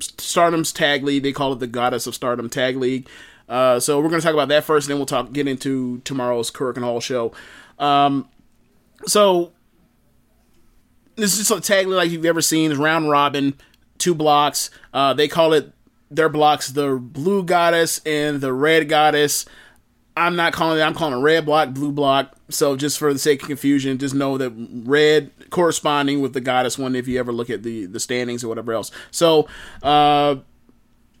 Stardom's Tag League. They call it the Goddess of Stardom Tag League. Uh, so we're going to talk about that first, and then we'll talk get into tomorrow's Hurricane Hall show. Um, so this is just a tag league like you've ever seen. It's round robin, two blocks. Uh, they call it their blocks the blue goddess and the red goddess. I'm not calling it. I'm calling it red block, blue block. So just for the sake of confusion, just know that red corresponding with the goddess one. If you ever look at the the standings or whatever else. So uh,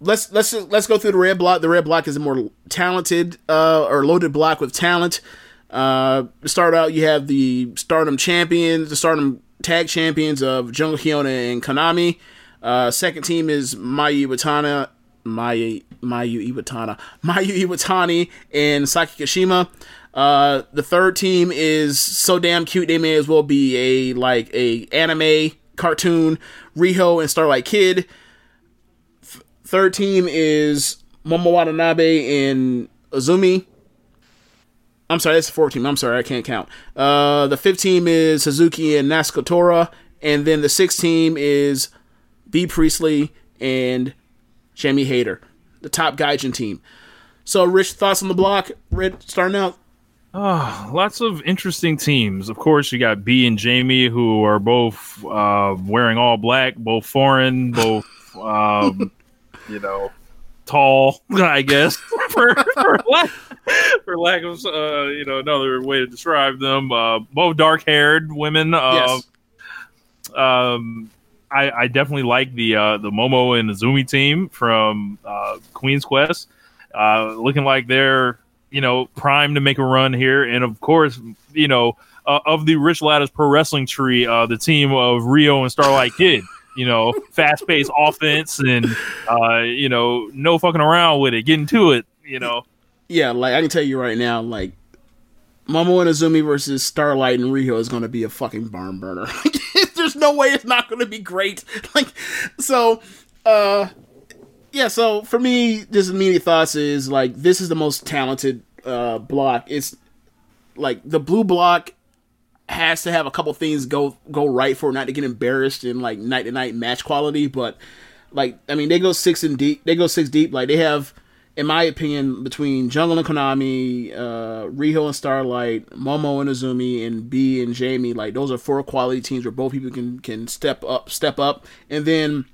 let's let's let's go through the red block. The red block is a more talented uh, or loaded block with talent. Uh, start out, you have the Stardom champions, the Stardom tag champions of Jungle Kyona and Konami. Uh, second team is Mayu Iwatani, Mayu Mayu Iwatani, Mayu Iwatani and Saki Kashima. Uh, the third team is so damn cute they may as well be a like a anime cartoon. Riho and Starlight Kid. Th- third team is Momo Watanabe and Azumi. I'm sorry, that's the fourth team. I'm sorry, I can't count. Uh, the fifth team is Suzuki and Natsuko Tora, and then the sixth team is Bea Priestley and Jamie Hayter, the top Gaijin team. So, Rich, thoughts on the block? Red starting out. Ah, lots of interesting teams. Of course, you got B and Jamie, who are both uh, wearing all black, both foreign, both um, you know, tall, I guess, for, for lack for lack of uh, you know another way to describe them. Uh, both dark haired women. Uh, Yes. um, I, I definitely like the uh, the Momo and Azumi team from uh, Queen's Quest. Uh, looking like they're you know primed to make a run here, and of course, you know uh, of the Rich Ladders Pro Wrestling tree, uh, the team of Riho and Starlight Kid. You know, fast paced offense, and uh, you know, no fucking around with it, getting to it. You know, Yeah, like I can tell you right now, like Momo and Azumi versus Starlight and Riho is going to be a fucking barn burner. No way it's not going to be great. Like, so, uh, yeah. So for me, just immediate thoughts is like this is the most talented uh block. It's like the blue block has to have a couple things go go right for not to get embarrassed in like night to night match quality, but like I mean they go six and deep. They go six deep. Like they have, in my opinion, between Jungle and Konami, uh, Riho and Starlight, Momo and Azumi, and Bea and Jamie. Like those are four quality teams where both people can can step up, step up, and then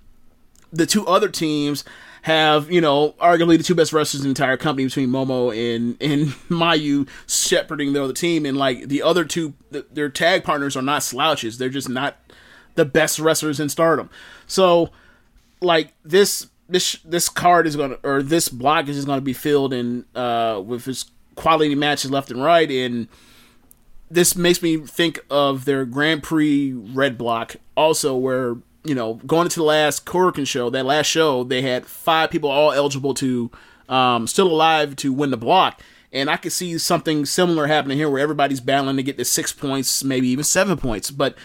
the two other teams have, you know, arguably the two best wrestlers in the entire company between Momo and and Mayu shepherding the other team, and like the other two, th- their tag partners are not slouches. They're just not the best wrestlers in Stardom. So, like this this this card is gonna or this block is just gonna be filled in uh with his quality matches left and right, and this makes me think of their Grand Prix red block also where you know going into the last Korakuen show that last show they had five people all eligible to um, still alive to win the block and I could see something similar happening here where everybody's battling to get the six points maybe even seven points but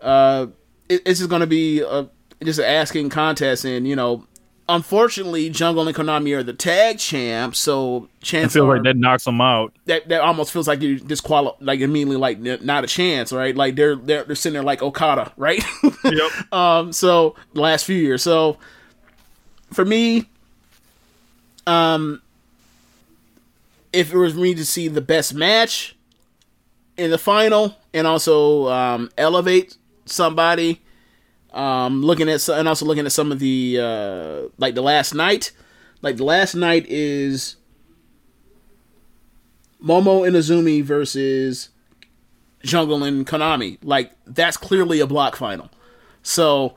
uh, it, it's just going to be a, just an asking contest and you know unfortunately Jungle and Konami are the tag champs so I chances feel are like that knocks them out. that that almost feels like you disqual like immediately like not a chance, right? Like they're they're they're sitting there like Okada, right? Yep. um, so the last few years, so for me, um, if it was me to see the best match in the final and also um, elevate somebody, um, looking at and also looking at some of the uh, like the last night, like the last night is Momo and Azumi versus Jungle and Konami. Like that's clearly a block final. So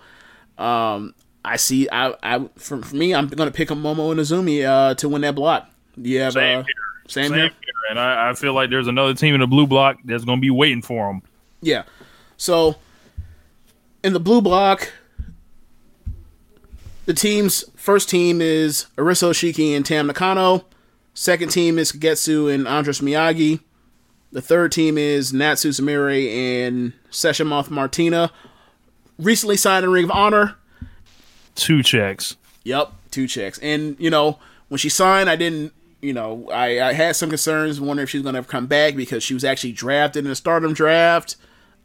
um I see I I for, for me I'm gonna pick a Momo and Azumi uh to win that block. Yeah, Same uh, here. same, Same here? here. And I, I feel like there's another team in the blue block that's going to be waiting for them. Yeah. So in the blue block, the team's first team is Arisa Hoshiki and Tam Nakano. Second team is Kagetsu and Andras Miyagi. The third team is Natsu Sumire and Session Moth Martina. Recently signed in Ring of Honor. Two checks. Yep, two checks. And you know, when she signed, I didn't. You know, I, I had some concerns, wondering if she was going to come back because she was actually drafted in the Stardom draft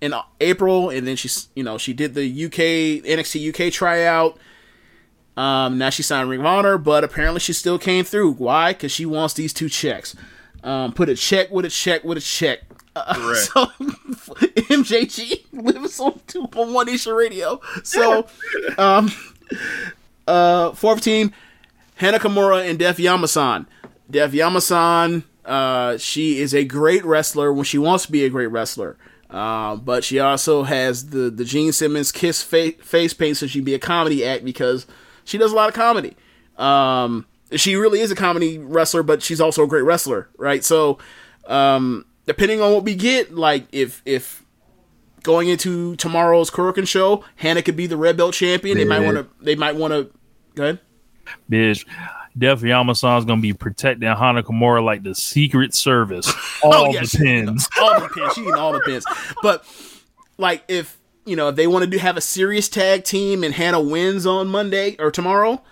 in April, and then she's you know she did the UK NXT UK tryout. Um, now she signed Ring of Honor, but apparently she still came through. Why? Because she wants these two checks. Um, put a check with a check with a check. Uh, Correct. so MJG lives on two on One Nation Radio. So, um, uh, fourth team, Hana Kimura and Death Yamasan. Death Yamasan, uh, she is a great wrestler when she wants to be a great wrestler. Uh, but she also has the the Gene Simmons kiss fa- face paint, so she'd be a comedy act because she does a lot of comedy. Um, she really is a comedy wrestler, but she's also a great wrestler, right? So, um, depending on what we get, like if if going into tomorrow's Korakuen show, Hana could be the red belt champion. They might want to. They might want to. Go ahead. Bitch. Death Yamasan's going to be protecting Hana Kimura like the Secret Service. All Oh, yeah, the pins. all the pins. She eating all the pins. But like if you know if they want to do have a serious tag team and Hana wins on Monday or tomorrow,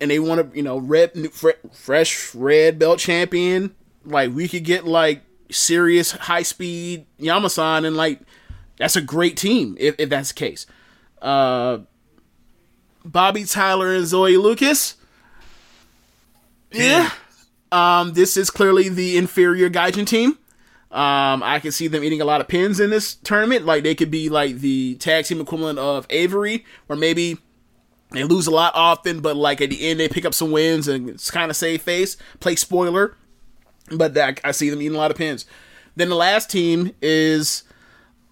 and they want to you know red new, fre- fresh red belt champion, like we could get like serious high speed Yamasan and like that's a great team if, if that's the case. Uh, Bobbi Tyler and Zoe Lucas. Yeah. Um, this is clearly the inferior Gaijin team. Um, I can see them eating a lot of pins in this tournament. Like they could be like the tag team equivalent of Avery, or maybe They lose a lot often, but like at the end they pick up some wins and it's kind of save face. Play spoiler, but I, I see them eating a lot of pins. Then the last team is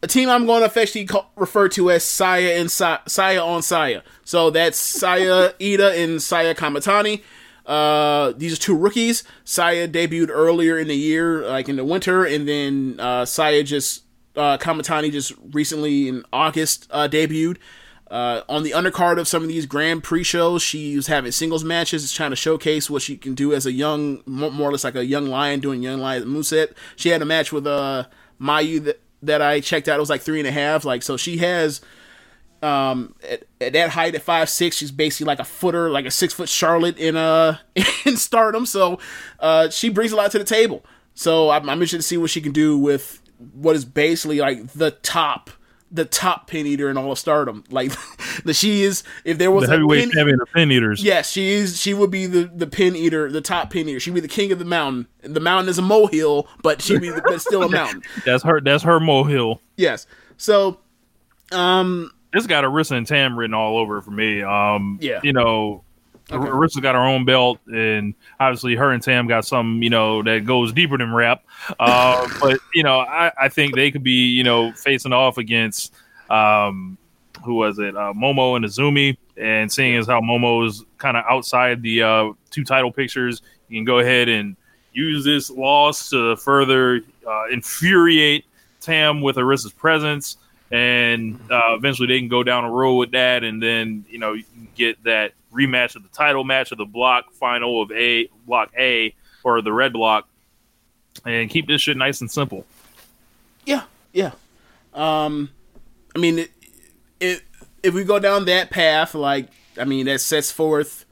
a team I'm going to affectionately call, refer to as Saya and Sa- Saya on Saya. So that's Saya Iida and Saya Kamitani. Uh, these are two rookies. Saya debuted earlier in the year, like in the winter, and then uh, Saya just uh, Kamitani just recently in August uh, debuted. Uh, on the undercard of some of these Grand Prix shows, she was having singles matches, trying to showcase what she can do as a young, more, more or less like a young lion doing young lion moveset. She had a match with uh Mayu that, that I checked out. It was like three and a half. Like so, she has um at, at that height at five six, she's basically like a footer, like a six foot Charlotte in uh in Stardom. So uh she brings a lot to the table. So I'm, I'm interested to see what she can do with what is basically like the top the top pin eater in all of Stardom. Like the she is if there was The a heavyweight pin, champion of pin eaters. Yes, she is. She would be the, the pin eater, the top pin eater. She'd be the king of the mountain. The mountain is a molehill, but she'd be, the, but still a mountain. That's her. That's her molehill. Yes. So, um, It's got Arissa and Tam written all over it for me. Um, Yeah. You know, Okay. Arissa got her own belt, and obviously her and Tam got some, you know, that goes deeper than rap. Uh, but you know, I, I think they could be, you know, facing off against um, who was it, uh, Momo and Azumi, and seeing as how Momo is kind of outside the uh, two title pictures, you can go ahead and use this loss to further uh, infuriate Tam with Arissa's presence, and uh, eventually they can go down a road with that, and then you know get that rematch of the title match of the block final of A block A or the red block, and keep this shit nice and simple. yeah, yeah. Um, I mean, it, it, if we go down that path, like, I mean, that sets forth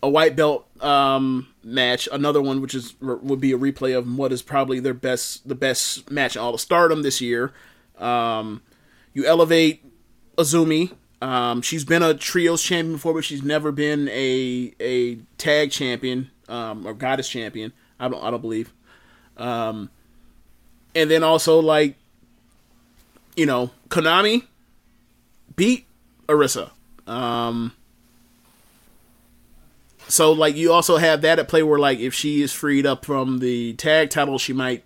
a white belt um match. Another one, which is would be a replay of what is probably their best, the best match in all of Stardom this year. Um, you elevate Azumi. Um, she's been a trios champion before, but she's never been a a tag champion um, or goddess champion. I don't I don't believe. Um, and then also like, you know, Konami beat Arisa. Um, so like you also have that at play where like if she is freed up from the tag title, she might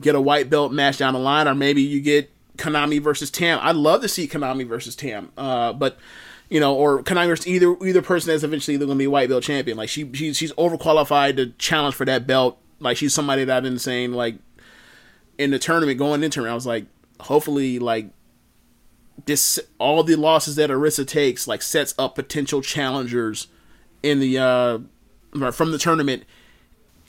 get a white belt match down the line, or maybe you get Konami versus Tam. I'd love to see Konami versus Tam, uh, but you know, or Konami versus either either person that's eventually going to be white belt champion. Like she, she she's overqualified to challenge for that belt. Like she's somebody that I've been saying like in the tournament going into it. I was like, hopefully like this all the losses that Arisa takes like sets up potential challengers in the uh from the tournament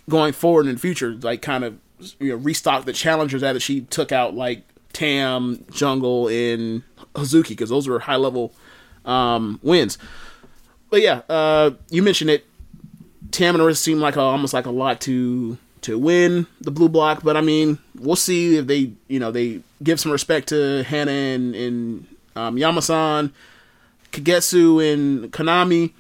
going forward in the future. Like kind of you know restock the challengers that she took out like Tam, Jungle, and Hazuki because those were high level um, wins. But yeah, uh, you mentioned it. Tam and Arisa seem like a, almost like a lot to to win the blue block, but I mean, we'll see if they you know they give some respect to Hana and, and um, Yamasan, Kagetsu and Konami.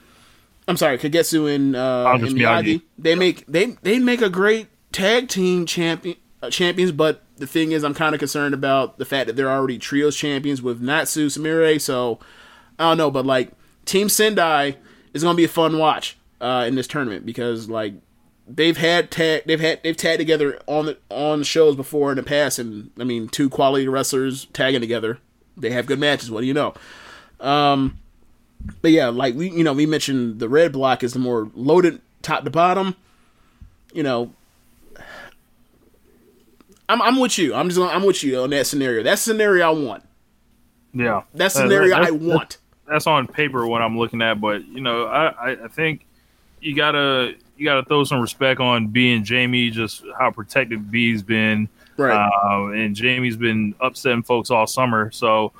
I'm sorry, Kagetsu and, uh, and Miyagi. Miyagi. They make they they make a great tag team champion uh, champions, but the thing is, I'm kind of concerned about the fact that they're already trios champions with Natsu Sumire. So I don't know, but like Team Sendai is gonna be a fun watch uh, in this tournament because like they've had tag they've had they've tagged together on the on the shows before in the past, and I mean two quality wrestlers tagging together, they have good matches. What do you know? Um, but yeah, like we you know we mentioned the red block is the more loaded top to bottom. You know, I'm I'm with you. I'm just I'm with you on that scenario. That scenario I want. Yeah, That scenario that's- I want. That's on paper what I'm looking at, but you know, I, I, I think you gotta you gotta throw some respect on Bea and Jamie, just how protective Bea's been, Right. Uh, and Jamie's been upsetting folks all summer, so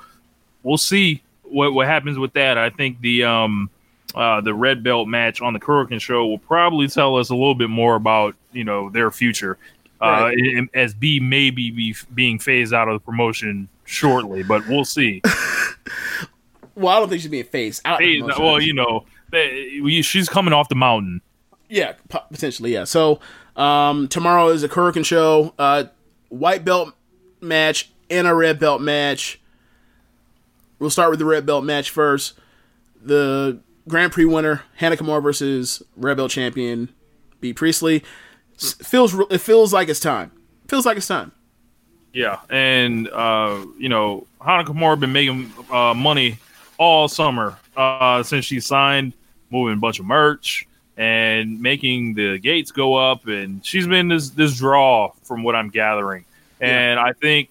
we'll see what what happens with that. I think the um uh, the red belt match on the Korakuen show will probably tell us a little bit more about you know their future. Uh, Right. and- as Bea may be, be being phased out of the promotion shortly, but we'll see. Well, I don't think she's being phased out. of the Phased- well, you know, they- she's coming off the mountain. Yeah, potentially, yeah. So um, tomorrow is a Korakuen show, uh, white belt match and a red belt match. We'll start with the red belt match first. The Grand Prix winner Hana Kimura versus Red Belt champion Bea Priestley. Feels it feels like it's time. Feels like it's time. Yeah, and uh, you know, Hana Kimura been making uh, money all summer uh, since she signed, moving a bunch of merch and making the gates go up, and she's been this this draw from what I'm gathering. And I think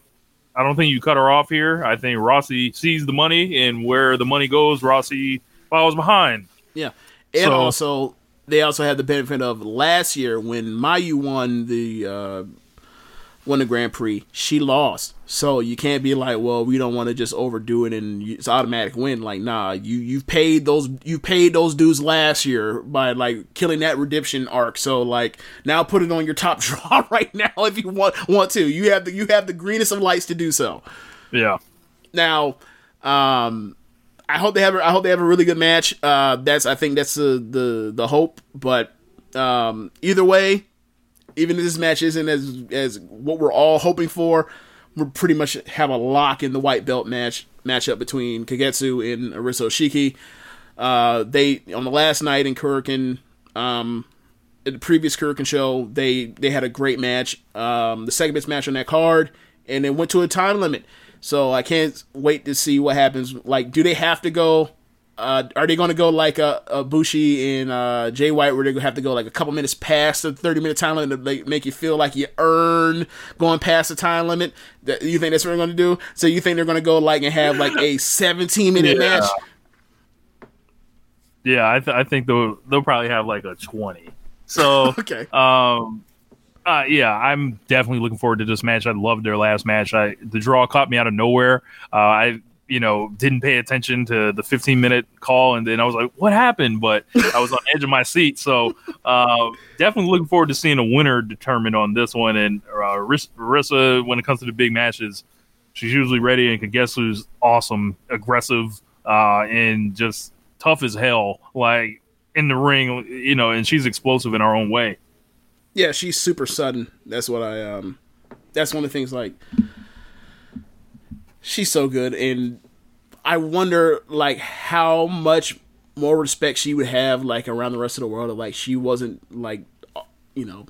I don't think you cut her off here. I think Rossy sees the money, and where the money goes, Rossy follows behind. Yeah, and So- also they also had the benefit of last year when Mayu won the uh, won the Grand Prix. She lost, so you can't be like, well, we don't want to just overdo it and it's automatic win. Like, nah, you you paid those you paid those dudes last year by like killing that redemption arc. So like now put it on your top draw right now if you want want to. You have the you have the greenest of lights to do so. Yeah, Now, um, I hope they have. a- I hope they have a really good match. Uh, that's. I think that's the the the hope. But um, either way, even if this match isn't as as what we're all hoping for, we pretty much have a lock in the white belt match matchup between Kagetsu and Arisa Hoshiki. Uh, they on the last night in Korakuen, um, at the previous Korakuen show, they they had a great match. Um, the second best match on that card, and it went to a time limit. So I can't wait to see what happens. Like, do they have to go? Uh, are they going to go like a, a Bushi and uh, Jay White, where they're going to have to go like a couple minutes past the thirty minute time limit to make, make you feel like you earned going past the time limit? That you think that's what they're going to do? So you think they're going to go like and have like a seventeen minute Yeah. match? yeah. I, th- I think they'll they'll probably have like a twenty. So Okay. Um, uh, yeah, I'm definitely looking forward to this match. I loved their last match. I the draw caught me out of nowhere. Uh, I you know didn't pay attention to the 15 minute call, and then I was like, "What happened?" But I was on the edge of my seat. So uh, definitely looking forward to seeing a winner determined on this one. And uh, Ris- Marissa, when it comes to the big matches, she's usually ready and can guess who's awesome, aggressive, uh, and just tough as hell. Like in the ring, you know, and she's explosive in her own way. Yeah, she's super sudden. That's what I um that's one of the things like she's so good and I wonder like how much more respect she would have like around the rest of the world if like she wasn't like you know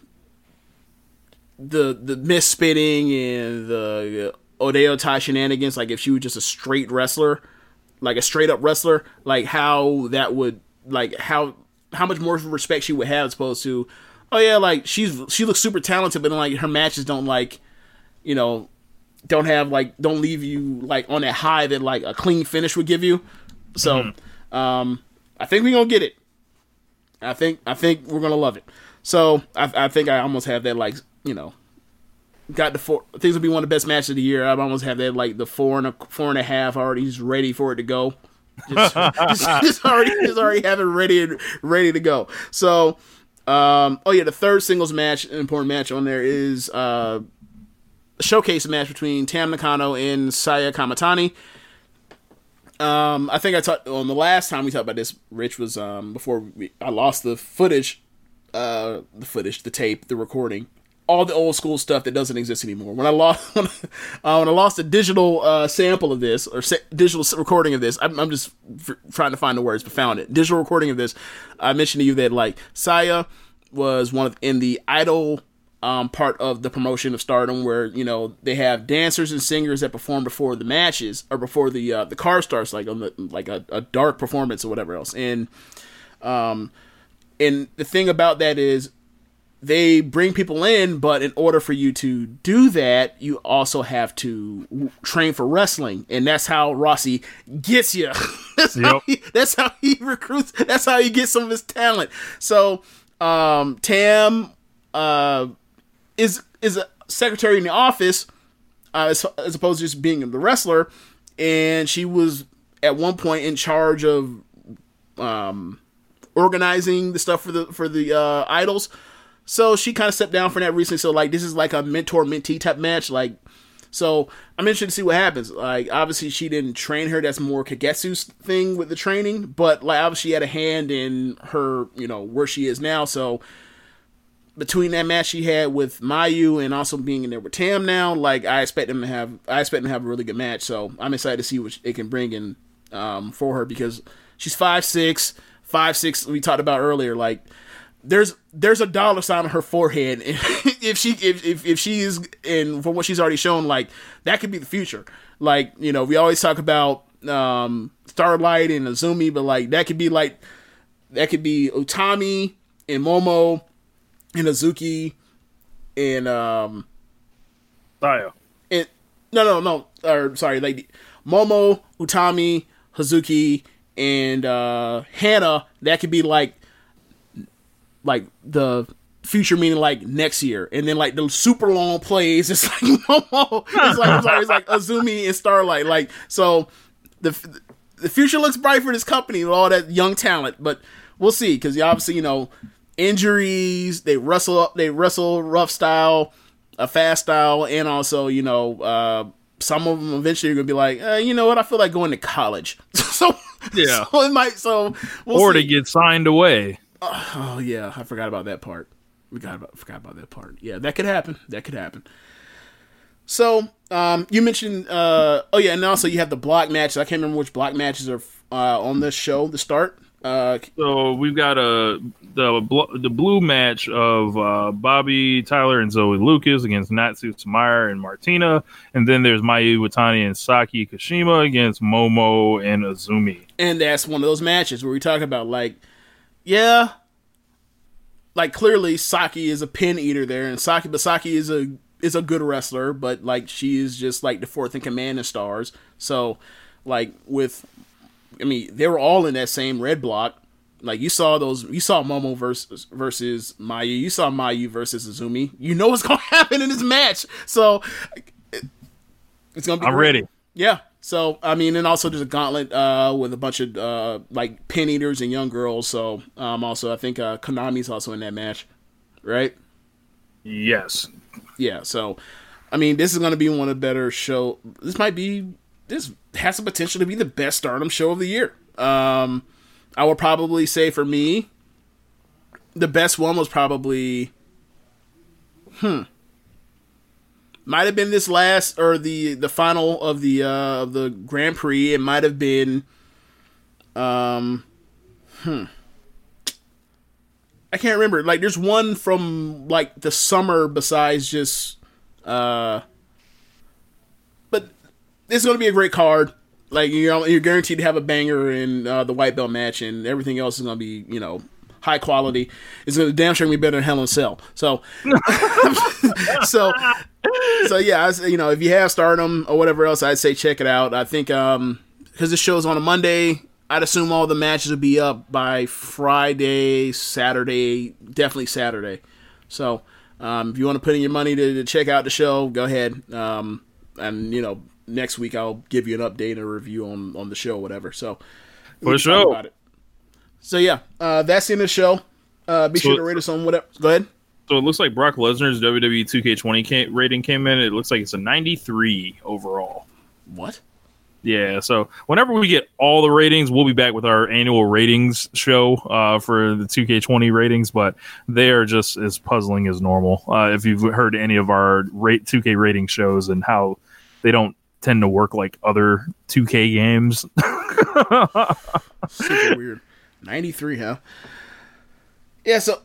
the the misspitting and the Oedo Tai shenanigans like if she was just a straight wrestler like a straight up wrestler like how that would like how how much more respect she would have as opposed to oh yeah like she's she looks super talented but then like her matches don't like you know don't have like don't leave you like on that high that like a clean finish would give you. So um i think we're gonna get it. I think i think we're gonna love it. So i, I think i almost have that like you know got the four things will be one of the best matches of the year. I almost have that like the four and a four and a half already just ready for it to go. Just, just, just already just already have it ready and ready to go. So um oh yeah the third singles match important match on there is uh a showcase match between Tam Nakano and Saya Kamitani. Um, I think I talked on the last time we talked about this. Rich was um before we, I lost the footage, uh, the footage, the tape, the recording, all the old school stuff that doesn't exist anymore. When I lost when, uh, when I lost a digital uh, sample of this or sa- digital recording of this, I'm, I'm just f- trying to find the words, but found it. Digital recording of this. I mentioned to you that like Saya was one of in the idol um, part of the promotion of Stardom, where you know they have dancers and singers that perform before the matches or before the uh, the car starts, like on the like a, a dark performance or whatever else. And um, and the thing about that is they bring people in, but in order for you to do that, you also have to train for wrestling, and that's how Rossy gets you. that's, how he, that's how he recruits. That's how he gets some of his talent. So um, Tam uh, is is a secretary in the office, uh, as, as opposed to just being the wrestler, and she was at one point in charge of um, organizing the stuff for the for the uh, idols. So she kind of stepped down for that recently. So like this is like a mentor mentee type match. Like so I'm interested to see what happens. Like obviously she didn't train her. That's more Kagetsu's thing with the training. But like obviously she had a hand in her, you know, where she is now. So between that match she had with Mayu and also being in there with Tam now, like I expect them to have I expect them to have a really good match. So I'm excited to see what it can bring in um, for her because she's five six. five six we talked about earlier. Like there's there's a dollar sign on her forehead. if she if, if if she is and from what she's already shown, like that could be the future. Like you know we always talk about um Starlight and Azumi, but like that could be like that could be Utami and Momo and Azuki and um Saya. and no no no or sorry lady Momo, Utami, Hazuki, and uh Hana, that could be like like the future meaning like next year. And then like the super long plays, it's like Momo it's like I'm sorry, it's like Azumi and Starlight. Like so the the future looks bright for this company with all that young talent, but we'll see because obviously you know injuries. They wrestle up, they wrestle rough style, a fast style, and also you know uh, some of them eventually are gonna be like, uh, you know what, I feel like going to college. so Yeah. so it might so we'll or see. to get signed away. Oh yeah, I forgot about that part. We got about forgot about that part. Yeah, that could happen. That could happen. So, um, you mentioned, uh, oh yeah, and also you have the block matches. I can't remember which block matches are uh, on this show to start. Uh, So we've got a the bl- the blue match of uh, Bobbi Tyler and Zoe Lucas against Natsu Sumire and Martina, and then there's Mayu Iwatani and Saki Kashima against Momo and Azumi. and that's one of those matches where we talk about like, yeah, like clearly Saki is a pin eater there, and Saki, but Saki is a is a good wrestler, but like she is just like the fourth in command of stars. So, like with, I mean, they were all in that same red block. Like you saw those, you saw Momo versus versus Mayu, you saw Mayu versus Azumi. You know what's gonna happen in this match, so it- it's gonna be. I'm great. ready. Yeah. So I mean, and also there's a gauntlet uh, with a bunch of uh, like pin eaters and young girls. So um, also I think uh, Konami's also in that match, right? Yes, Yeah. So I mean, this is going to be one of the better show. This might be this has the potential to be the best Stardom show of the year. Um, I would probably say for me, the best one was probably, hmm, might have been this last or the the final of the uh of the Grand Prix. It might have been, um, hmm. I can't remember. Like, there's one from like the summer besides just, uh, but it's to be a great card. Like you're you're guaranteed to have a banger in uh, the white belt match, and everything else is to be you know high quality. It's going to damn sure be better than Hell in a Cell. So, so, so yeah, I, you know if you have Stardom or whatever else, I'd say check it out. I think um because this show's on a Monday, I'd assume all the matches will be up by Friday, Saturday, definitely Saturday. So um, if you want to put in your money to, to check out the show, go ahead. Um, and you know next week I'll give you an update and a review on on the show, whatever. So For sure. So yeah, uh, that's the end of the show. Uh, be So- sure to rate us on whatever. Go ahead. So it looks like Brock Lesnar's WWE 2K20 rating came in. It looks like it's a 93 overall. What? Yeah, so whenever we get all the ratings, we'll be back with our annual ratings show uh, for the 2K20 ratings, but they are just as puzzling as normal. Uh, if you've heard any of our rate 2K rating shows and how they don't tend to work like other 2K games. Super weird. 93, huh? Yeah, so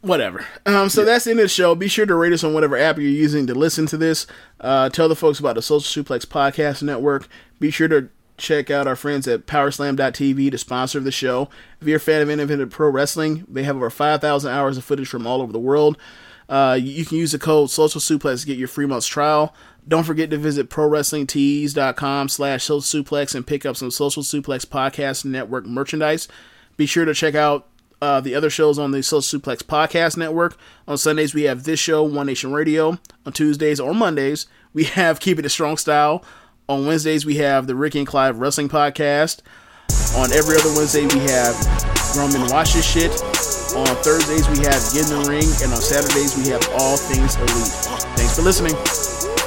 whatever. Um, so that's the end of the show. Be sure to rate us on whatever app you're using to listen to this. Uh, tell the folks about the Social Suplex Podcast Network. Be sure to check out our friends at Powerslam.tv, the sponsor the show. If you're a fan of independent pro wrestling, they have over 5,000 hours of footage from all over the world. Uh, you can use the code Social Suplex to get your free month's trial. Don't forget to visit ProWrestlingTees.com slash Social Suplex and pick up some Social Suplex Podcast Network merchandise. Be sure to check out uh, the other shows on the Social Suplex Podcast Network. On Sundays, we have this show, One Nation Radio. On Tuesdays or Mondays, we have Keep It a Strong Style. On Wednesdays, we have the Ricky and Clive Wrestling Podcast. On every other Wednesday, we have Watch This Shit. On Thursdays, we have Get in the Ring. And on Saturdays, we have All Things Elite. Thanks for listening.